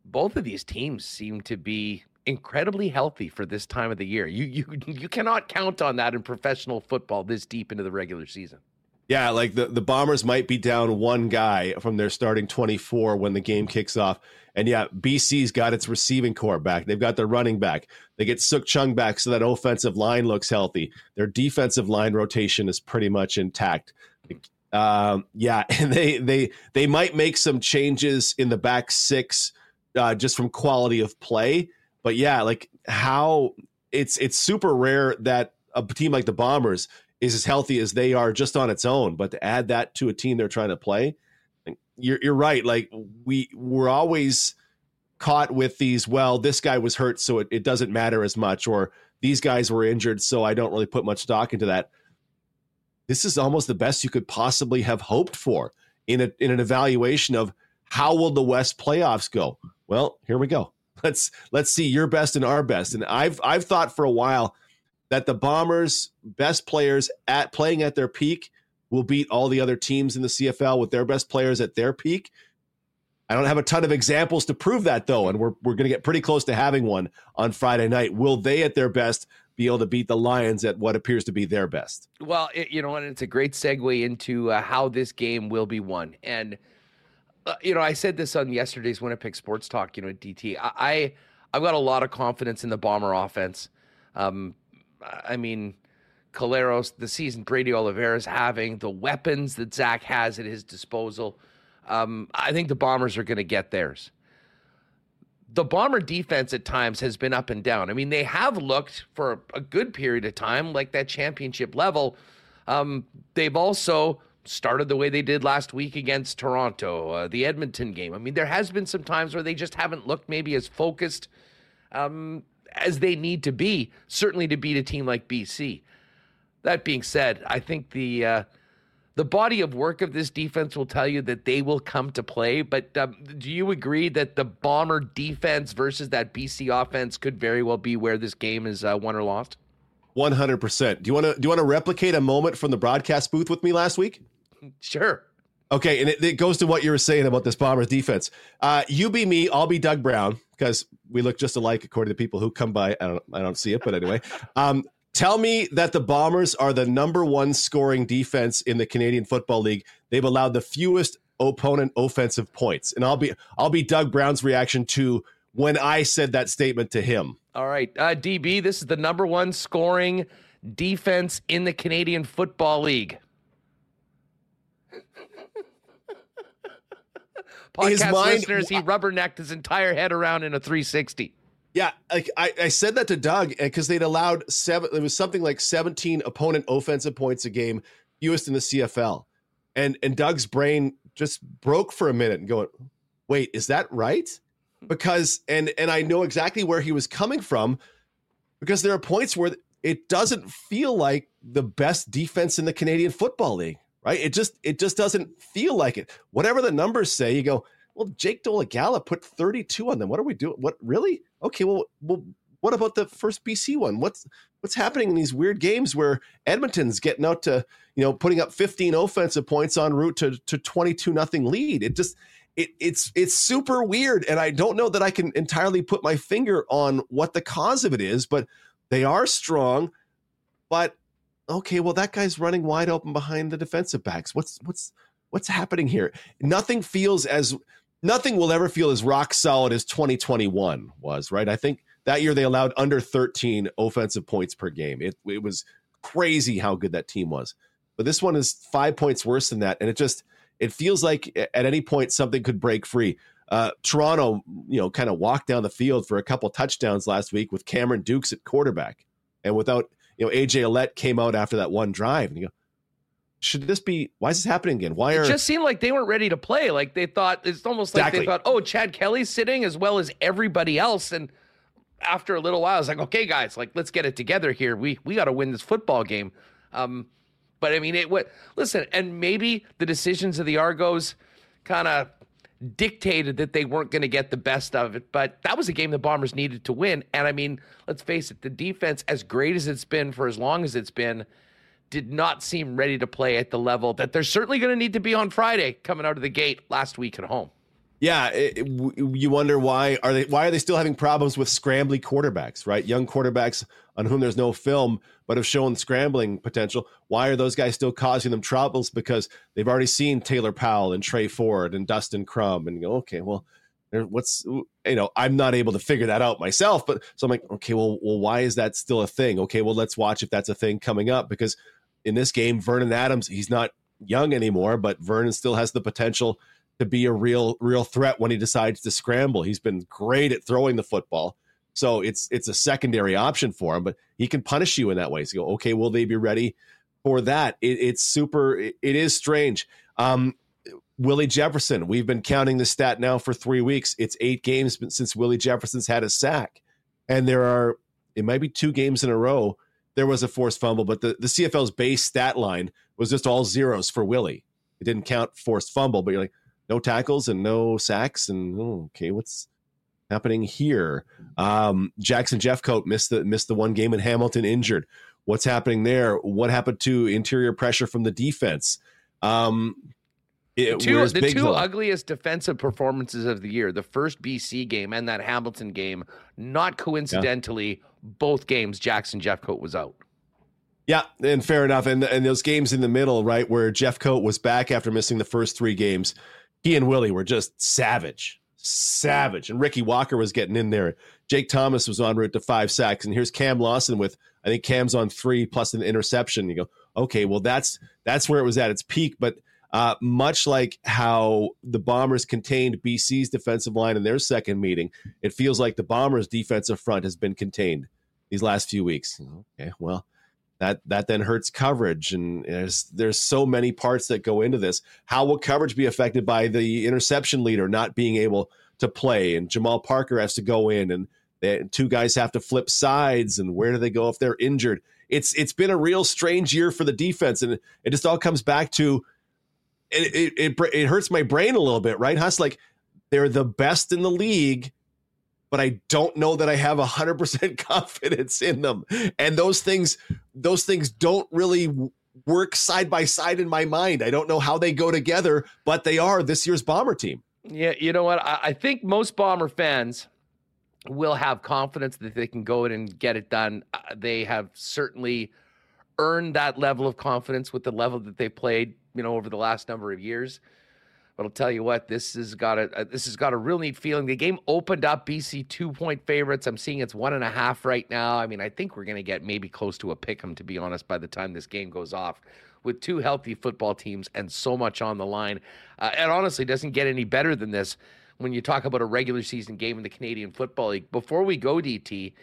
both of these teams seem to be incredibly healthy for this time of the year. You you you cannot count on that in professional football this deep into the regular season. Yeah, like the, the Bombers might be down one guy from their starting 24 when the game kicks off. And yeah, BC's got its receiving corps back. They've got their running back. They get Sukh Chungh back so that offensive line looks healthy. Their defensive line rotation is pretty much intact. Um, yeah, *laughs* and they they they might make some changes in the back six uh, just from quality of play. But yeah, like how it's it's super rare that a team like the Bombers is as healthy as they are just on its own. But to add that to a team they're trying to play, you're, you're right. Like we we're always caught with these. Well, this guy was hurt, so it, it doesn't matter as much, or these guys were injured, so I don't really put much stock into that. This is almost the best you could possibly have hoped for in a in an evaluation of how will the West playoffs go. Well, here we go. *laughs* Let's let's see your best and our best. And I've I've thought for a while that the Bombers' best players at playing at their peak will beat all the other teams in the CFL with their best players at their peak. I don't have a ton of examples to prove that though, and we're we're going to get pretty close to having one on Friday night. Will they at their best be able to beat the Lions at what appears to be their best? Well, it, you know, and it's a great segue into uh, how this game will be won. And uh, you know, I said this on yesterday's Winnipeg Sports Talk. You know, DT, I, I I've got a lot of confidence in the Bomber offense. Um, I mean, Collaros, the season Brady Oliveira is having, the weapons that Zach has at his disposal. Um, I think the Bombers are going to get theirs. The Bomber defense at times has been up and down. I mean, they have looked for a good period of time like that championship level. Um, they've also started the way they did last week against Toronto, uh, the Edmonton game. I mean, there has been some times where they just haven't looked maybe as focused um, as they need to be, certainly to beat a team like BC. That being said, I think the uh, the body of work of this defense will tell you that they will come to play. But um, do you agree that the Bomber defense versus that BC offense could very well be where this game is uh, won or lost? One hundred percent. Do you want to do you want to replicate a moment from the broadcast booth with me last week? Sure. Okay, and it, it goes to what you were saying about this Bombers defense. Uh, you be me, I'll be Doug Brown because we look just alike according to people who come by. I don't I don't see it, but anyway. *laughs* Um, Tell me that the Bombers are the number one scoring defense in the Canadian Football League. They've allowed the fewest opponent offensive points, and I'll be I'll be Doug Brown's reaction to when I said that statement to him. All right, uh, DB, this is the number one scoring defense in the Canadian Football League. Podcast mind, listeners, he rubbernecked his entire head around in a 360. Yeah, like I, I said that to Doug eh, because they'd allowed seven. It was something like seventeen opponent offensive points a game, fewest in the CFL, and and Doug's brain just broke for a minute and going, "Wait, is that right?" Because and and I know exactly where he was coming from, because there are points where it doesn't feel like the best defense in the Canadian Football League, right? It just it just doesn't feel like it. Whatever the numbers say, you go, well, Jake Dolegala put 32 on them. What are we doing? What really? Okay, well, well, what about the first BC one? What's what's happening in these weird games where Edmonton's getting out to, you know, putting up 15 offensive points en route to to 22 nothing lead? It just it, it's it's super weird, and I don't know that I can entirely put my finger on what the cause of it is, but they are strong. But okay, well, that guy's running wide open behind the defensive backs. What's what's what's happening here? Nothing feels as nothing will ever feel as rock solid as 2021 was, right? I think that year they allowed under 13 offensive points per game. It, it was crazy how good that team was. But this one is five points worse than that. And it just, it feels like at any point something could break free. Uh, Toronto, you know, kind of walked down the field for a couple touchdowns last week with Cameron Dukes at quarterback. And without, you know, AJ Ouellette came out after that one drive. And you go, should this be why is this happening again why are it just seemed like they weren't ready to play like they thought it's almost like exactly. they thought oh chad kelly's sitting as well as everybody else and after a little while it's like okay guys like let's get it together here we we got to win this football game um but i mean it what listen and maybe the decisions of the argos kind of dictated that they weren't going to get the best of it but that was a game the bombers needed to win and i mean let's face it the defense as great as it's been for as long as it's been did not seem ready to play at the level that they're certainly going to need to be on Friday coming out of the gate last week at home. Yeah, it, it, you wonder why are they why are they still having problems with scrambly quarterbacks, right? Young quarterbacks on whom there's no film but have shown scrambling potential. Why are those guys still causing them troubles? Because they've already seen Taylor Powell and Tre Ford and Dustin Crum, and go, okay, well, what's you know i'm not able to figure that out myself but so i'm like okay well well why is that still a thing okay well let's watch if that's a thing coming up because in this game, Vernon Adams, he's not young anymore, but Vernon still has the potential to be a real real threat when he decides to scramble. He's been great at throwing the football. So it's it's a secondary option for him, but he can punish you in that way. So go, okay, will they be ready for that? It, it's super. It, it is strange. Um, Willie Jefferson, we've been counting the stat now for three weeks. It's eight games since Willie Jefferson's had a sack, and there are it might be two games in a row. There was a forced fumble, but the, the CFL's base stat line was just all zeros for Willie. It didn't count forced fumble, but you're like, no tackles and no sacks. And oh, okay, what's happening here? Um, Jackson Jeffcoat missed the missed the one game in Hamilton injured. What's happening there? What happened to interior pressure from the defense? Um, it, the two, the two ugliest defensive performances of the year, the first BC game and that Hamilton game, not coincidentally, yeah. both games Jackson Jeffcoat was out. Yeah, and fair enough. And and those games in the middle, right, where Jeffcoat was back after missing the first three games, he and Willie were just savage, savage. And Ricky Walker was getting in there. Jake Thomas was en route to five sacks, and here's Cam Lawson with I think Cam's on three plus an interception. You go, okay, well that's that's where it was at its peak, but uh, much like how the Bombers contained BC's defensive line in their second meeting, it feels like the Bombers' defensive front has been contained these last few weeks. Okay, well, that that then hurts coverage, and there's there's so many parts that go into this. How will coverage be affected by the interception leader not being able to play, and Jamal Parker has to go in, and they, two guys have to flip sides, and where do they go if they're injured? It's it's been a real strange year for the defense, and it just all comes back to it, it, it, it hurts my brain a little bit, right? Huss, like they're the best in the league, but I don't know that I have hundred percent *laughs* confidence in them. And those things, those things don't really work side by side in my mind. I don't know how they go together, but they are this year's bomber team. Yeah, you know what? I, I think most bomber fans will have confidence that they can go in and get it done. Uh, they have certainly earned that level of confidence with the level that they played you know, over the last number of years. But I'll tell you what, this has got a, this has got a real neat feeling. The game opened up BC two point favorites. I'm seeing it's one and a half right now. I mean, I think we're going to get maybe close to a pick 'em to be honest by the time this game goes off. With two healthy football teams and so much on the line, uh, and honestly, doesn't get any better than this when you talk about a regular season game in the Canadian Football League. Before we go, DT,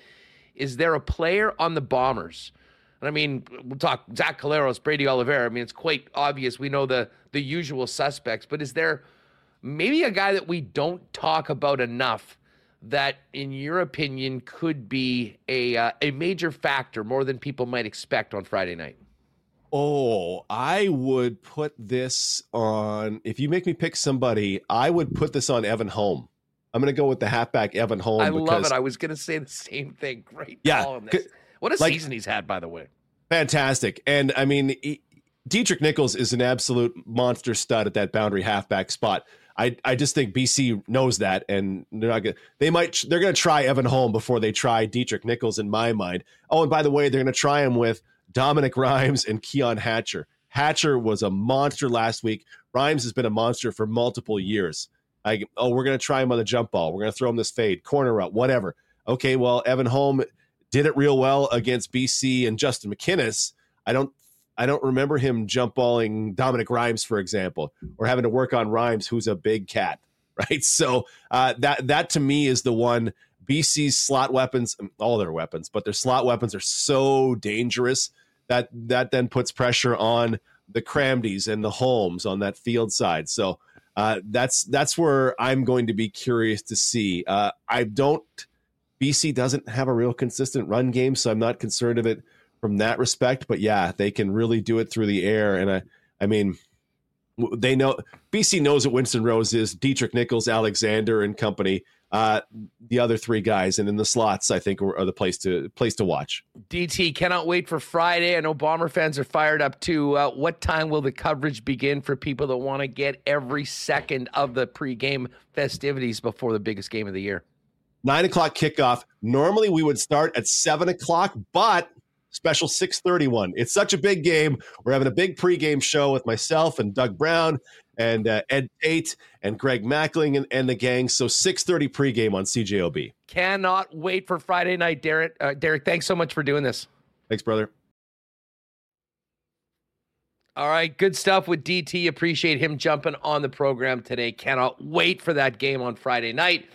is there a player on the Bombers? I mean, we'll talk Zach Collaros, Brady Oliveira. I mean, it's quite obvious. We know the the usual suspects, but is there maybe a guy that we don't talk about enough that, in your opinion, could be a uh, a major factor more than people might expect on Friday night? Oh, I would put this on. If you make me pick somebody, I would put this on Evan Holm. I'm going to go with the halfback Evan Holm. I love it. I was going to say the same thing. Great yeah, what a like, season he's had, by the way. Fantastic. And I mean, he, Deatrick Nichols is an absolute monster stud at that boundary halfback spot. I, I just think BC knows that, and they're not gonna. They might. They're gonna try Evan Holm before they try Deatrick Nichols. In my mind. Oh, and by the way, they're gonna try him with Dominic Rhymes and Keon Hatcher. Hatcher was a monster last week. Rhymes has been a monster for multiple years. I, oh, we're gonna try him on the jump ball. We're gonna throw him this fade, corner route, whatever. Okay, well, Evan Holm did it real well against BC and Justin McInnis. I don't I don't remember him jump balling Dominic Rhymes, for example, or having to work on Rhymes, who's a big cat, *laughs* right? So uh, that that to me is the one. BC's slot weapons, all their weapons, but their slot weapons are so dangerous that that then puts pressure on the Kramdis and the Holmes on that field side. So uh, that's that's where I'm going to be curious to see. Uh, I don't BC doesn't have a real consistent run game, so I'm not concerned of it from that respect. But yeah, they can really do it through the air, and I, I mean, they know BC knows what Winston Rose is. Deatrick Nichols, Alexander, and company. Uh, the other three guys, and in the slots, I think are the place to place to watch. DT cannot wait for Friday. I know Bomber fans are fired up too. Uh, what time will the coverage begin for people that want to get every second of the pregame festivities before the biggest game of the year? Nine o'clock kickoff. Normally we would start at seven o'clock, but special 631. It's such a big game. We're having a big pregame show with myself and Doug Brown and uh, Ed Tait and Greg Mackling and, and the gang. So 630 pregame on CJOB. Cannot wait for Friday night, Derek. Uh, Derek, thanks so much for doing this. Thanks, brother. All right, good stuff with DT. Appreciate him jumping on the program today. Cannot wait for that game on Friday night.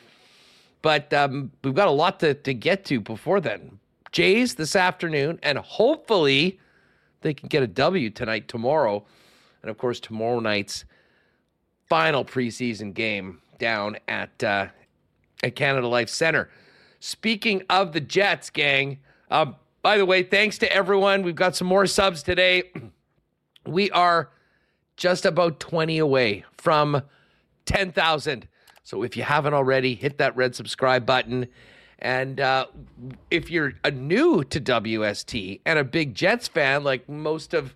But um, we've got a lot to, to get to before then. Jays this afternoon, and hopefully they can get a W tonight, tomorrow. And of course, tomorrow night's final preseason game down at, uh, at Canada Life Center. Speaking of the Jets, gang, Um, by the way, thanks to everyone. We've got some more subs today. *clears throat* We are just about 20 away from 10,000. So if you haven't already, hit that red subscribe button. And uh, if you're a new to WST and a big Jets fan, like most of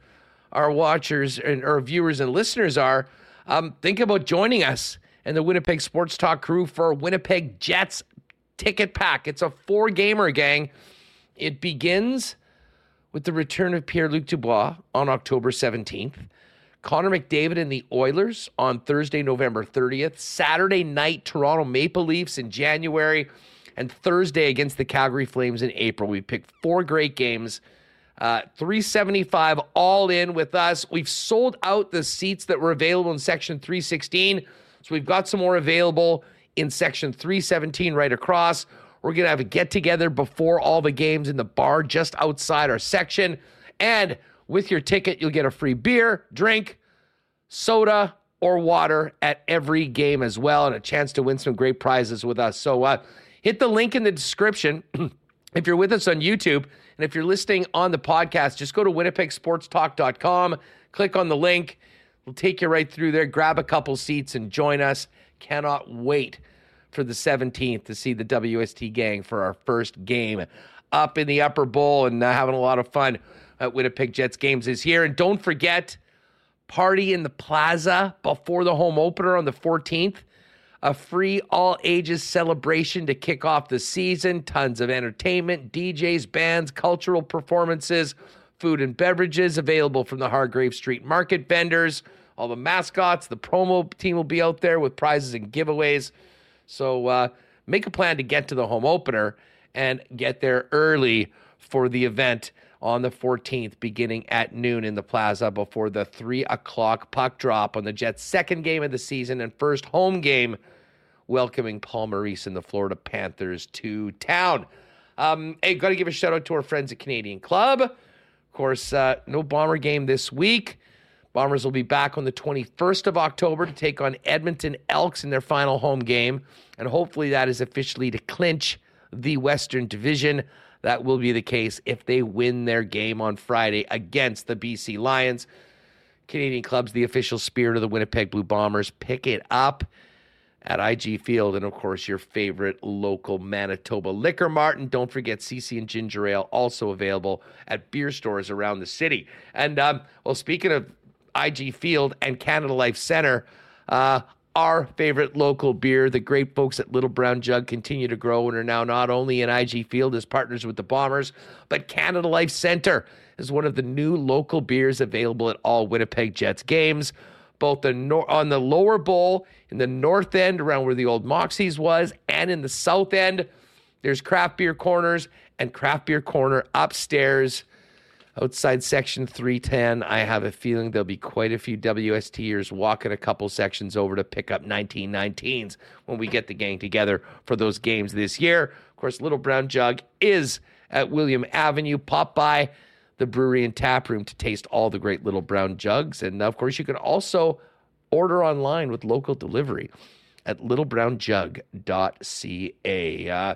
our watchers and our viewers and listeners are, um, think about joining us and the Winnipeg Sports Talk crew for Winnipeg Jets ticket pack. It's a four gamer gang. It begins with the return of Pierre Luc Dubois on October 17th. Connor McDavid and the Oilers on Thursday, November 30th. Saturday night, Toronto Maple Leafs in January. And Thursday against the Calgary Flames in April. We picked four great games. Uh, 375 all in with us. We've sold out the seats that were available in section 316. So we've got some more available in section 317 right across. We're going to have a get together before all the games in the bar just outside our section. And with your ticket, you'll get a free beer, drink, soda, or water at every game as well, and a chance to win some great prizes with us. So uh, hit the link in the description *clears throat* if you're with us on YouTube. And if you're listening on the podcast, just go to winnipegsportstalk.com, click on the link. We'll take you right through there, grab a couple seats, and join us. Cannot wait for the 17th to see the WST gang for our first game up in the upper bowl and uh, having a lot of fun at Winnipeg Jets games this year. And don't forget, party in the plaza before the home opener on the 14th. A free all ages celebration to kick off the season. Tons of entertainment, DJs, bands, cultural performances, food and beverages available from the Hargrave Street Market vendors. All the mascots, the promo team will be out there with prizes and giveaways. So uh, make a plan to get to the home opener and get there early for the event on the 14th, beginning at noon in the plaza before the 3 o'clock puck drop on the Jets' second game of the season and first home game, welcoming Paul Maurice and the Florida Panthers to town. Um, hey, got to give a shout out to our friends at Canadian Club. Of course, uh, no Bomber game this week. Bombers will be back on the 21st of October to take on Edmonton Elks in their final home game. And hopefully that is officially to clinch the Western Division. That will be the case if they win their game on Friday against the BC Lions. Canadian clubs, the official spirit of the Winnipeg Blue Bombers. Pick it up at IG Field, and of course, your favorite local Manitoba liquor mart. And don't forget, CC and Ginger Ale also available at beer stores around the city. And um, well, speaking of IG Field and Canada Life Center, uh, our favorite local beer. The great folks at Little Brown Jug continue to grow and are now not only in IG Field as partners with the Bombers, but Canada Life Center is one of the new local beers available at all Winnipeg Jets games. Both the nor- on the lower bowl in the north end, around where the old Moxies was, and in the south end, there's craft beer corners and craft beer corner upstairs outside section 310. I have a feeling there'll be quite a few WSTers walking a couple sections over to pick up 1919s when we get the gang together for those games this year. Of course, Little Brown Jug is at William Avenue. Pop by the brewery and tap room to taste all the great Little Brown Jugs. And of course, you can also order online with local delivery at littlebrownjug.ca. Uh,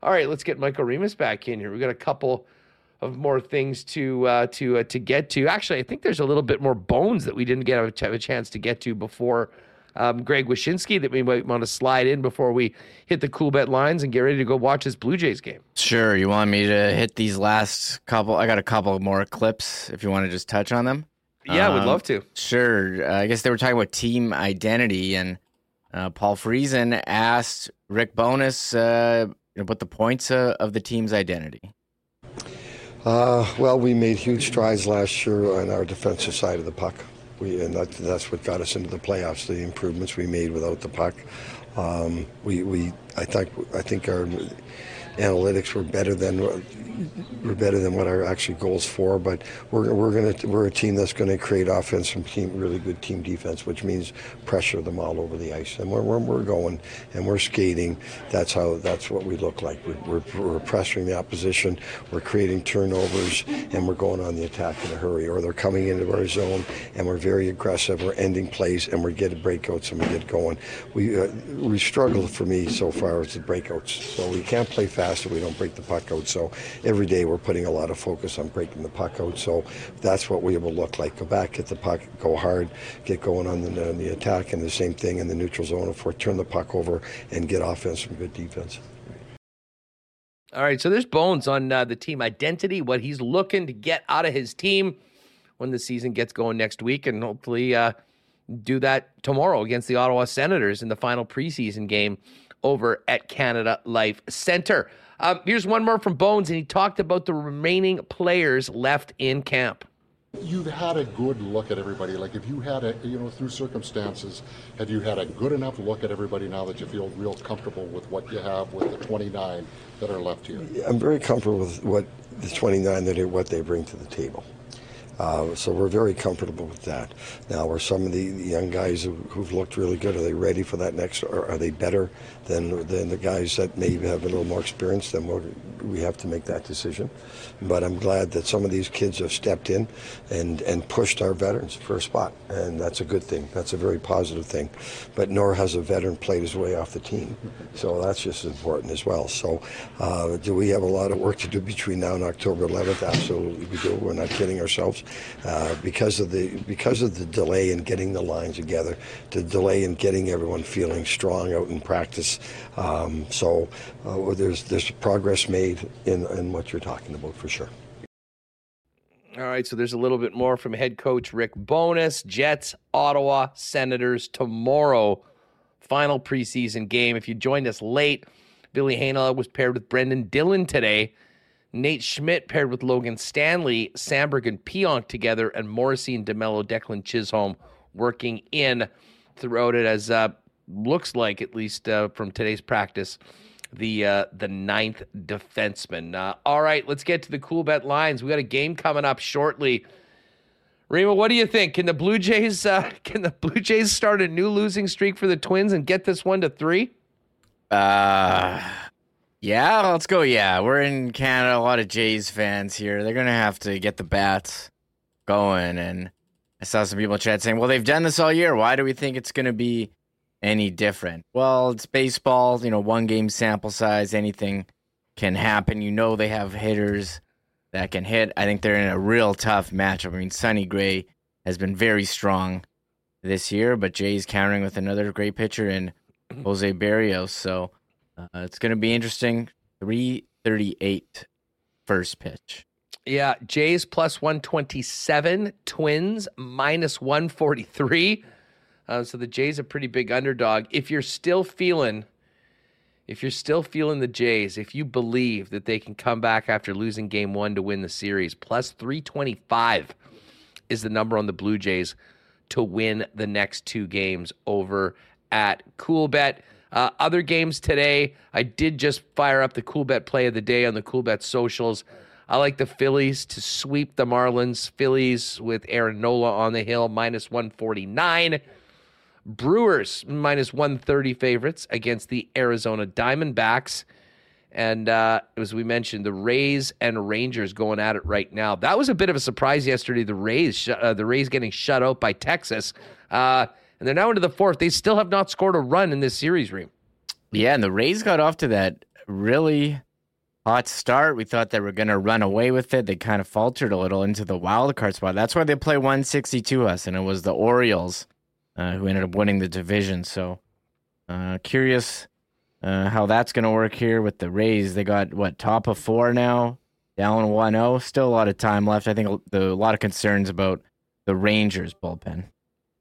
all right, let's get Michael Remis back in here. We've got a couple of more things to uh, to uh, to get to. Actually, I think there's a little bit more bones that we didn't get a, a chance to get to before um, Greg Wyshynski that we might want to slide in before we hit the Coolbet lines and get ready to go watch this Blue Jays game. Sure. You want me to hit these last couple? I got a couple more clips if you want to just touch on them. Yeah, um, would love to. Sure. Uh, I guess they were talking about team identity, and uh, Paul Friesen asked Rick Bowness uh, about the points uh, of the team's identity. Uh, well, we made huge strides last year on our defensive side of the puck. We, and that, that's what got us into the playoffs. The improvements we made without the puck. Um, we, we, I think, I think our analytics were better than were better than what our actual goals for. But we're, we're gonna we're a team that's going to create offense from team really good team defense, which means pressure them all over the ice. And when we're, we're going and we're skating, that's how that's what we look like. We're, we're, we're pressuring the opposition, we're creating turnovers, and we're going on the attack in a hurry. Or they're coming into our zone and we're very aggressive. We're ending plays and we get breakouts and we get going. We uh, we struggle for me so far with the breakouts. So we can't play fast faster, we don't break the puck out. So every day we're putting a lot of focus on breaking the puck out. So that's what we will look like. Go back, get the puck, go hard, get going on the, on the attack, and the same thing in the neutral zone. If we turn the puck over and get offense from good defense. All right, so there's Bones on uh, the team identity, what he's looking to get out of his team when the season gets going next week, and hopefully uh, do that tomorrow against the Ottawa Senators in the final preseason game over at Canada Life Center. Um, here's one more from Bones, and he talked about the remaining players left in camp. You've had a good look at everybody. Like, if you had a, you know, through circumstances, have you had a good enough look at everybody now that you feel real comfortable with what you have with the 29 that are left here? I'm very comfortable with what the 29 that are, what they bring to the table. Uh, so we're very comfortable with that. Now, are some of the young guys who, who've looked really good? Are they ready for that next? Or are they better than than the guys that maybe have a little more experience? Then we'll, we have to make that decision. But I'm glad that some of these kids have stepped in and and pushed our veterans for a spot, and that's a good thing. That's a very positive thing. But nor has a veteran played his way off the team, so that's just important as well. So, uh, do we have a lot of work to do between now and October 11th? Absolutely, we do. We're not kidding ourselves uh, because of the because of the delay in getting the lines together, the delay in getting everyone feeling strong out in practice. Um, so uh, there's there's progress made in, in what you're talking about for sure. All right, so there's a little bit more from head coach Rick Bowness. Jets, Ottawa, Senators tomorrow. Final preseason game. If you joined us late, Ville Heinola was paired with Brenden Dillon today. Nate Schmidt paired with Logan Stanley, Samberg and Pionk together, and Morrissey and DeMelo, Declan Chisholm working in throughout it as uh, looks like, at least uh, from today's practice, the uh, the ninth defenseman. Uh, all right, let's get to the Coolbet lines. We got a game coming up shortly. Rima, what do you think? Can the Blue Jays uh, *laughs* can the Blue Jays start a new losing streak for the Twins and get this one to three? Uh yeah, let's go. Yeah, we're in Canada. A lot of Jays fans here. They're gonna have to get the bats going. And I saw some people chat saying, "Well, they've done this all year. Why do we think it's gonna be any different?" Well, it's baseball. You know, one game sample size. Anything can happen. You know, they have hitters that can hit. I think they're in a real tough matchup. I mean, Sonny Gray has been very strong this year, but Jay's countering with another great pitcher in *clears throat* Jose Berrios. So. Uh, it's going to be interesting. 338 first pitch. Yeah, Jays plus 127, Twins minus 143. Uh, so the Jays are a pretty big underdog. If you're still feeling if you're still feeling the Jays, if you believe that they can come back after losing game 1 to win the series, plus 325 is the number on the Blue Jays to win the next two games over at Coolbet. Uh, other games today, I did just fire up the Coolbet play of the day on the Coolbet socials. I like the Phillies to sweep the Marlins. Phillies with Aaron Nola on the hill, minus 149. Brewers, minus 130 favorites against the Arizona Diamondbacks. And uh, as we mentioned, the Rays and Rangers going at it right now. That was a bit of a surprise yesterday. The Rays, uh, the Rays getting shut out by Texas. Uh, and they're now into the fourth. They still have not scored a run in this series, Reem. Yeah, and the Rays got off to that really hot start. We thought they were going to run away with it. They kind of faltered a little into the wild card spot. That's why they play 162 us, and it was the Orioles uh, who ended up winning the division. So uh, curious uh, how that's going to work here with the Rays. They got what top of four now, down 1-0. Still a lot of time left. I think the, a lot of concerns about the Rangers bullpen.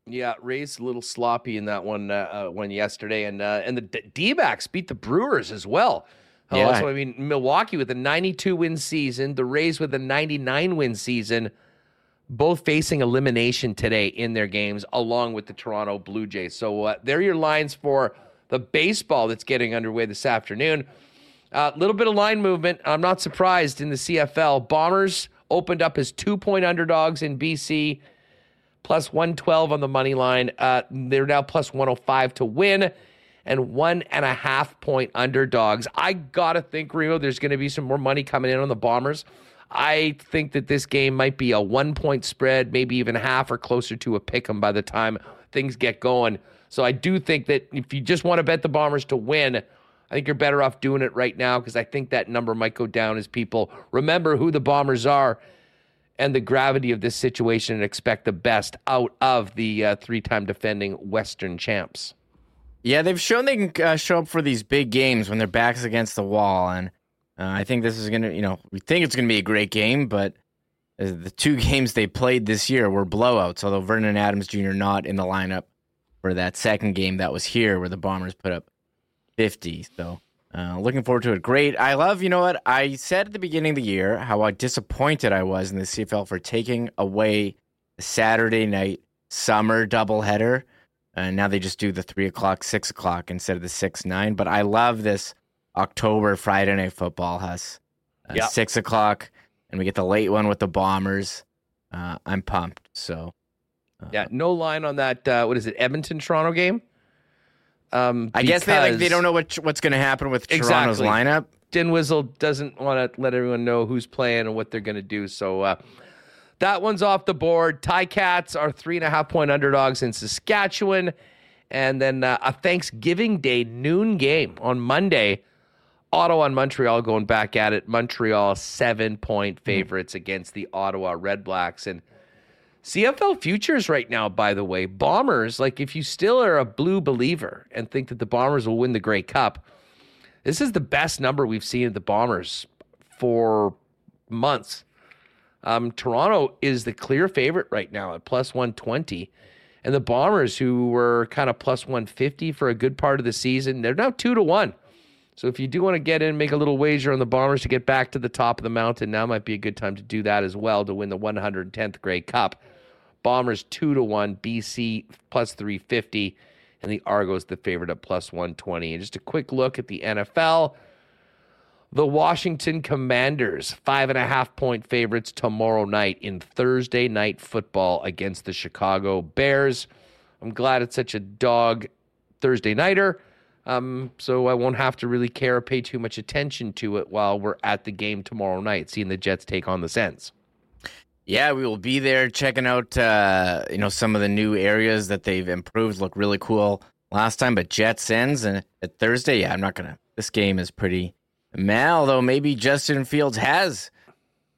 Yeah, Rays a little sloppy in that one uh, uh one yesterday, and uh, and the D backs beat the Brewers as well. Oh, yeah. So I mean, Milwaukee with a 92 win season, the Rays with a 99 win season, both facing elimination today in their games, along with the Toronto Blue Jays. So uh, there are your lines for the baseball that's getting underway this afternoon. A uh, little bit of line movement. I'm not surprised in the CFL. Bombers opened up as two point underdogs in BC plus 112 on the money line. Uh, they're now plus 105 to win and one and a half point underdogs. I got to think, Rio, there's going to be some more money coming in on the Bombers. I think that this game might be a one point spread, maybe even half or closer to a pick 'em by the time things get going. So I do think that if you just want to bet the Bombers to win, I think you're better off doing it right now because I think that number might go down as people remember who the Bombers are and the gravity of this situation and expect the best out of the uh, three time defending Western champs. Yeah, they've shown they can uh, show up for these big games when their backs against the wall, and uh, I think this is gonna, you know, we think it's gonna be a great game, but uh, the two *laughs* games they played this year were blowouts. Although Vernon Adams Jr. not in the lineup for that second game that was here, where the Bombers put up fifty. So uh, looking forward to it. Great. I love, you know what? I said at the beginning of the year how disappointed I was in the CFL for taking away the Saturday night summer doubleheader. And now they just do the three o'clock, six o'clock instead of the six, nine. But I love this October Friday night football, Huss. Uh, Yep. Six o'clock, and we get the late one with the Bombers. Uh, I'm pumped. So, Yeah, no line on that. Uh, what is it, Edmonton Toronto game? Um, I guess they like they don't know what what's going to happen with Toronto's Exactly. lineup. Dinwiddie doesn't want to let everyone know who's playing and what they're going to do. So uh, that one's off the board. Ti-Cats are three and a half point underdogs in Saskatchewan. And then uh, a Thanksgiving Day noon game on Monday. Ottawa and Montreal going back at it. Montreal seven point favorites against the Ottawa Redblacks. And CFL futures right now, by the way, Bombers, like if you still are a blue believer and think that the Bombers will win the Grey Cup, this is the best number we've seen of the Bombers for months. Um, Toronto is the clear favorite right now at plus 120. And the Bombers, who were kind of plus 150 for a good part of the season, they're now two to one. So if you do want to get in, make a little wager on the Bombers to get back to the top of the mountain, now might be a good time to do that as well to win the 110th Grey Cup. Bombers two to one, BC plus 350, and the Argos the favorite at plus 120. And just a quick look at the NFL. The Washington Commanders, five and a half point favorites tomorrow night in Thursday night football against the Chicago Bears. I'm glad it's such a dog Thursday nighter. Um, so I won't have to really care or pay too much attention to it while we're at the game tomorrow night, seeing the Jets take on the Sens. Yeah, we will be there checking out uh, you know some of the new areas that they've improved. Look really cool last time, but Jets ends and at Thursday, yeah, I'm not gonna. This game is pretty meh. Although maybe Justin Fields has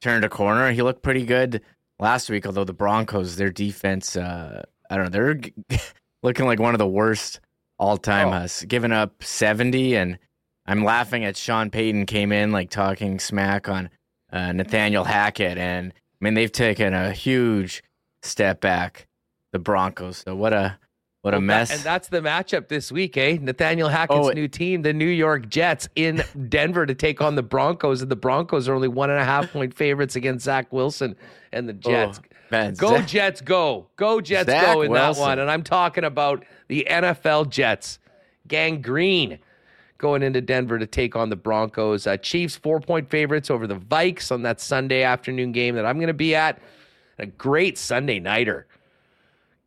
turned a corner. He looked pretty good last week. Although the Broncos, their defense, uh, I don't know, they're *laughs* looking like one of the worst all time. Oh. Us giving up 70, and I'm laughing at Sean Payton came in like talking smack on uh, Nathaniel Hackett, and I mean they've taken a huge step back, the Broncos. So what a what a Well, that- mess. and that's the matchup this week, eh? Nathaniel Hackett's Oh, it- new team, the New York Jets, in *laughs* Denver to take on the Broncos. And the Broncos are only one and a half point favorites against Zach Wilson and the Jets. Oh, man, go Zach- Jets, go. Go Jets, Zach go in that one. And I'm talking about the NFL Jets. Gang Green going into Denver to take on the Broncos. Uh, Chiefs, four point favorites over the Vikes on that Sunday afternoon game that I'm going to be at. A great Sunday nighter.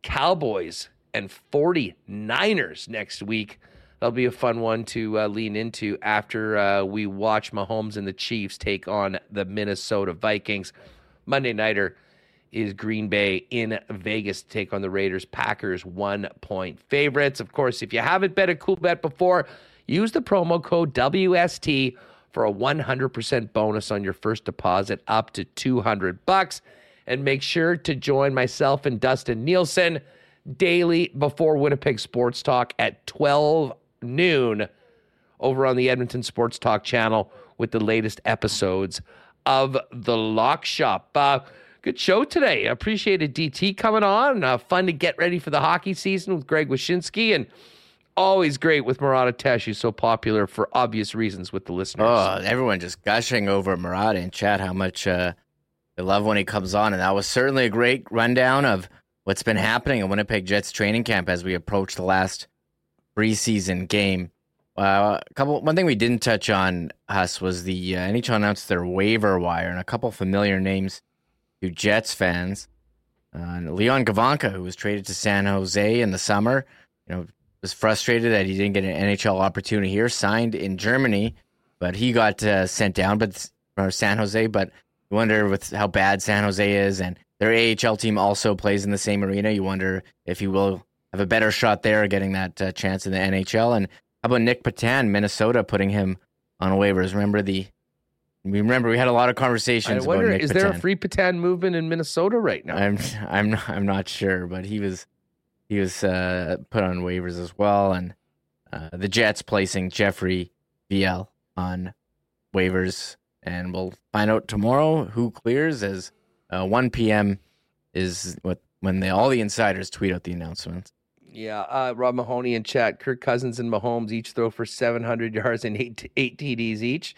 Cowboys and 49ers next week. That'll be a fun one to uh, lean into after uh, we watch Mahomes and the Chiefs take on the Minnesota Vikings. Monday Nighter is Green Bay in Vegas to take on the Raiders. Packers one point favorites. Of course, if you haven't bet a Coolbet before, use the promo code WST for a 100% bonus on your first deposit up to 200 bucks. And make sure to join myself and Dustin Nielsen daily before Winnipeg Sports Talk at 12 noon over on the Edmonton Sports Talk channel with the latest episodes of The Lock Shop. Uh, good show today. Appreciated DT coming on. Uh, fun to get ready for the hockey season with Greg Wyshynski and always great with Murat Ates, who's so popular for obvious reasons with the listeners. Oh, everyone just gushing over Murat in chat how much uh, they love when he comes on, and that was certainly a great rundown of what's been happening in Winnipeg Jets training camp as we approach the last preseason game. Uh, a couple. One thing we didn't touch on us was the uh, NHL announced their waiver wire and a couple familiar names to Jets fans. Uh, Leon Gawanke, who was traded to San Jose in the summer, you know, was frustrated that he didn't get an NHL opportunity here. Signed in Germany, but he got uh, sent down, but or San Jose. But you wonder with how bad San Jose is, and their AHL team also plays in the same arena. You wonder if he will have a better shot there, getting that uh, chance in the NHL. And How about Nick Petan, Minnesota, putting him on waivers? Remember the we remember we had a lot of I conversations wonder, about Nick is there a free Petan movement in Minnesota right now? I'm I'm not, I'm not sure, but he was he was uh, put on waivers as well, and uh, the Jets placing Jeffrey Viel on waivers, and we'll find out tomorrow who clears. As uh, 1 p.m. is what when they all the insiders tweet out the announcements. Yeah, uh, Rob Mahoney in chat. Kirk Cousins and Mahomes each throw for 700 yards and eight, eight TDs each.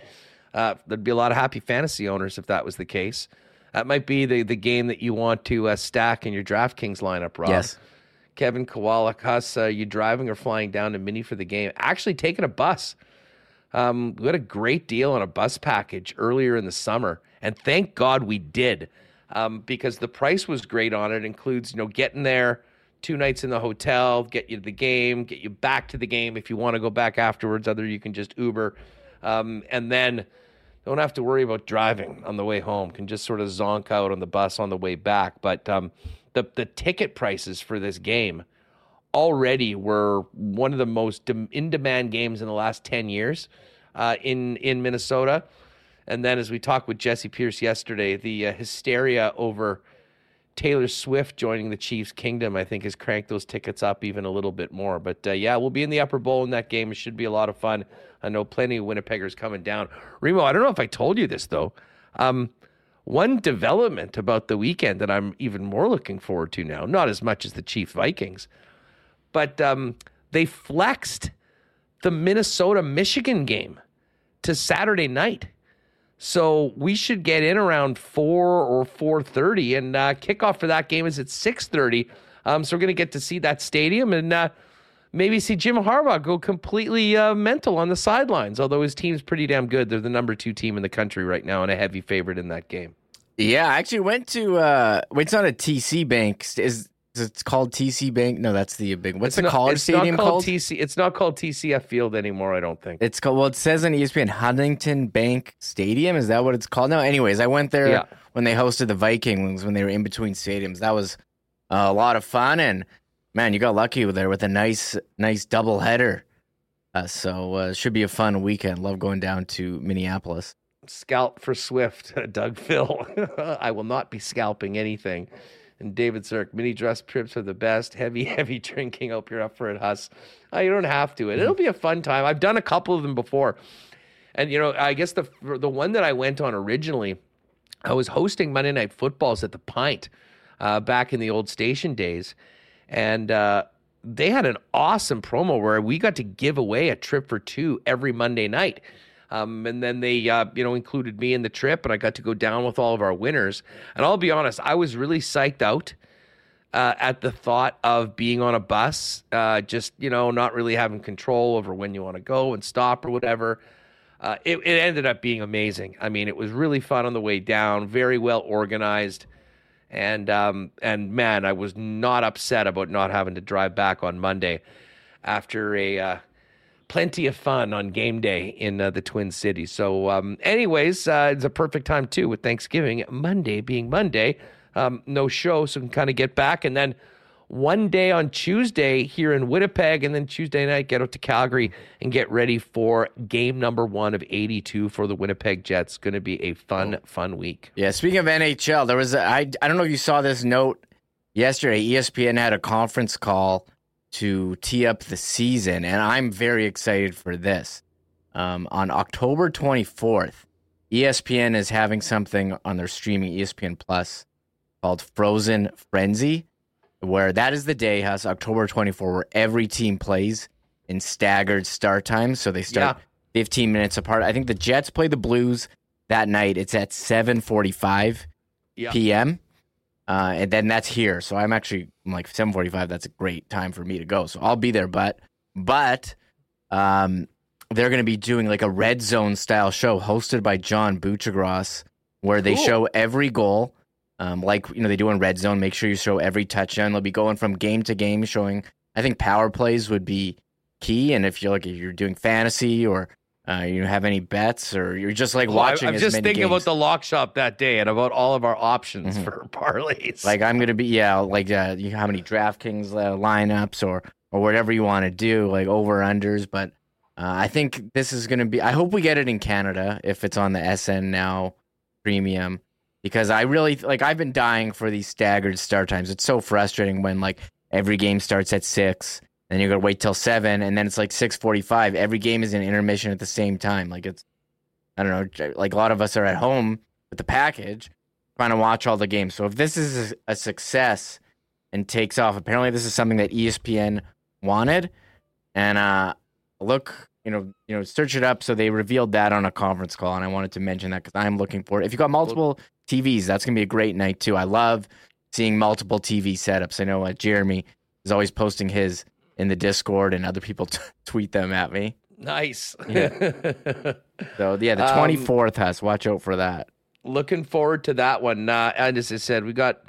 Uh, there'd be a lot of happy fantasy owners if that was the case. That might be the, the game that you want to uh, stack in your DraftKings lineup, Rob. Yes. Kevin Kowalik, Huss, uh, you driving or flying down to Mini for the game? Actually, taking a bus. Um, we had a great deal on a bus package earlier in the summer, and thank God we did, um, because the price was great on it. Includes you know getting there, two nights in the hotel, get you to the game, get you back to the game if you want to go back afterwards. Other you can just Uber, um, and then don't have to worry about driving on the way home. Can just sort of zonk out on the bus on the way back. But um, the the ticket prices for this game already were one of the most in demand games in the last 10 years uh, in in Minnesota. And then as we talked with Jesse Pierce yesterday, the uh, hysteria over Taylor Swift joining the Chiefs kingdom, I think, has cranked those tickets up even a little bit more. But uh, yeah, we'll be in the upper bowl in that game. It should be a lot of fun. I know plenty of Winnipeggers coming down. Remo, I don't know if I told you this though. Um, one development about the weekend that I'm even more looking forward to now, not as much as the Chief Vikings, but um, they flexed the Minnesota Michigan game to Saturday night. So we should get in around four or four thirty, and uh, kickoff for that game is at six thirty. Um, so we're gonna get to see that stadium and uh, maybe see Jim Harbaugh go completely uh, mental on the sidelines. Although his team's pretty damn good, they're the number two team in the country right now and a heavy favorite in that game. Yeah, I actually went to. uh It's not a TC Bank. Is is it called TC Bank? No, that's the big. What's It's the not- college it's stadium called? called? TC. It's not called TCF Field anymore. I don't think. It's called. Well, it says on ESPN Huntington Bank Stadium. Is that what it's called? No. Anyways, I went there Yeah. when they hosted the Vikings when they were in between stadiums. That was uh, a lot of fun, and man, you got lucky there with a nice, nice double header. Uh, so uh, it should be a fun weekend. Love going down to Minneapolis. Scalp for Swift, *laughs* Doug Phil. *laughs* I will not be scalping anything. And David Zirk, mini dress trips are the best. Heavy, *laughs* heavy drinking. Hope you're up for it, Huss. Uh, you don't have to. It'll be a fun time. I've done a couple of them before. And, you know, I guess the the one that I went on originally, I was hosting Monday Night Footballs at the Pint uh, back in the old station days. And uh, they had an awesome promo where we got to give away a trip for two every Monday night. Um, and then they, uh, you know, included me in the trip, and I got to go down with all of our winners. And I'll be honest, I was really psyched out uh, at the thought of being on a bus, uh, just you know, not really having control over when you want to go and stop or whatever. Uh, it, it ended up being amazing. I mean, it was really fun on the way down, very well organized, and um, and man, I was not upset about not having to drive back on Monday after a uh, plenty of fun on game day in uh, the Twin Cities. So, um, anyways, uh, it's a perfect time too with Thanksgiving Monday being Monday. Um, no show, so we can kind of get back, and then one day on Tuesday here in Winnipeg, and then Tuesday night get out to Calgary and get ready for game number one of 82 for the Winnipeg Jets. Going to be a fun, fun week. Yeah, speaking of NHL, there was a, I I don't know if you saw this note yesterday. ESPN had a conference call to tee up the season, and I'm very excited for this. Um, on October 24th, ESPN is having something on their streaming ESPN Plus called Frozen Frenzy, where that is the day, has October 24, where every team plays in staggered start times. So they start 15 minutes apart. I think the Jets play the Blues that night. It's at 7:45 Yeah. p.m. Uh, and then that's here. So I'm actually I'm like 7:45. That's a great time for me to go. So I'll be there. But but um, they're going to be doing like a red zone style show hosted by John Buccigross, where they Cool. show every goal. Um, like you know they do in red zone. Make sure you show every touchdown. They'll be going from game to game, showing. I think power plays would be key. And if you're like if you're doing fantasy or uh, you have any bets or you're just like I- watching, I'm as just thinking about the lock shop that day and about all of our options for *laughs* parlays. Like I'm gonna be yeah, like uh, you how many DraftKings uh, lineups or or whatever you want to do, like over unders. But Uh, I think this is going to be. I hope we get it in Canada if it's on the SN now premium because I really like. I've been dying for these staggered start times. It's so frustrating when like every game starts at six, and you got to wait till seven, and then it's like six forty-five. Every game is an intermission at the same time. Like it's, I don't know. Like a lot of us are at home with the package, trying to watch all the games. So if this is a success and takes off, apparently this is something that ESPN wanted, and uh, look, you know, you know, search it up. So they revealed that on a conference call, and I wanted to mention that because I'm looking for it. If you got multiple TVs, that's gonna be a great night too. I love seeing multiple TV setups. I know uh, Jeremy is always posting his in the Discord, and other people *laughs* t- tweet them at me. Nice. Yeah. *laughs* so yeah, the twenty fourth um, has. Watch out for that. Looking forward to that one. Uh, and as I said, we got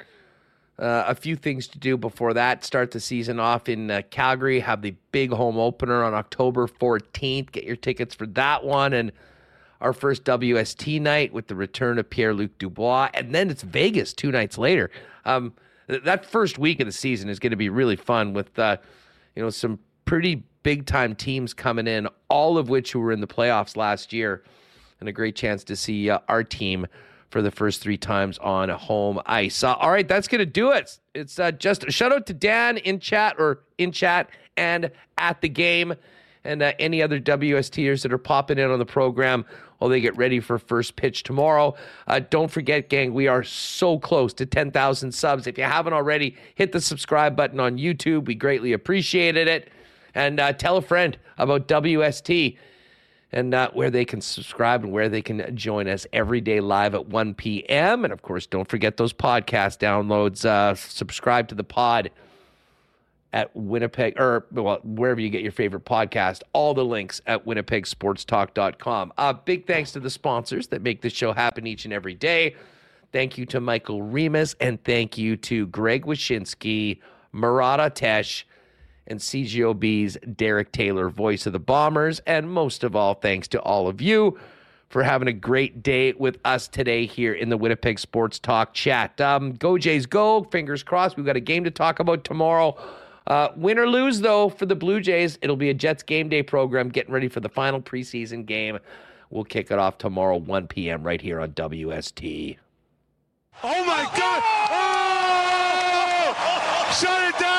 uh, a few things to do before that. Start the season off in uh, Calgary. Have the big home opener on October 14th. Get your tickets for that one. And our first WST night with the return of Pierre Luc Dubois. And then it's Vegas two nights later. Um, th- that first week of the season is going to be really fun with, uh, you know, some pretty big time teams coming in, all of which who were in the playoffs last year. And a great chance to see uh, our team for the first three times on home ice. Uh, all right, that's going to do it. It's uh, just a shout out to Dan in chat or in chat and at the game and uh, any other WSTers that are popping in on the program while they get ready for first pitch tomorrow. Uh, don't forget, gang, we are so close to 10,000 subs. If you haven't already, hit the subscribe button on YouTube. We greatly appreciated it. And uh, tell a friend about WST and where they can subscribe and where they can join us every day live at 1 p.m. And of course, don't forget those podcast downloads. Uh, subscribe to the pod at Winnipeg or well, wherever you get your favorite podcast. All the links at winnipegsportstalk.com. Uh, big thanks to the sponsors that make this show happen each and every day. Thank you to Michael Remis and thank you to Greg Wyshynski, Murat Ates, and CJOB's Derek Taylor, voice of the Bombers. And most of all, thanks to all of you for having a great day with us today here in the Winnipeg Sports Talk chat. Um, go Jays, go! Fingers crossed. We've got a game to talk about tomorrow. Uh, win or lose, though, for the Blue Jays, it'll be a Jets game day program getting ready for the final preseason game. We'll kick it off tomorrow, 1 p.m., right here on WST. Oh my God! Oh! Shut it down!